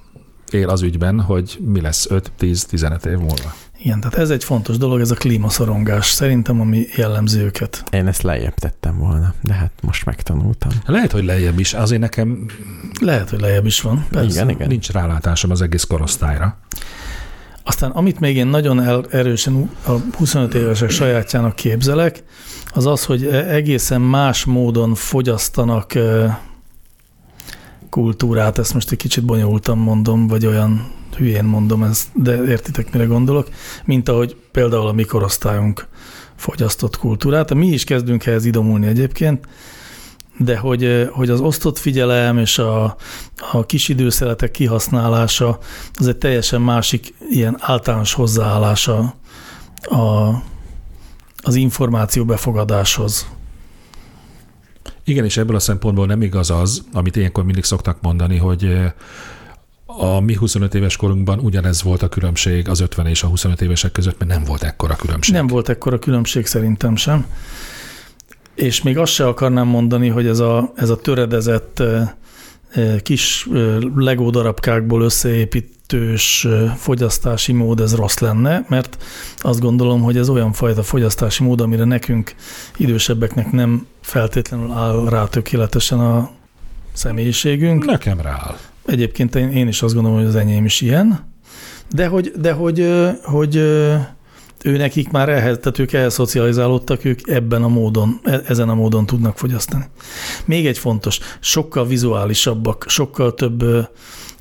él az ügyben, hogy mi lesz 5-10-15 év múlva. Igen, tehát ez egy fontos dolog, ez a klímaszorongás. Szerintem, ami jellemzi őket. Én ezt lejjebb tettem volna, de hát most megtanultam. Lehet, hogy lejjebb is, azért nekem Lehet, hogy lejjebb is van. Persze. Igen, igen. nincs rálátásom az egész korosztályra. Aztán amit még én nagyon el, erősen a 25 évesek sajátjának képzelek, az az, hogy egészen más módon fogyasztanak ö, kultúrát, ezt most egy kicsit bonyolultan mondom, vagy olyan hülyén mondom, ezt, de értitek, mire gondolok, mint ahogy például a mi korosztályunk fogyasztott kultúrát. Mi is kezdünk ehhez idomulni egyébként, de hogy, hogy az osztott figyelem és a, a kis időszeletek kihasználása az egy teljesen másik ilyen általános hozzáállása a, az információ befogadáshoz. Igen, és ebből a szempontból nem igaz az, amit ilyenkor mindig szoktak mondani, hogy eh, a mi 25 éves korunkban ugyanez volt a különbség az 50 és a 25 évesek között, mert nem volt ekkora különbség. Nem volt ekkora különbség szerintem sem. És még azt se akarnám mondani, hogy ez a, ez a töredezett, eh, kis legó darabkákból összeépítős fogyasztási mód ez rossz lenne, mert azt gondolom, hogy ez olyan fajta fogyasztási mód, amire nekünk idősebbeknek nem feltétlenül áll rá tökéletesen a személyiségünk. Nekem rááll. Egyébként én, én is azt gondolom, hogy az enyém is ilyen, de hogy, de hogy, hogy ö, ő nekik már ehhez, tehát ők ehhez szocializálódtak, ők ebben a módon, e- ezen a módon tudnak fogyasztani. Még egy fontos, sokkal vizuálisabbak, sokkal több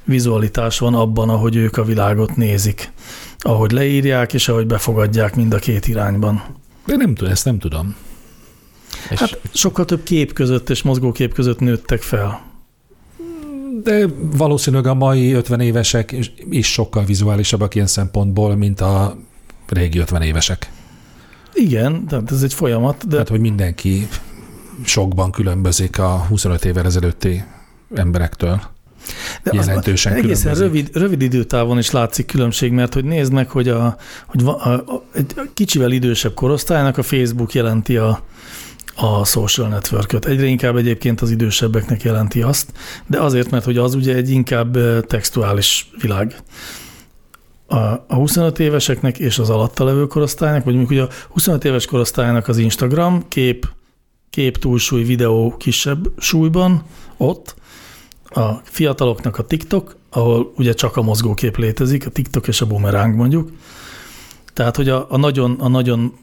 vizualitás van abban, ahogy ők a világot nézik, ahogy leírják és ahogy befogadják mind a két irányban. De nem tudom, ezt nem tudom. És Hát sokkal több kép között és mozgókép között nőttek fel. De valószínűleg a mai 50 évesek is sokkal vizuálisabbak ilyen szempontból, mint a régi 50 évesek. Igen, tehát ez egy folyamat, de Tehát, hogy mindenki sokban különbözik a 25 évvel ezelőtti emberektől. De az jelentősen egészen különbözik. rövid, rövid időtávon is látszik különbség, mert hogy nézd meg, hogy, a, hogy va- a, a, egy kicsivel idősebb korosztálynak a Facebook jelenti a, a social networköt. Egyre inkább egyébként az idősebbeknek jelenti azt, de azért, mert hogy az ugye egy inkább eh, textuális világ. A, a 25 éveseknek és az alatta levő korosztálynak, vagy mondjuk ugye a 25 éves korosztálynak az Instagram kép, kép túlsúly, videó kisebb súlyban, ott, a fiataloknak a TikTok, ahol ugye csak a mozgókép létezik, a TikTok és a bumeráng mondjuk. Tehát, hogy a, a, nagyon, a nagyon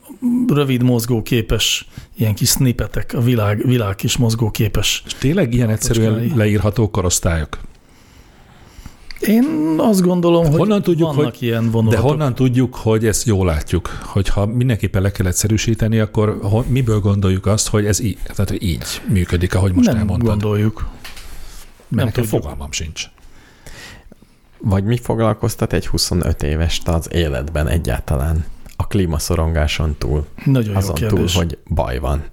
rövid mozgóképes ilyen kis snippetek, a világ, világ kis mozgóképes. És tényleg ilyen egyszerűen leírható korosztályok? Én azt gondolom, hogy Honnan tudjuk, vannak hogy- ilyen De vonulatok. honnan tudjuk, hogy ezt jól látjuk? Hogyha mindenképpen le kell egyszerűsíteni, akkor hon, miből gondoljuk azt, hogy ez így, tehát hogy így működik, ahogy most Nem elmondtad? gondoljuk. Mert nem tudjuk. fogalmam sincs. Vagy mi foglalkoztat egy 25 évest az életben egyáltalán? A klímaszorongáson túl, Nagyon jó azon túl, kérdés. hogy baj van.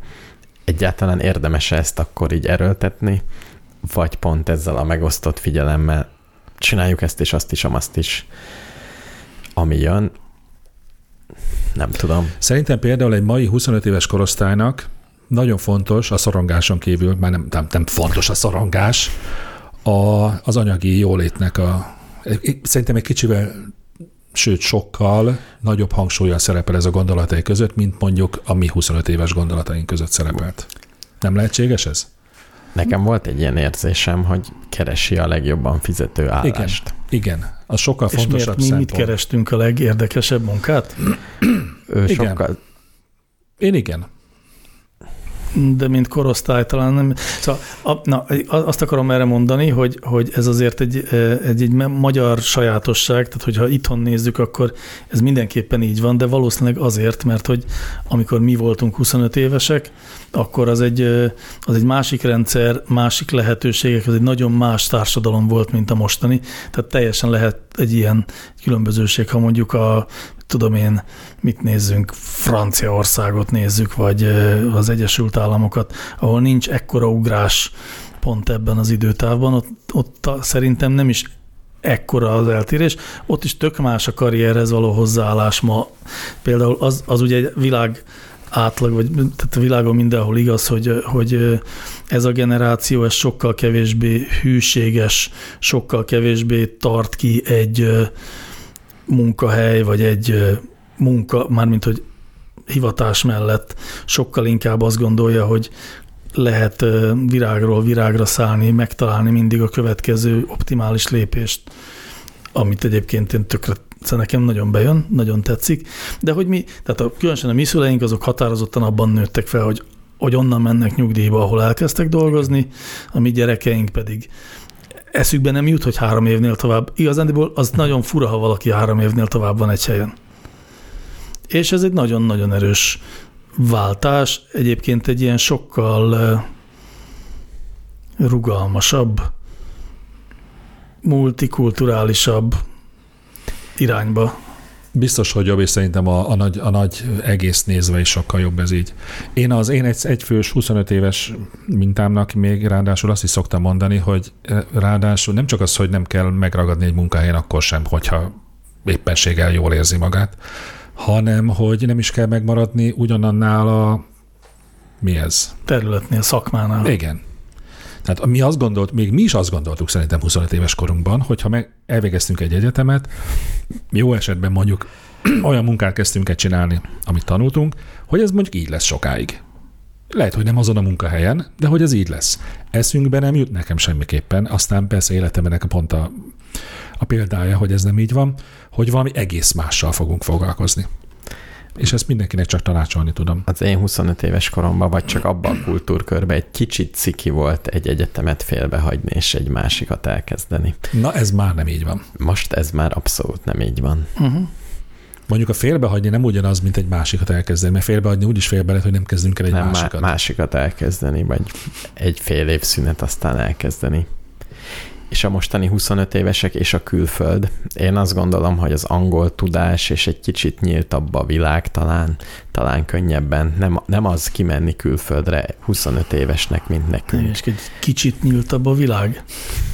Egyáltalán érdemes ezt akkor így erőltetni, vagy pont ezzel a megosztott figyelemmel csináljuk ezt és azt is, azt is, ami jön. Nem tudom. Szerintem például egy mai 25 éves korosztálynak nagyon fontos a szorongáson kívül, már nem, nem, nem fontos a szorongás, a, az anyagi jólétnek a, szerintem egy kicsivel, sőt sokkal nagyobb hangsúlyan szerepel ez a gondolatai között, mint mondjuk a mi 25 éves gondolataink között szerepelt. Nem lehetséges ez? Nekem volt egy ilyen érzésem, hogy keresi a legjobban fizető állást. Igen, az sokkal És fontosabb miért mi szempont. mit kerestünk a legérdekesebb munkát? Ő Igen. sokkal, Én igen. De mint korosztály talán nem. Szóval a, na, azt akarom erre mondani, hogy, hogy ez azért egy, egy, egy magyar sajátosság, tehát hogyha itthon nézzük, akkor ez mindenképpen így van, de valószínűleg azért, mert hogy amikor mi voltunk 25 évesek, akkor az egy, az egy másik rendszer, másik lehetőségek, az egy nagyon más társadalom volt, mint a mostani. Tehát teljesen lehet egy ilyen különbözőség, ha mondjuk a tudom én, mit nézzünk, Franciaországot nézzük, vagy az Egyesült Államokat, ahol nincs ekkora ugrás pont ebben az időtávban, ott, ott szerintem nem is ekkora az eltérés. Ott is tök más a karrierhez való hozzáállás ma. Például az, az ugye világ átlag, vagy tehát a világon mindenhol igaz, hogy, hogy ez a generáció ez sokkal kevésbé hűséges, sokkal kevésbé tart ki egy munkahely, vagy egy munka, mármint hogy hivatás mellett. Sokkal inkább azt gondolja, hogy lehet virágról virágra szállni, megtalálni mindig a következő optimális lépést, amit egyébként én tökre szóval nekem nagyon bejön, nagyon tetszik, de hogy mi, tehát a, különösen a mi szüleink azok határozottan abban nőttek fel, hogy, hogy onnan mennek nyugdíjba, ahol elkezdtek dolgozni, a mi gyerekeink pedig eszükbe nem jut, hogy három évnél tovább. Igazándiból az nagyon fura, ha valaki három évnél tovább van egy helyen. És ez egy nagyon-nagyon erős váltás, egyébként egy ilyen sokkal rugalmasabb, multikulturálisabb irányba. Biztos, hogy jobb, és szerintem a, a, nagy, a nagy egész nézve is sokkal jobb ez így. Én az én egy, egyfős 25 éves mintámnak még ráadásul azt is szoktam mondani, hogy eh, ráadásul nem csak az, hogy nem kell megragadni egy munkahelyen akkor sem, hogyha éppenséggel jól érzi magát, hanem hogy nem is kell megmaradni ugyanannál a mi ez? területnél, szakmánál. Igen. Tehát mi azt gondolt, még mi is azt gondoltuk szerintem 25 éves korunkban, hogyha meg elvégeztünk egy egyetemet, jó esetben mondjuk olyan munkát kezdtünk el csinálni, amit tanultunk, hogy ez mondjuk így lesz sokáig. Lehet, hogy nem azon a munkahelyen, de hogy ez így lesz. Eszünkbe nem jut nekem semmiképpen, aztán persze életemben ennek pont a, a példája, hogy ez nem így van, hogy valami egész mással fogunk foglalkozni. És ezt mindenkinek csak tanácsolni tudom. Az én 25 éves koromban, vagy csak abban a kultúrkörben egy kicsit ciki volt egy egyetemet félbehagyni, és egy másikat elkezdeni. Na ez már nem így van. Most ez már abszolút nem így van. Uh-huh. Mondjuk a félbehagyni nem ugyanaz, mint egy másikat elkezdeni, mert félbehagyni úgyis félbe lehet, hogy nem kezdünk el egy nem másikat. másikat. másikat elkezdeni, vagy egy fél év szünet aztán elkezdeni. És a mostani 25 évesek és a külföld. Én azt gondolom, hogy az angol tudás és egy kicsit nyíltabb a világ talán, talán könnyebben. Nem, nem az kimenni külföldre 25 évesnek, mint nekünk. És egy kicsit nyíltabb a világ.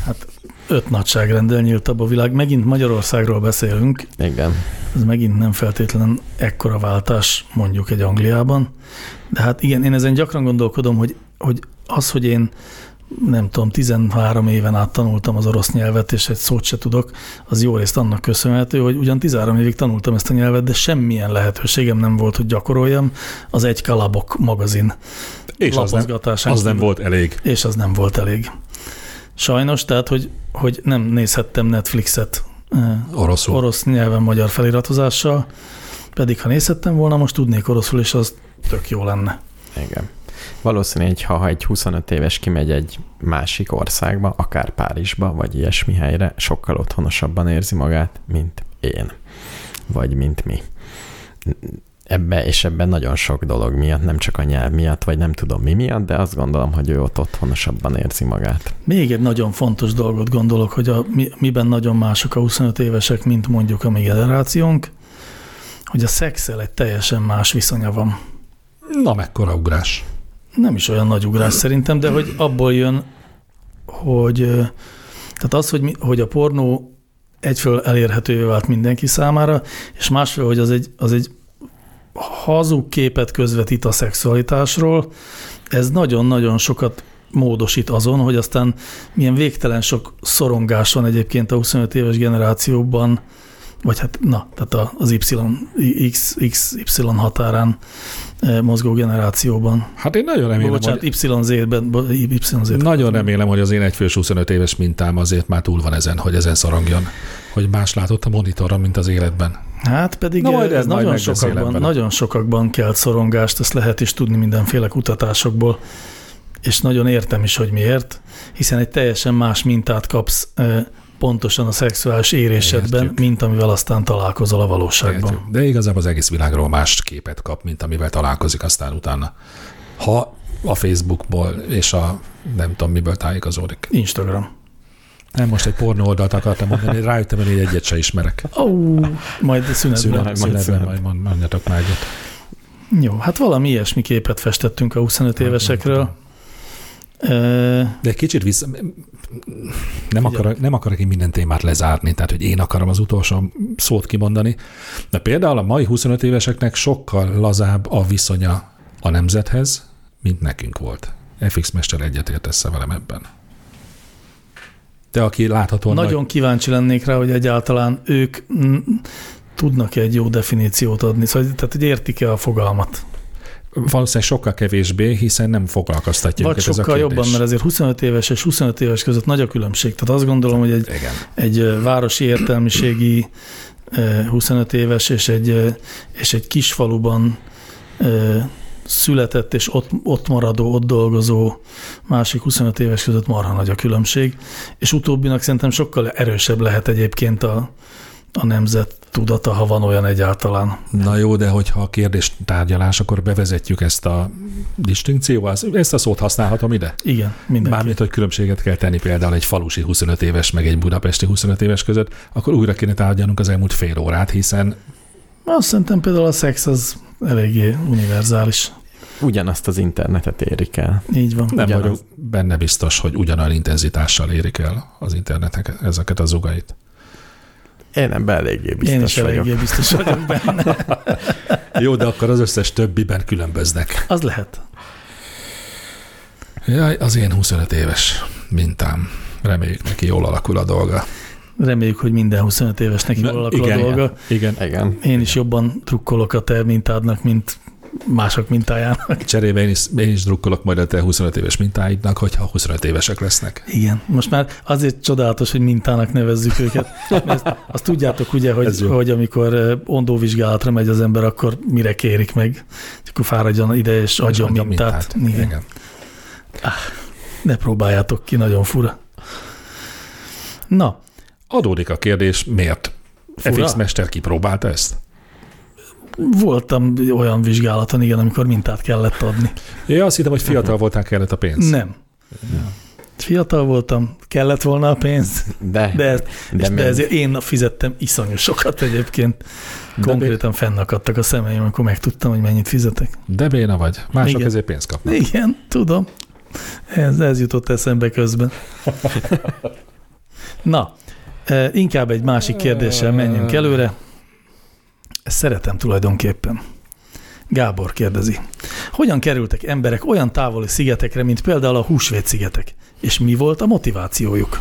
Hát öt nagyságrendel nyíltabb a világ. Megint Magyarországról beszélünk, Igen. ez megint nem feltétlen ekkora váltás mondjuk egy Angliában. De hát igen, én ezen gyakran gondolkodom, hogy, hogy az, hogy én nem tudom, 13 éven át tanultam az orosz nyelvet, és egy szót se tudok, az jó részt annak köszönhető, hogy ugyan 13 évig tanultam ezt a nyelvet, de semmilyen lehetőségem nem volt, hogy gyakoroljam az egy kalabok magazin És az nem, az nem volt elég. És az nem volt elég. Sajnos, tehát, hogy, hogy nem nézhettem Netflixet eh, Oroszul. orosz nyelven magyar feliratozással, pedig ha nézhettem volna, most tudnék oroszul, és az tök jó lenne. Igen. Valószínű, hogy ha egy 25 éves kimegy egy másik országba, akár Párizsba, vagy ilyesmi helyre, sokkal otthonosabban érzi magát, mint én, vagy mint mi. Ebbe és ebben nagyon sok dolog miatt, nem csak a nyelv miatt, vagy nem tudom mi miatt, de azt gondolom, hogy ő ott otthonosabban érzi magát. Még egy nagyon fontos dolgot gondolok, hogy a, mi, miben nagyon mások a 25 évesek, mint mondjuk a mi generációnk, hogy a szexel egy teljesen más viszonya van. Na, mekkora ugrás. Nem is olyan nagy ugrás szerintem, de hogy abból jön, hogy tehát az, hogy, mi, hogy a pornó egyfelől elérhetővé vált mindenki számára, és másfelől, hogy az egy, az egy hazug képet közvetít a szexualitásról, ez nagyon-nagyon sokat módosít azon, hogy aztán milyen végtelen sok szorongás van egyébként a 25 éves generációban, vagy hát na, tehát az Y, X, X, Y határán mozgó generációban. Hát én nagyon remélem, Bocsánat, hogy, YZ-ben, YZ. nagyon remélem, hogy az én egyfős 25 éves mintám azért már túl van ezen, hogy ezen szorongjon. Hogy más látott a monitoron, mint az életben. Hát pedig Na, majd ez ez nagyon sokakban, nagyon sokakban kelt szorongást, ezt lehet is tudni mindenféle kutatásokból, és nagyon értem is, hogy miért, hiszen egy teljesen más mintát kapsz eh, pontosan a szexuális érésedben, Értjük. mint amivel aztán találkozol a valóságban. Értjük. De igazából az egész világról más képet kap, mint amivel találkozik aztán utána. Ha a Facebookból és a nem tudom miből tájékozódik. Instagram. Nem, most egy pornó oldalt akartam mondani, rájöttem, hogy egyet se ismerek. Ó, majd szünetben. Szünet, majd szünetben szünet. majd mond- mondjatok már egyet. Jó, hát valami ilyesmi képet festettünk a 25 évesekről. De egy kicsit vissza... Nem, akarok, nem akarok én minden témát lezárni, tehát hogy én akarom az utolsó szót kimondani. De például a mai 25 éveseknek sokkal lazább a viszonya a nemzethez, mint nekünk volt. FX Mester egyetért velem ebben. Te, aki láthatóan Nagyon kíváncsi lennék rá, hogy egyáltalán ők mm, tudnak egy jó definíciót adni, szóval, tehát hogy értik-e a fogalmat. Valószínűleg sokkal kevésbé, hiszen nem foglalkoztatja Vagy őket ez a sokkal kérdés. jobban, mert azért 25 éves és 25 éves között nagy a különbség. Tehát azt gondolom, hogy egy, Igen. egy városi értelmiségi ö, 25 éves és egy, és egy kisfaluban ö, született és ott, ott maradó, ott dolgozó másik 25 éves között marha nagy a különbség, és utóbbinak szerintem sokkal erősebb lehet egyébként a, a nemzet tudata, ha van olyan egyáltalán. Na jó, de hogyha a kérdés tárgyalás, akkor bevezetjük ezt a distinkcióval. Ezt a szót használhatom ide? Igen, mindenki. Mármint, hogy különbséget kell tenni például egy falusi 25 éves, meg egy budapesti 25 éves között, akkor újra kéne tárgyalnunk az elmúlt fél órát, hiszen Azt szerintem például a szex az eléggé univerzális. Ugyanazt az internetet érik el. Így van. nem Ugyanaz. vagyok benne biztos, hogy ugyanolyan intenzitással érik el az internetek ezeket az ugait. Én ebben eléggé biztos Én is vagyok. eléggé biztos vagyok benne. Jó, de akkor az összes többiben különböznek. Az lehet. Jaj, az én 25 éves mintám. Reméljük neki jól alakul a dolga. Reméljük, hogy minden 25 évesnek jól alakul igen, a dolga. Igen, Igen. Én is jobban trukkolok a te mintádnak, mint mások mintájának. Cserébe én is, én is drukkolok majd a te 25 éves mintáidnak, hogyha 25 évesek lesznek. Igen, most már azért csodálatos, hogy mintának nevezzük őket. Mert azt tudjátok ugye, hogy, hogy amikor ondóvizsgálatra megy az ember, akkor mire kérik meg? Akkor fáradjon ide és adjon Adja mintát. Igen. Igen. Igen. Ne próbáljátok ki, nagyon fura. Na, Adódik a kérdés, miért? Fura. FX Mester kipróbálta ezt? Voltam olyan vizsgálaton, igen, amikor mintát kellett adni. Ja, azt hittem, hogy fiatal voltál, kellett a pénz. Nem. Fiatal voltam, kellett volna a pénz, De, de, ez, de, de ezért én fizettem iszonyú sokat egyébként. Konkrétan fennakadtak a szemeim, amikor megtudtam, hogy mennyit fizetek. De béna vagy. Mások Igen. ezért pénzt kapnak. Igen, tudom. Ez, ez jutott eszembe közben. Na, eh, inkább egy másik kérdéssel menjünk előre. Ezt szeretem tulajdonképpen. Gábor kérdezi. Hogyan kerültek emberek olyan távoli szigetekre, mint például a Húsvét-szigetek? És mi volt a motivációjuk?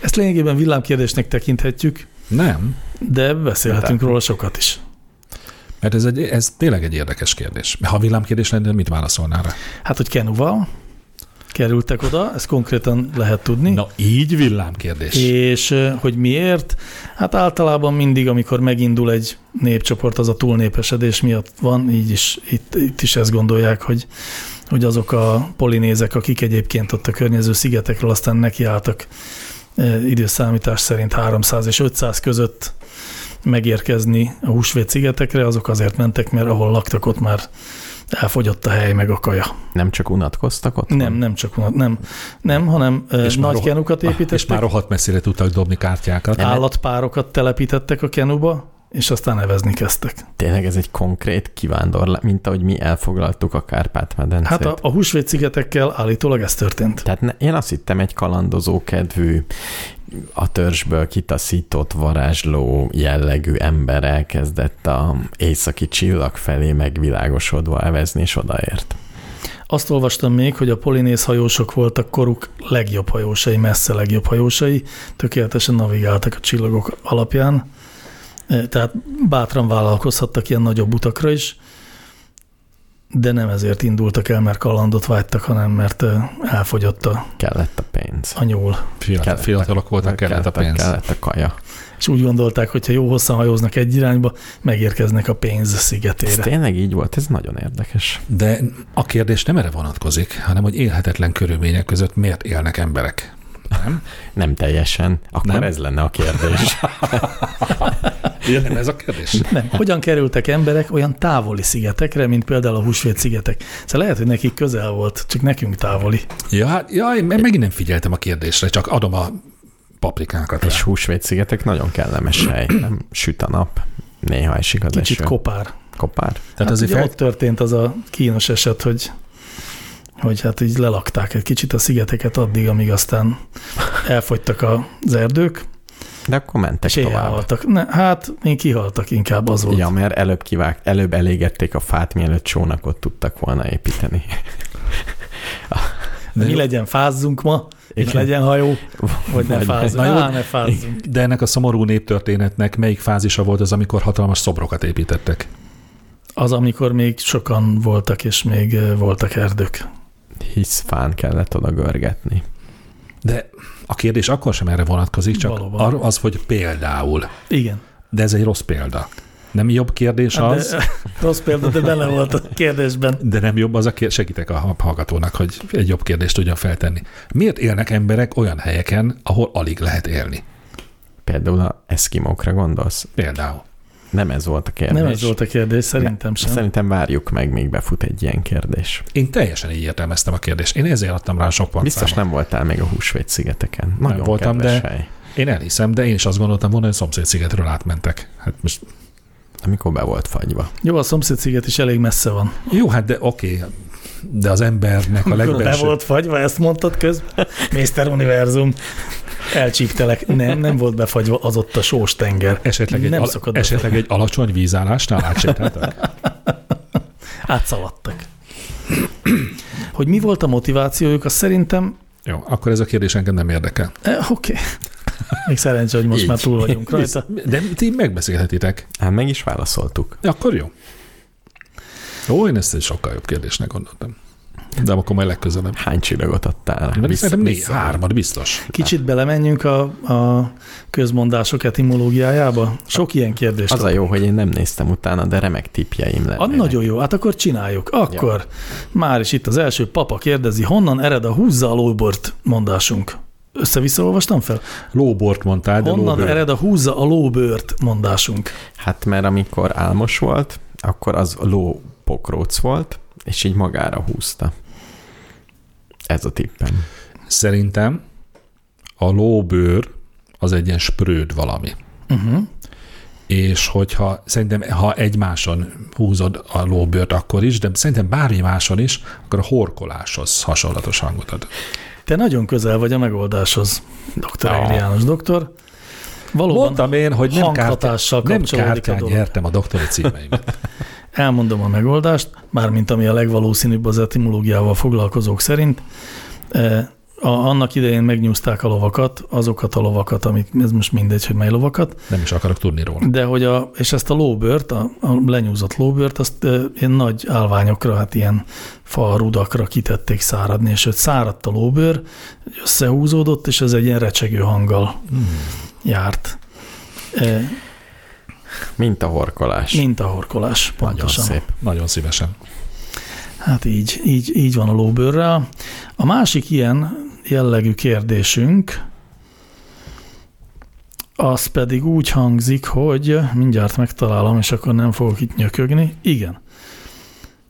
Ezt lényegében villámkérdésnek tekinthetjük, Nem, de beszélhetünk róla sokat is. mert ez, egy, ez tényleg egy érdekes kérdés. Ha villámkérdés lenne, mit válaszolnál rá? Hát, hogy Kenuval kerültek oda, ezt konkrétan lehet tudni. Na, így villámkérdés. És hogy miért? Hát általában mindig, amikor megindul egy népcsoport, az a túlnépesedés miatt van, így is, itt, itt is ezt gondolják, hogy, hogy azok a polinézek, akik egyébként ott a környező szigetekről aztán nekiálltak időszámítás szerint 300 és 500 között megérkezni a Húsvét szigetekre, azok azért mentek, mert ahol laktak, ott már elfogyott a hely meg a kaja. nem csak unatkoztak ott? Nem, nem csak unat, nem, nem, hanem És és nagy rohadt- kenukat És építettek, már rohadt messzire tudtak dobni kártyákat. Állatpárokat telepítettek a kenuba, és aztán nevezni kezdtek. Tényleg ez egy konkrét kivándorlás, mint ahogy mi elfoglaltuk a Kárpát-medencét. Hát a, a Húsvét szigetekkel állítólag ez történt. Tehát ne, én azt hittem egy kalandozó kedvű, a törzsből kitaszított varázsló jellegű ember elkezdett a északi csillag felé megvilágosodva evezni, és odaért. Azt olvastam még, hogy a polinéz hajósok voltak koruk legjobb hajósai, messze legjobb hajósai, tökéletesen navigáltak a csillagok alapján, E, tehát bátran vállalkozhattak ilyen nagyobb utakra is, de nem ezért indultak el, mert kalandot vágytak, hanem mert elfogyott a, Kellett a pénz. a nyúl. Fiatal, Kellett- fiatalok voltak, kellett a pénz. Kellett a kaja. És úgy gondolták, hogy ha jó hosszan hajóznak egy irányba, megérkeznek a pénz Ez szigetére. tényleg így volt, ez nagyon érdekes. De a kérdés nem erre vonatkozik, hanem hogy élhetetlen körülmények között miért élnek emberek. Nem? Nem teljesen. Akkor nem? ez lenne a kérdés. Igen, nem ez a kérdés? Nem. Hogyan kerültek emberek olyan távoli szigetekre, mint például a Húsvét szigetek? Szóval lehet, hogy nekik közel volt, csak nekünk távoli. Ja, hát, ja, én megint nem figyeltem a kérdésre, csak adom a paprikákat. És húsvét szigetek nagyon kellemes hely. Nem süt a nap, néha esik az Kicsit eső. kopár. Kopár. Tehát hát azért ugye fel... ott történt az a kínos eset, hogy hogy hát így lelakták egy kicsit a szigeteket addig, amíg aztán elfogytak az erdők, De akkor mentek és tovább. elhaltak. Ne, hát még kihaltak inkább az volt. Ja, mert előbb, kivág, előbb elégették a fát, mielőtt csónakot tudtak volna építeni. De mi legyen, fázzunk ma, és Igen. legyen hajó, vagy ne Vagy- fázzunk. Na jó, Á, ne fázzunk. De ennek a szomorú néptörténetnek melyik fázisa volt az, amikor hatalmas szobrokat építettek? Az, amikor még sokan voltak, és még voltak erdők. Hisz fán kellett oda görgetni. De a kérdés akkor sem erre vonatkozik, csak Valóban. az, hogy például. Igen. De ez egy rossz példa. Nem jobb kérdés Hát az, de, rossz példa, de benne volt a kérdésben. de nem jobb az a kérdés, segítek a hallgatónak, hogy egy jobb kérdést tudjon feltenni. Miért élnek emberek olyan helyeken, ahol alig lehet élni? Például a eszkimókra gondolsz? Például. Nem ez volt a kérdés. Nem ez volt a kérdés, szerintem sem. Szerintem várjuk meg, míg befut egy ilyen kérdés. Én teljesen így értelmeztem a kérdést. Én ezért adtam rá sok pontszámot. Biztos nem voltál még a húsvét szigeteken. Nagyon voltam, kedves de- hely. Én elhiszem, de én is azt gondoltam volna, hogy a szomszéd szigetről átmentek. Hát most, Amikor be volt fagyva. Jó, a szomszédsziget is elég messze van. jó, hát de oké, de az embernek a Amikor be legbelső... volt fagyva, ezt mondtad közben? Mr. Univerzum. Elcsíptelek. Nem, nem volt befagyva, az ott a sós tenger. Esetleg egy, nem al- esetleg egy alacsony vízállásnál átsétáltak? Átszaladtak. Hogy mi volt a motivációjuk, az szerintem, Jó, akkor ez a kérdés engem nem érdekel. eh, oké. Okay. Még szerencsé, hogy most Így. már túl vagyunk rajta. De ti megbeszélhetitek. Hát meg is válaszoltuk. Ja, akkor jó. Ó, én ezt egy sokkal jobb kérdésnek gondoltam. De akkor majd legközelebb. Hány csillagot adtál? Mert szerintem négy, vissza- hármat biztos. Kicsit belemenjünk a, a közmondások etimológiájába. Sok ilyen kérdés. Az a jó, hogy én nem néztem utána, de remek tipjeim A lennének. nagyon jó, hát akkor csináljuk. Akkor ja. már is itt az első papa kérdezi, honnan ered a húzza a lóbort mondásunk? Össze-vissza olvastam fel? Lóbort mondtál, de Honnan lóbőr. ered a húzza a lóbört mondásunk? Hát mert amikor álmos volt, akkor az ló pokróc volt, és így magára húzta. Ez a tippem. Szerintem a lóbőr az egy ilyen spröd valami. Uh-huh. És hogyha szerintem, ha egymáson húzod a lóbőrt, akkor is, de szerintem bármi máson is, akkor a horkoláshoz hasonlatos hangot ad. Te nagyon közel vagy a megoldáshoz, dr. Ah. Egri János doktor. Valóban Mondtam én, hogy nem, kártyán, hanghatással nem kártyán nyertem a doktori címeimet. Elmondom a megoldást, mármint ami a legvalószínűbb az etimológiával foglalkozók szerint. Eh, A, annak idején megnyúzták a lovakat, azokat a lovakat, amik, ez most mindegy, hogy mely lovakat, Nem is akarok tudni róla. de hogy a, és ezt a lóbört, a, a lenyúzott lóbört, azt e, ilyen nagy állványokra, hát ilyen fa rudakra kitették száradni, és hogy száradt a lóbőr, összehúzódott, és ez egy ilyen recsegő hanggal járt. E, Mint a horkolás. mint a horkolás, Nagyon pontosan. szép. Nagyon szívesen. Hát így, így, így van a lóbőrrel. A másik ilyen jellegű kérdésünk, az pedig úgy hangzik, hogy mindjárt megtalálom, és akkor nem fogok itt nyökögni. Igen.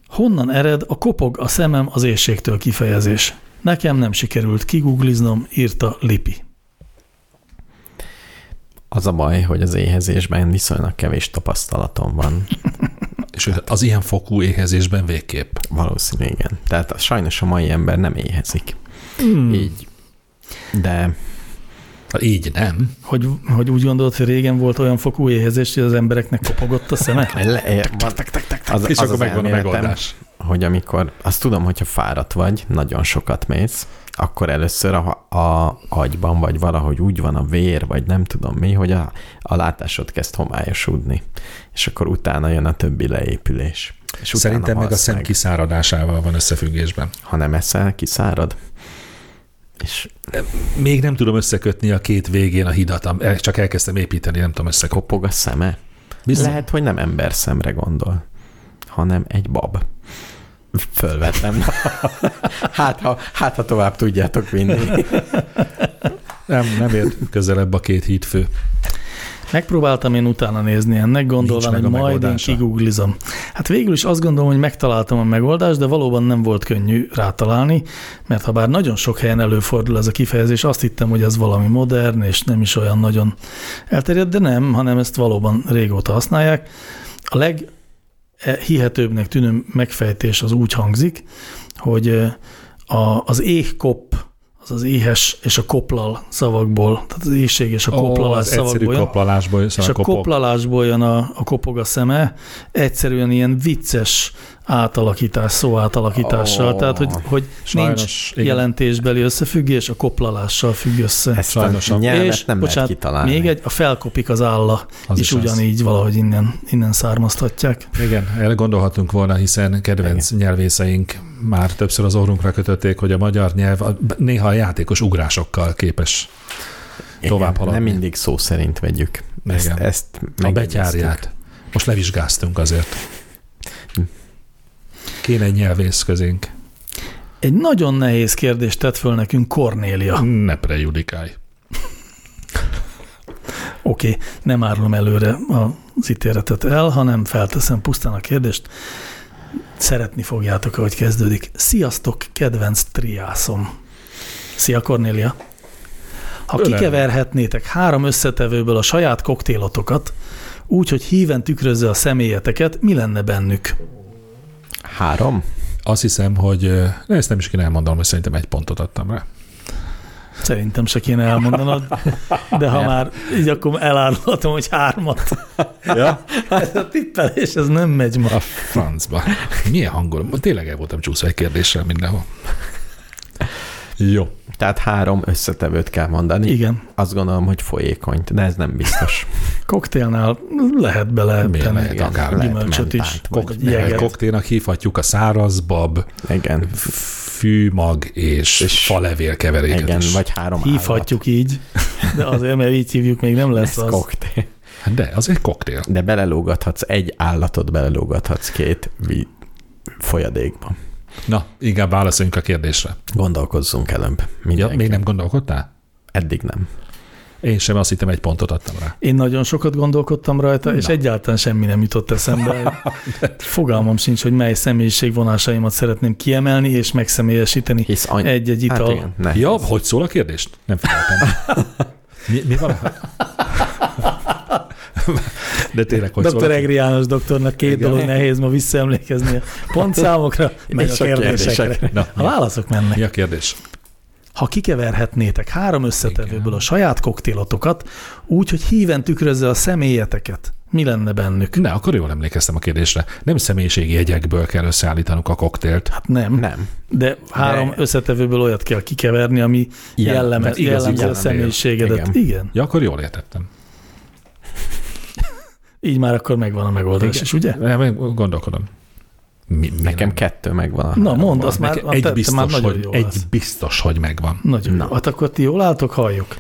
Honnan ered a kopog a szemem az éjségtől kifejezés? Nekem nem sikerült kigugliznom, írta Lipi. Az a baj, hogy az éhezésben viszonylag kevés tapasztalatom van. És az ilyen fokú éhezésben végképp. Valószínű, igen. Tehát sajnos a mai ember nem éhezik. Hmm. Így. De Hát Így nem. Hogy, hogy úgy gondolod, hogy régen volt olyan fokú éhezés, hogy az embereknek kopogott a szeme? le, az, És az, akkor az megvan a megoldás. hogy amikor, azt tudom, hogyha fáradt vagy, nagyon sokat mész, akkor először a, a agyban, vagy valahogy úgy van a vér, vagy nem tudom mi, hogy a, a látásod kezd homályosodni. És akkor utána jön a többi leépülés. És Szerintem meg a szem kiszáradásával van összefüggésben. Ha nem eszel, kiszárad. És Még nem tudom összekötni a két végén a hidat, csak elkezdtem építeni, nem tudom összekötni. kopog a szeme. Bizony. Lehet, hogy nem ember szemre gondol, hanem egy bab. Fölvettem. hát, ha, hát, ha tovább tudjátok vinni. Nem, nem ért közelebb a két hídfő. Megpróbáltam én utána nézni ennek, gondolván, Nincs hogy majd én kiguglizom. Hát végül is azt gondolom, hogy megtaláltam a megoldást, de valóban nem volt könnyű rátalálni, mert ha bár nagyon sok helyen előfordul ez a kifejezés, azt hittem, hogy ez valami modern, és nem is olyan nagyon elterjedt, de nem, hanem ezt valóban régóta használják. A leg hihetőbbnek tűnő megfejtés az úgy hangzik, hogy eh, a, az éhkop, az az éhes és a koplal szavakból, tehát az éhség és a koplalás az egyszerű szavakból jön. koplalásból És a szóval kopog. koplalásból jön a, a kopog a szeme, egyszerűen ilyen vicces átalakítás, szó átalakítással, Ó, tehát hogy, hogy sajnos, nincs igen. jelentésbeli összefüggés, a koplalással függ össze. Ezt Sajnos a nyelvet nem lehet kitalálni. még egy, a felkopik az álla, Az is, is az. ugyanígy valahogy innen, innen származtatják. Igen, erre gondolhatunk volna, hiszen kedvenc Igen. nyelvészeink már többször az orrunkra kötötték, hogy a magyar nyelv néha a játékos ugrásokkal képes Igen, tovább haladni. Nem mindig szó szerint vegyük. Ezt, Igen. ezt a betyárját. Most levizsgáztunk azért. Kéne egy nyelvész közénk. Egy nagyon nehéz kérdést tett föl nekünk Kornélia. Ne prejudikálj. Oké, okay, nem árulom előre az ítéletet el, hanem felteszem pusztán a kérdést. Szeretni fogjátok, ahogy kezdődik. Sziasztok, kedvenc triászom. Szia, Kornélia. Ha Ölelem. kikeverhetnétek három összetevőből a saját koktélotokat, úgy, hogy híven tükrözze a személyeteket, mi lenne bennük? Három? Azt hiszem, hogy ne, ezt nem is kéne elmondanom, hogy szerintem egy pontot adtam rá. Szerintem se kéne elmondanod, de ha Nem. már így, akkor elárulhatom, hogy hármat. Ja? Ez a tippelés, ez nem megy ma. A francba. Milyen hangolam? Tényleg el voltam csúszva egy kérdéssel mindenhol. Jó. Tehát három összetevőt kell mondani. Igen. Azt gondolom, hogy folyékonyt, de ez nem biztos. Koktélnál lehet bele tenni lehet akár? gyümölcsöt is, jeget. Koktélnak hívhatjuk a szárazbab, Igen. fűmag és, És- falevél keveréket Igen, is. vagy három Hívhatjuk így, de azért, mert így hívjuk, még nem állat. lesz Ez az. koktél. De, az egy koktél. De belelógathatsz, egy állatot belelógathatsz két vi- folyadékba. Na, inkább válaszoljunk a kérdésre. Gondolkozzunk előbb. Ja, még nem gondolkodtál? Eddig nem. Én sem azt hittem, egy pontot adtam rá. Én nagyon sokat gondolkodtam rajta, és Na. egyáltalán semmi nem jutott eszembe. Fogalmam sincs, hogy mely személyiségvonásaimat szeretném kiemelni és megszemélyesíteni Hisz any- egy-egy Hát ital. igen, ne. Ja, hogy szól a kérdést? Nem figyeltem. Mi, mi van? De tényleg, hogy Dr. Egri János doktornak két Igen. dolog nehéz ma visszaemlékezni a pontszámokra, meg És a kérdésekre. kérdésekre. Na, A válaszok mennek. Mi a kérdés? Ha kikeverhetnétek három összetevőből a saját koktélotokat, úgy, hogy híven tükrözze a személyeteket, mi lenne bennük? Ne, akkor jól emlékeztem a kérdésre. Nem személyiségi jegyekből kell összeállítanunk a koktélt. Hát nem, Nem. de három De- összetevőből olyat kell kikeverni, ami Jel- jelleme, jellemzi a személyiségedet. Igen. Igen. Igen. Ja, akkor jól értettem. Így már akkor megvan a megoldás Igen. is, ugye? Nem, Gondolkodom. Mi, mi Nekem nem? kettő megvan. a Na, mondd, azt már, egy, tette biztos, már nagyon hogy, jó egy lesz. biztos, hogy megvan. Nagyon Na. jó. Hát akkor ti jól álltok, halljuk.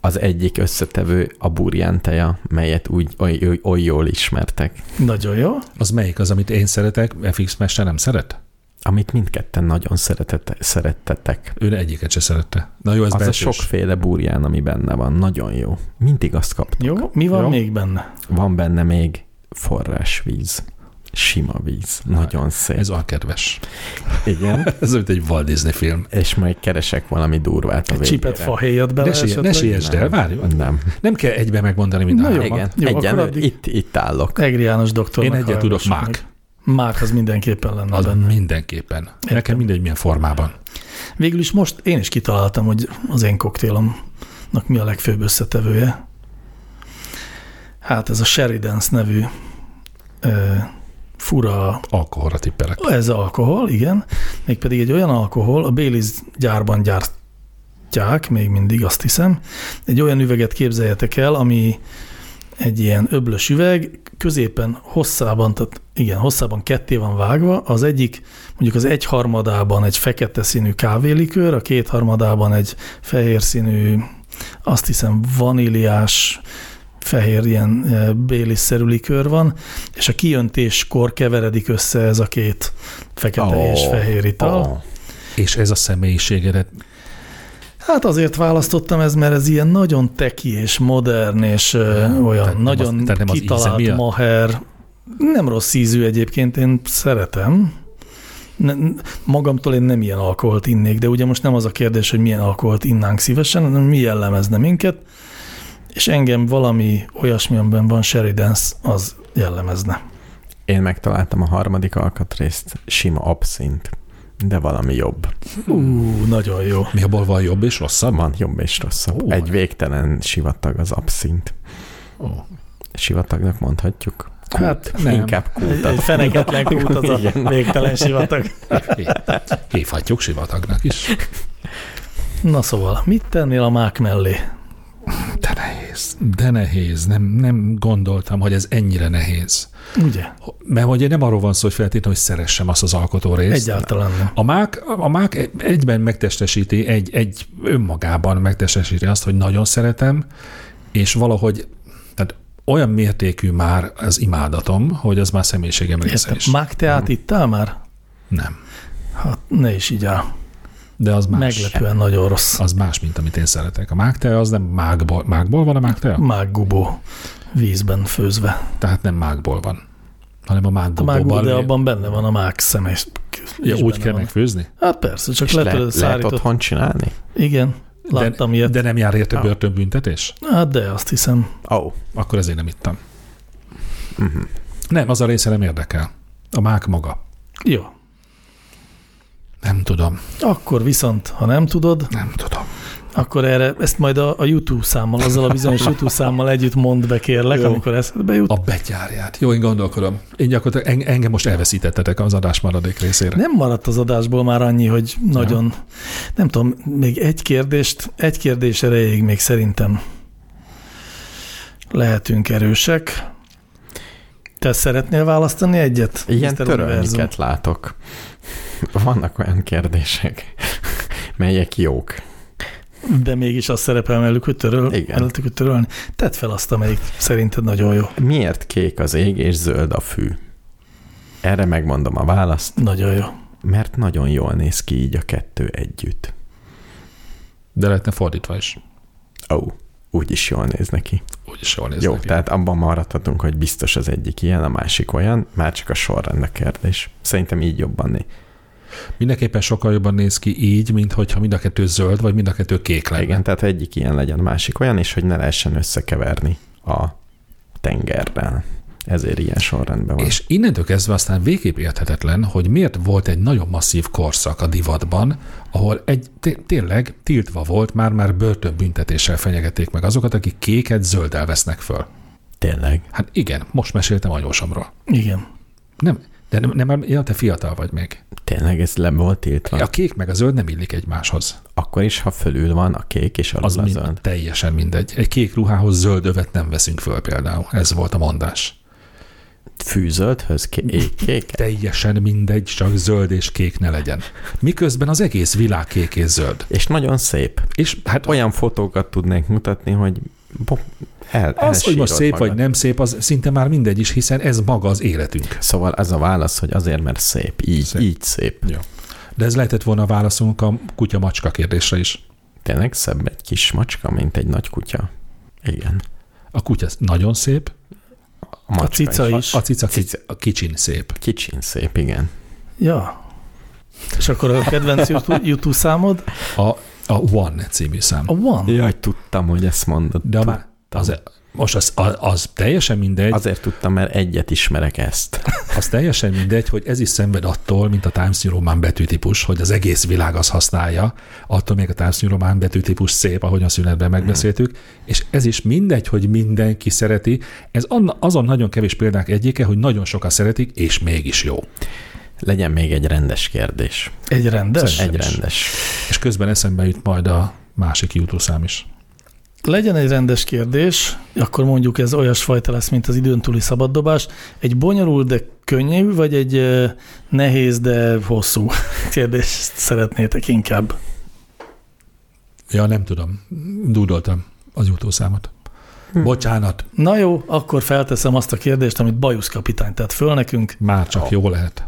Az egyik összetevő a burján teja, melyet úgy oly, oly, oly jól ismertek. Nagyon jó. Az melyik az, amit én szeretek, FX Mester nem szeret? Amit mindketten nagyon szeretete, szerettetek. Ő egyiket se szerette. Na jó, ez Az a belsős. sokféle burján, ami benne van, nagyon jó. Mindig azt kaptuk. Jó, mi van Jó. még benne? Van benne még forrásvíz, sima víz, nagyon szép. Ez olyan kedves. Igen. Ez mint egy Walt Disney film. És majd keresek valami durvát a Egy végére. csipet fahéjat bele Ne, ne siessd el, várj. Nem. Nem kell egybe megmondani minden Na jó. Igen, jó, addig- itt, itt állok. Egri János doktornak Én egyet tudok, mák. meg. Mák az mindenképpen lenne Az benne. mindenképpen. Nekem mindegy milyen formában. Végül is most én is kitaláltam, hogy az én koktélomnak mi a legfőbb összetevője. Hát ez a Sheridans nevű ö, fura, Alkoholra tippelek. ez alkohol, igen, mégpedig egy olyan alkohol, a Baileys gyárban gyártják, még mindig azt hiszem, egy olyan üveget képzeljetek el, ami egy ilyen öblös üveg, középen hosszában, tehát igen, hosszában ketté van vágva, az egyik, mondjuk az egyharmadában egy fekete színű kávélikőr, a kétharmadában egy fehér színű, azt hiszem vaníliás, fehér ilyen eh, Baileys-szerű likőr van, és a kijöntéskor keveredik össze ez a két fekete Ó, és fehér ital. ó. És ez a személyiségedet Hát azért választottam ez, mert ez ilyen nagyon teki és modern, és ö, olyan nem nagyon az- nem íze kitalált miatt? maher. Nem rossz ízű egyébként, én szeretem. Magamtól én nem ilyen alkoholt innék, de ugye most nem az a kérdés, hogy milyen alkoholt innánk szívesen, hanem mi jellemezne minket, és engem valami olyasmi, amiben van Sheridans, az jellemezne. Én megtaláltam a harmadik alkatrészt, sima abszint, de valami jobb. Ú, nagyon jó. mi abból van jobb és rosszabb? Van jobb és rosszabb. Ó. Egy végtelen sivatag az abszint. Ó. Sivatagnak mondhatjuk. Hát Kút. nem. Inkább Egy, kútat. egy feneketlen kút az a végtelen sivatag. Hívhatjuk sivatagnak is. Na szóval, mit tennél a mák mellé? De nehéz. De nehéz. Nem, nem gondoltam, hogy ez ennyire nehéz. Ugye? Mert ugye nem arról van szó, hogy feltétlenül, hogy szeressem azt az alkotó részt. Egyáltalán nem. A mák, a mák egyben megtestesíti, egy, egy önmagában megtestesíti azt, hogy nagyon szeretem, és valahogy tehát olyan mértékű már az imádatom, hogy az már személyiségem része Értem. is. Mák teát ittál már? Nem. Hát ne is így áll. De az más. Meglepően nagyon rossz. Az más, mint amit én szeretek. A mágtea az nem mágból, mágból van a mágtea? Mák gubó vízben főzve. Tehát nem mágból van, hanem a A mággubóban. mák gubó, de abban benne van a mák szemes. ja, is úgy kell van. megfőzni? Hát persze, csak És le, le, tudod lehet szárított. otthon csinálni? Igen, láttam de, ilyet. de nem jár érte Ja. börtönbüntetés? Hát de azt hiszem. Ó. Oh. Akkor ezért nem ittam. Uh-huh. Nem, az a része nem érdekel. A mák maga. Jó. Nem tudom, Akkor viszont, ha nem tudod, nem tudom. Akkor erre, ezt majd a, a YouTube számmal, azzal a bizonyos YouTube számmal együtt mondd be, kérlek, Jó. amikor eszedbe jut. A betyárját. Jó, én gondolkodom. Én gyakorlatilag eng- engem most elveszítettetek az adás maradék részére. Nem maradt az adásból már annyi, hogy nagyon, nem tudom, még egy kérdést, egy kérdés erejéig még szerintem lehetünk erősek. Te szeretnél választani egyet? Ilyen törölniket látok. Vannak olyan kérdések, melyek jók. De mégis azt szerepel mellük, hogy töröl, Igen. mellettük, hogy törölni. Tedd fel azt, amelyik szerinted nagyon jó. Miért kék az ég és zöld a fű? Erre megmondom a választ, Nagyon jó. mert nagyon jól néz ki így a kettő együtt. De lehetne fordítva is. Ó, oh, úgy is jól néz neki. Úgyis jól néz Jó, neki. tehát abban maradhatunk, hogy biztos az egyik ilyen, a másik olyan, már csak a sorrend a kérdés. Szerintem így jobban né. Mindenképpen sokkal jobban néz ki így, mint hogyha mind a kettő zöld, vagy mind a kettő kék lenne. Igen, tehát egyik ilyen legyen, másik olyan, és hogy ne lehessen összekeverni a tengerrel. Ezért ilyen sorrendben van. És innentől kezdve aztán végképp érthetetlen, hogy miért volt egy nagyon masszív korszak a divatban, ahol egy té- tényleg tiltva volt, már-már börtönbüntetéssel fenyegették meg azokat, akik kéket zölddel vesznek föl. Tényleg. Hát igen, most meséltem anyósomról. Igen. Nem, de nem, nem, ja, te fiatal vagy még. Tényleg ez le volt tiltva. A kék meg a zöld nem illik egymáshoz. Akkor is, ha fölül van a kék és alul Az a mind, zöld. teljesen mindegy. Egy kék ruhához zöld övet nem veszünk föl például. Ez volt a mondás. Fűzöldhöz ké- ég kék? Teljesen mindegy, csak zöld és kék ne legyen. Miközben az egész világ kék és zöld. És nagyon szép. És hát Olyan fotókat tudnék mutatni, hogy el, Az, hogy most szép magad. vagy nem szép, az szinte már mindegy is, hiszen ez maga az életünk. Szóval az a válasz, hogy azért, mert szép. Így, Szép. így szép. Jó. De ez lehetett volna a válaszunk a kutya-macska kérdésre is. Tényleg szebb egy kis macska, mint egy nagy kutya. Igen. A kutya nagyon szép, A, macska cica is. is. a cica, Cica. cica. a kicsin szép. Kicsin szép, igen. Ja. És akkor a kedvenc YouTube- YouTube számod? A, a One című szám. A One. Jaj, tudtam, hogy ezt mondod. De a az, most az, az, az teljesen mindegy, az, Azért tudtam, mert egyet ismerek ezt. az teljesen mindegy, hogy ez is szenved attól, mint a Times New Roman betűtípus, hogy az egész világ az használja, attól még a Times New Roman betűtípus szép, ahogy a szünetben megbeszéltük, és ez is mindegy, hogy mindenki szereti. Ez anna- azon nagyon kevés példák egyike, hogy nagyon sokan szeretik, és mégis jó. Legyen még egy rendes kérdés. Egy rendes? Egy rendes. És közben eszembe jut majd a másik YouTube szám is. Legyen egy rendes kérdés, akkor mondjuk ez olyasfajta lesz, mint az időn túli szabaddobás. Egy bonyolult, de könnyű, vagy egy nehéz, de hosszú kérdést szeretnétek inkább? Ja, nem tudom. Dúdoltam az YouTube számot. Bocsánat, Na jó, akkor felteszem azt a kérdést, amit Bajusz kapitány tett föl nekünk. már csak jó lehet.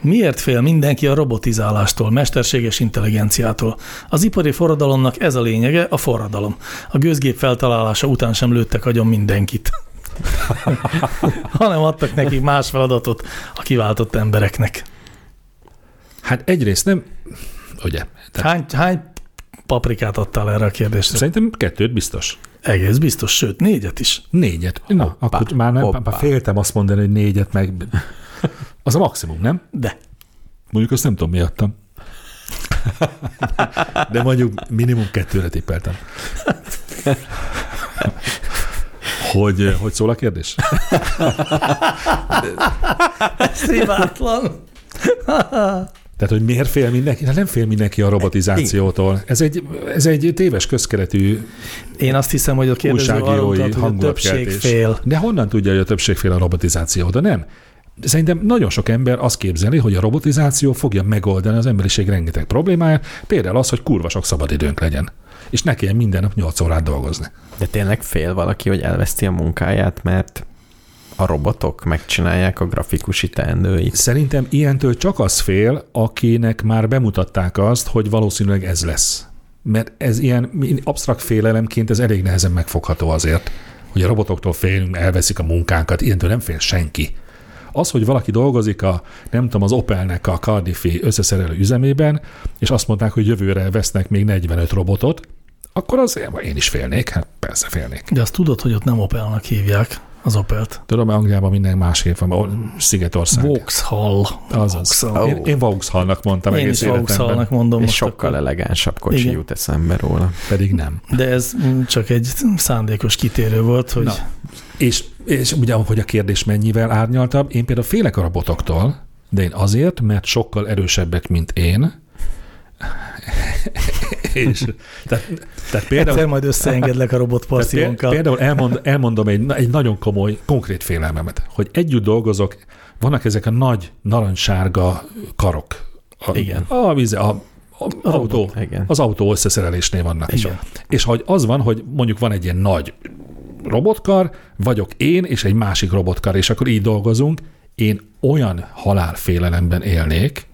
Miért fél mindenki a robotizálástól, mesterséges intelligenciától? Az ipari forradalomnak ez a lényege, a forradalom. A gőzgép feltalálása után sem lőttek agyon mindenkit. hanem adtak neki más feladatot a kiváltott embereknek. Hát egyrészt nem, ugye, tehát Hány, hány paprikát adtál erre a kérdésre? szerintem kettőt biztos. Egész biztos, sőt, négyet is. Négyet. Na, Hoppá, akkor már, nem, hoppá. féltem azt mondani, hogy négyet meg... Az a maximum, nem? De Mondjuk azt nem tudom, mi adtam. De mondjuk minimum kettőre tippeltem. Hogy, hogy szól a kérdés? szívátlan. Tehát, hogy miért fél mindenki? Hát nem fél mindenki a robotizációtól. Ez egy, ez egy téves közkeletű Én azt hiszem, hogy a kérdező utalt, hogy a többség fél. De honnan tudja, hogy a többség fél a robotizáció? De nem. Szerintem nagyon sok ember azt képzeli, hogy a robotizáció fogja megoldani az emberiség rengeteg problémáját, például az, hogy kurva sok szabadidőnk legyen. És ne kelljen minden nap 8 órát dolgozni. De tényleg fél valaki, hogy elveszti a munkáját, mert a robotok megcsinálják a grafikusi teendőit. Szerintem ilyentől csak az fél, akinek már bemutatták azt, hogy valószínűleg ez lesz. Mert ez ilyen absztrakt félelemként ez elég nehezen megfogható azért, hogy a robotoktól félünk, elveszik a munkánkat, ilyentől nem fél senki. Az, hogy valaki dolgozik a, nem tudom, az Opelnek a Cardiffi összeszerelő üzemében, és azt mondták, hogy jövőre vesznek még 45 robotot, akkor az én is félnék, hát persze félnék. De azt tudod, hogy ott nem Opelnak hívják, az Opelt. Tudom, mert Angliában minden másképp van, ahol Szigetország. Vauxhall. Azaz. Vauxhall. Én, én Vauxhallnak mondtam Én egész is Vauxhallnak mondom És sokkal akkor. elegánsabb kocsi Igen. jut eszembe róla. pedig nem. De ez csak egy szándékos kitérő volt, hogy Na, és, és ugye, hogy a kérdés mennyivel árnyaltabb, én például félek a robotoktól, de én azért, mert sokkal erősebbek, mint én. És, tehát, tehát például, egyszer majd összeengedlek a robotparszívonkkal. például elmond, elmondom egy, egy nagyon komoly, konkrét félelmemet, hogy együtt dolgozok, vannak ezek a nagy narancssárga karok. A, Igen. A, víze, a, a, A autó, robot, igen. az autó összeszerelésnél vannak. Igen. És hogy az van, hogy mondjuk van egy ilyen nagy robotkar, vagyok én és egy másik robotkar, és akkor így dolgozunk, én olyan halálfélelemben élnék,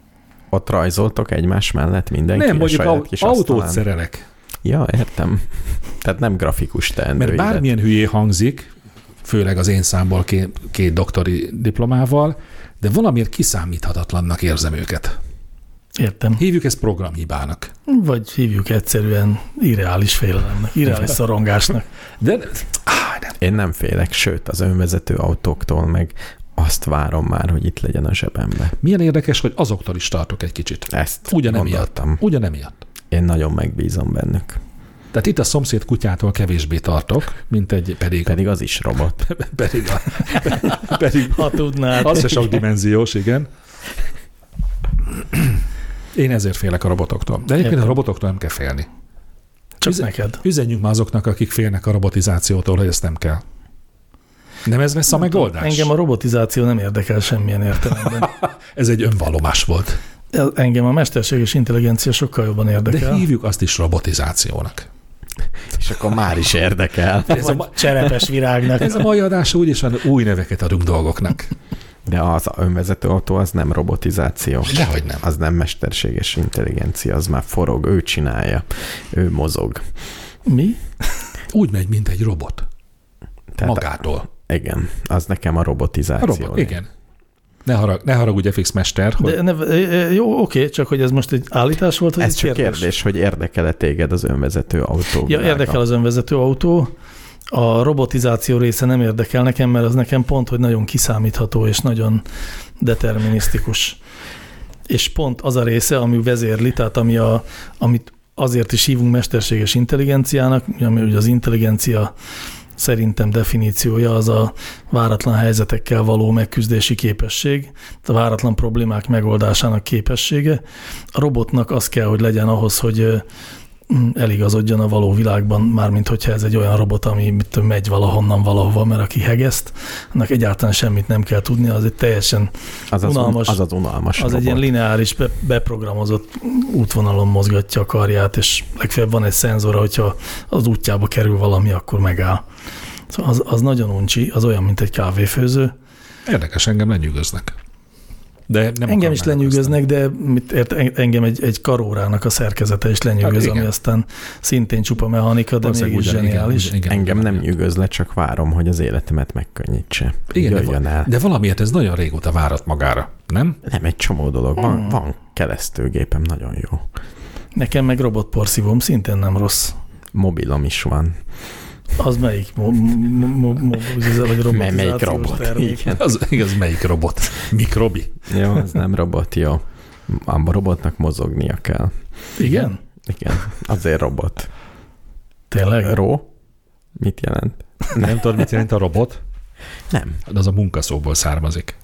Ott rajzoltok egymás mellett mindenki nem, a mondjuk saját au- kis autót asztalán? szerelek. Ja, értem. Tehát nem grafikus teendő. Mert bármilyen hülyé hangzik, főleg az én számból két, két doktori diplomával, de valamiért kiszámíthatatlannak érzem őket. Értem. Hívjuk ezt programhibának. Vagy hívjuk egyszerűen irreális félelemnek, irreális szorongásnak. De áh, nem. Én nem félek, sőt az önvezető autóktól meg azt várom már, hogy itt legyen a zsebembe. milyen érdekes, hogy azoktól is tartok egy kicsit. Ezt Ugyanemiatt. gondoltam. Ugyanemiatt. Én nagyon megbízom bennük. Tehát itt a szomszéd kutyától kevésbé tartok, mint egy pedig, Pedig az is robot. pedig, a, pedig Ha tudnád. az se sok dimenziós, igen. Én ezért félek a robotoktól. De egyébként a robotoktól nem kell félni. Csak Üze- neked. Üzenjünk már azoknak, akik félnek a robotizációtól, hogy ezt nem kell. Nem ez lesz a megoldás? Engem a robotizáció nem érdekel semmilyen értelemben. Ez egy önvallomás volt. El- Engem a mesterséges intelligencia sokkal jobban De érdekel. hívjuk azt is robotizációnak. És akkor már is érdekel. Ez a, cserepes virágnak. ez a mai adás úgyis van, új neveket adunk dolgoknak. De az önvezető autó az nem robotizáció. Dehogy nem. Az nem mesterséges intelligencia, az már forog, ő csinálja, ő mozog. Mi? Úgy megy, mint egy robot. Tehát Magától. Igen, az nekem a A robotizáció. robot, igen. Ne, harag, ne haragudj, FX Mester, hogy De ne, jó, oké, csak hogy ez most egy állítás volt, hogy Ez egy csak kérdés, hogy érdekel-e téged az önvezető autó? Ja, érdekel az önvezető autó. A robotizáció része nem érdekel nekem, mert az nekem pont, hogy nagyon kiszámítható és nagyon determinisztikus. És pont az a része, ami vezérli, tehát ami a, amit azért is hívunk mesterséges intelligenciának, ami ugye az intelligencia szerintem definíciója az a váratlan helyzetekkel való megküzdési képesség, a váratlan problémák megoldásának képessége. A robotnak az kell, hogy legyen ahhoz, hogy eligazodjon a való világban, mármint hogyha ez egy olyan robot, ami mit tudom, megy valahonnan valahova, mert aki hegeszt, annak egyáltalán semmit nem kell tudni, az egy teljesen, az az, unalmas. az, az unalmas az robot. egy ilyen lineáris, be, beprogramozott útvonalon mozgatja a karját, és legfeljebb van egy szenzora, hogyha az útjába kerül valami, akkor megáll. Szóval az, az nagyon uncsi, az olyan, mint egy kávéfőző. érdekes, engem lenyűgöznek. De nem engem is lenyűgöznek, de mit ért, engem egy, egy karórának a szerkezete is lenyűgöz, Hát ami aztán szintén csupa mechanika, de Valószínűleg mégis ugyan- zseniális. igen, igen, Engem nem nyűgöz le, csak várom, hogy az életemet megkönnyítse. Igen, de, Jöjjön va- el. de valamiért ez nagyon régóta várat magára, nem? Nem egy csomó dolog. Van, Hmm. van keresztőgépem, nagyon jó. Nekem meg robotporszívóm szintén nem rossz. Mobilom is van. Az melyik? Mo, vagy Mely- Melyik robotizációs robot? termék? Igen. Az, igaz, melyik robot? Mikrobi. Jó, az nem robot, jó. A robotnak mozognia kell. Igen? Igen, azért robot. Tényleg? Ró? Mit jelent? Nem tudod, mit jelent a robot? Nem. De az a munkaszóból származik.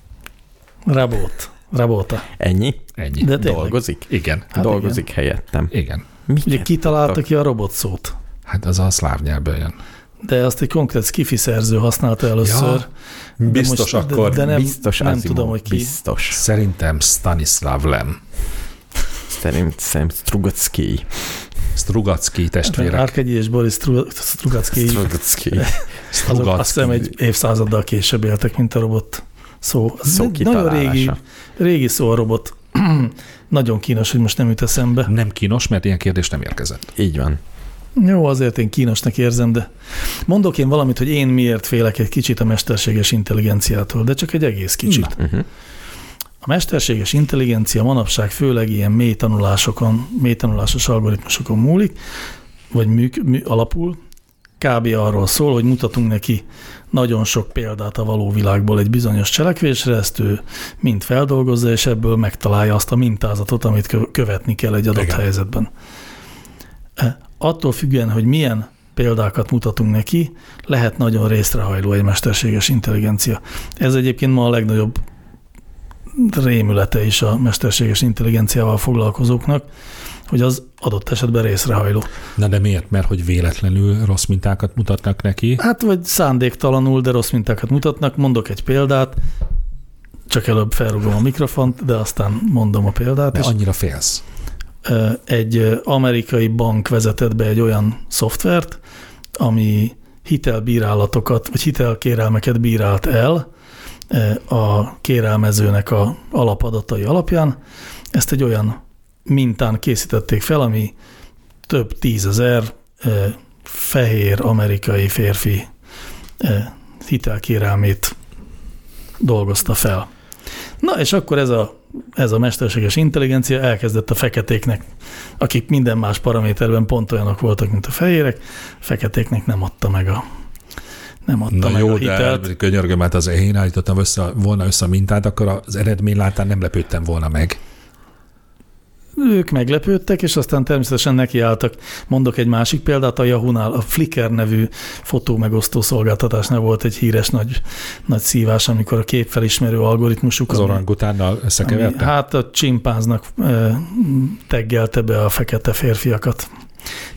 Rabot. Rabota. Ennyi? Ennyi. De tényleg. Dolgozik? Igen. Hát Dolgozik helyettem. Igen. Miket Ugye kitalálta ki a robot szót? Hát az a szláv nyelvből jön. De azt egy konkrét skifi szerző használta először. De Biztos most- akkor. De, de nem, biztos nem Asimov, tudom, hogy ki. Biztos. Szerintem Stanislav Lem. Szerintem Strugocki. Strugacki testvérek. Árkegyi és Boris Stru- Strugacki, Strugocki. azok Strugacki. azt hiszem egy évszázaddal később éltek, mint a robot szó. Ez Szó nagyon régi, régi szó a robot. nagyon kínos, hogy most nem jut eszembe. Nem kínos, mert ilyen kérdés nem érkezett. Így van. Jó, azért én kínosnak érzem, de mondok én valamit, hogy én miért félek egy kicsit a mesterséges intelligenciától, de csak egy egész kicsit. Na. Uh-huh. A mesterséges intelligencia manapság főleg ilyen mély tanulásokon, mély tanulásos algoritmusokon múlik, vagy műk, mű, alapul, kb. arról szól, hogy mutatunk neki nagyon sok példát a való világból egy bizonyos cselekvésre, ezt ő mind feldolgozza, és ebből megtalálja azt a mintázatot, amit kö- követni kell egy adott Igen. helyzetben. Attól függően, hogy milyen példákat mutatunk neki, lehet nagyon részrehajló egy mesterséges intelligencia. Ez egyébként ma a legnagyobb rémülete is a mesterséges intelligenciával foglalkozóknak, hogy az adott esetben részrehajló. Na de miért? Mert hogy véletlenül rossz mintákat mutatnak neki? Hát vagy szándéktalanul, de rossz mintákat mutatnak. Mondok egy példát, csak előbb felrugom a mikrofont, de aztán mondom a példát. De És annyira félsz. Egy amerikai bank vezetett be egy olyan szoftvert, ami hitelbírálatokat, vagy hitelkérelmeket bírált el a kérelmezőnek a alapadatai alapján. Ezt egy olyan mintán készítették fel, ami több tízezer fehér amerikai férfi hitelkérelmét dolgozta fel. Na, és akkor ez a, ez a mesterséges intelligencia elkezdett a feketéknek, akik minden más paraméterben pont olyanok voltak, mint a fehérek, feketéknek nem adta meg a nem adta Na meg jó, a hitelt. de könyörgöm, hát az én állítottam össze, volna össze a mintát, akkor az eredmény látán nem lepődtem volna meg. Ők meglepődtek, és aztán természetesen nekiálltak. Mondok egy másik példát, a Yahoo-nál, a Flickr nevű fotó megosztó szolgáltatásnál volt egy híres nagy, nagy szívás, amikor a képfelismerő algoritmusuk, Az ami- orangutánnal ami, összekeverte? hát a csimpánznak e, teggelte be a fekete férfiakat.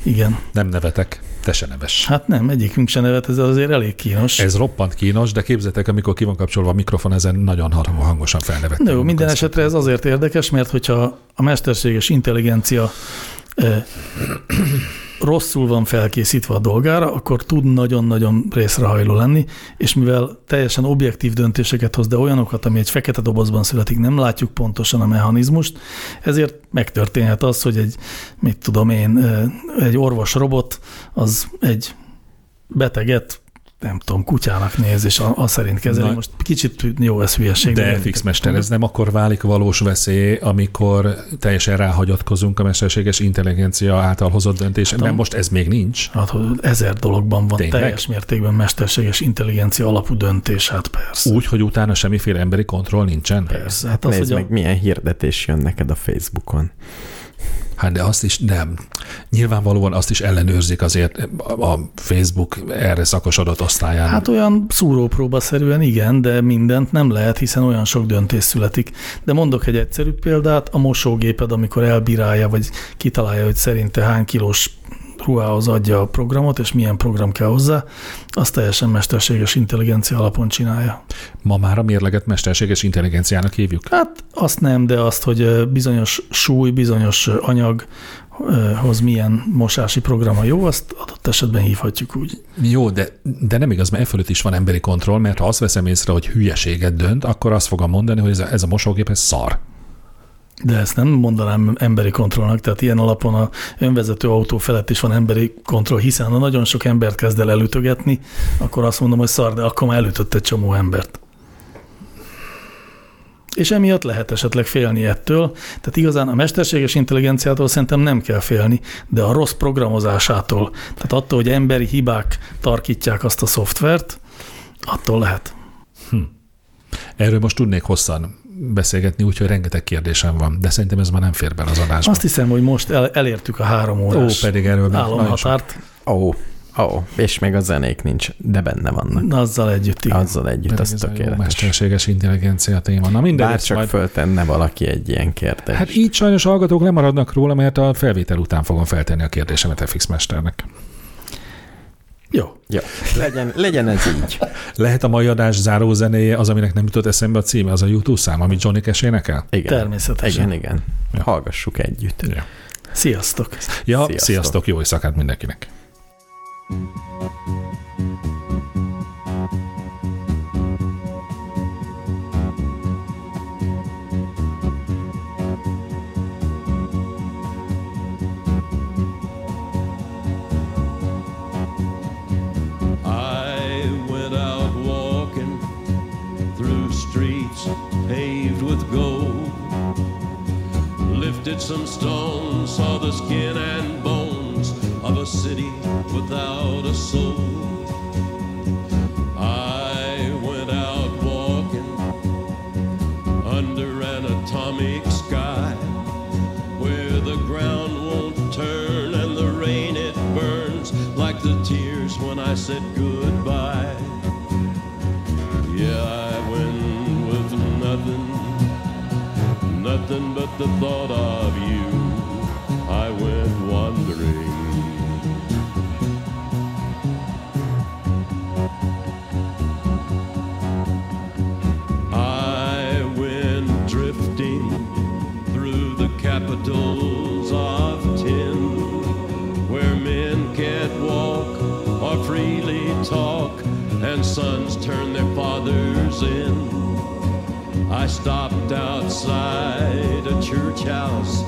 Igen. Nem nevetek, te se neves. Hát nem, egyikünk se nevet, ez azért elég kínos. Ez roppant kínos, de képzeljétek, amikor ki van kapcsolva a mikrofon, ezen nagyon hang- hangosan felnevettem. De jó, minden esetre ez azért érdekes, mert hogyha a mesterséges intelligencia rosszul van felkészítve a dolgára, akkor tud nagyon-nagyon részrehajló lenni, és mivel teljesen objektív döntéseket hoz, de olyanokat, ami egy fekete dobozban születik, nem látjuk pontosan a mechanizmust, ezért megtörténhet az, hogy egy, mit tudom én, egy orvos robot, az egy beteget nem tudom, kutyának néz, és a, a szerint kezeli. Na- Most kicsit jó, ez hülyeség. De fix mester, ez nem akkor válik valós veszély, amikor teljesen ráhagyatkozunk a mesterséges intelligencia által hozott döntés, Hát a- most ez még nincs. Hát, hogy ezer dologban van Tényleg? teljes mértékben mesterséges intelligencia alapú döntés, hát persze. Úgy, hogy utána semmiféle emberi kontroll nincsen. Persze, hát az, Nézd hogy a, meg, milyen hirdetés jön neked a Facebookon. Hát de azt is nem. Nyilvánvalóan azt is ellenőrzik azért a Facebook erre szakosodott osztályán. hát olyan szúrópróbaszerűen igen, de mindent nem lehet, hiszen olyan sok döntés születik. De mondok egy egyszerű példát, a mosógéped, amikor elbírálja, vagy kitalálja, hogy szerinte hány kilós ruhához adja a programot, és milyen program kell hozzá, azt teljesen mesterséges intelligencia alapon csinálja. Ma már a mérleget mesterséges intelligenciának hívjuk. Hát azt nem, de azt, hogy bizonyos súly, bizonyos ö, anyaghoz milyen mosási programa jó, azt adott esetben hívhatjuk úgy. Jó, de, de nem igaz, mert e fölött is van emberi kontroll, mert ha azt veszem észre, hogy hülyeséget dönt, akkor azt fogom mondani, hogy ez a, ez a mosógép, ez szar. De ezt nem mondanám emberi kontrollnak, tehát ilyen alapon a önvezető autó felett is van emberi kontroll, hiszen ha nagyon sok embert kezd el elütögetni, akkor azt mondom, hogy szar, de akkor már elütött egy csomó embert. És emiatt lehet esetleg félni ettől. Tehát igazán a mesterséges intelligenciától szerintem nem kell félni, de a rossz programozásától, tehát attól, hogy emberi hibák tarkítják azt a szoftvert, attól lehet. Erről most tudnék hosszan beszélgetni, úgyhogy rengeteg kérdésem van, de szerintem ez már nem fér bele az adásba. Azt hiszem, hogy most el, elértük a három Ó, órás pedig erről álomhatárt. Ó, oh, oh, és még a zenék nincs, de benne vannak. Azzal együtt, igen. Azzal együtt, Pedig az tökéletes. mesterséges intelligencia téma. Na mindegy, Bár csak majd... föltenne valaki egy ilyen kérdést. Hát így sajnos hallgatók lemaradnak róla, mert a felvétel után fogom feltenni a kérdésemet FX Mesternek. Jó. Jó, legyen, legyen ez így. Lehet a mai adás záró zenéje az, aminek nem jutott eszembe a címe, az a YouTube szám, amit Johnny Cash énekel? Igen. Természetesen. Igen, igen. Ja. Hallgassuk együtt. Ja. Sziasztok! Ja, sziasztok. Sziasztok. jó éjszakát mindenkinek. I Lifted some stones, saw the skin and bones of a city without a soul. I went out walking under an atomic sky where the ground won't turn and the rain it burns like the tears when I said goodbye. Yeah, nothing but the thought of you. I went wandering. I went drifting through the capitals of tin, where men can't walk or freely talk, and sons turn their fathers in. I stopped outside a church house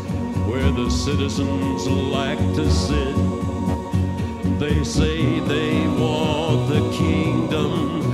where the citizens like to sit. They say they want the kingdom,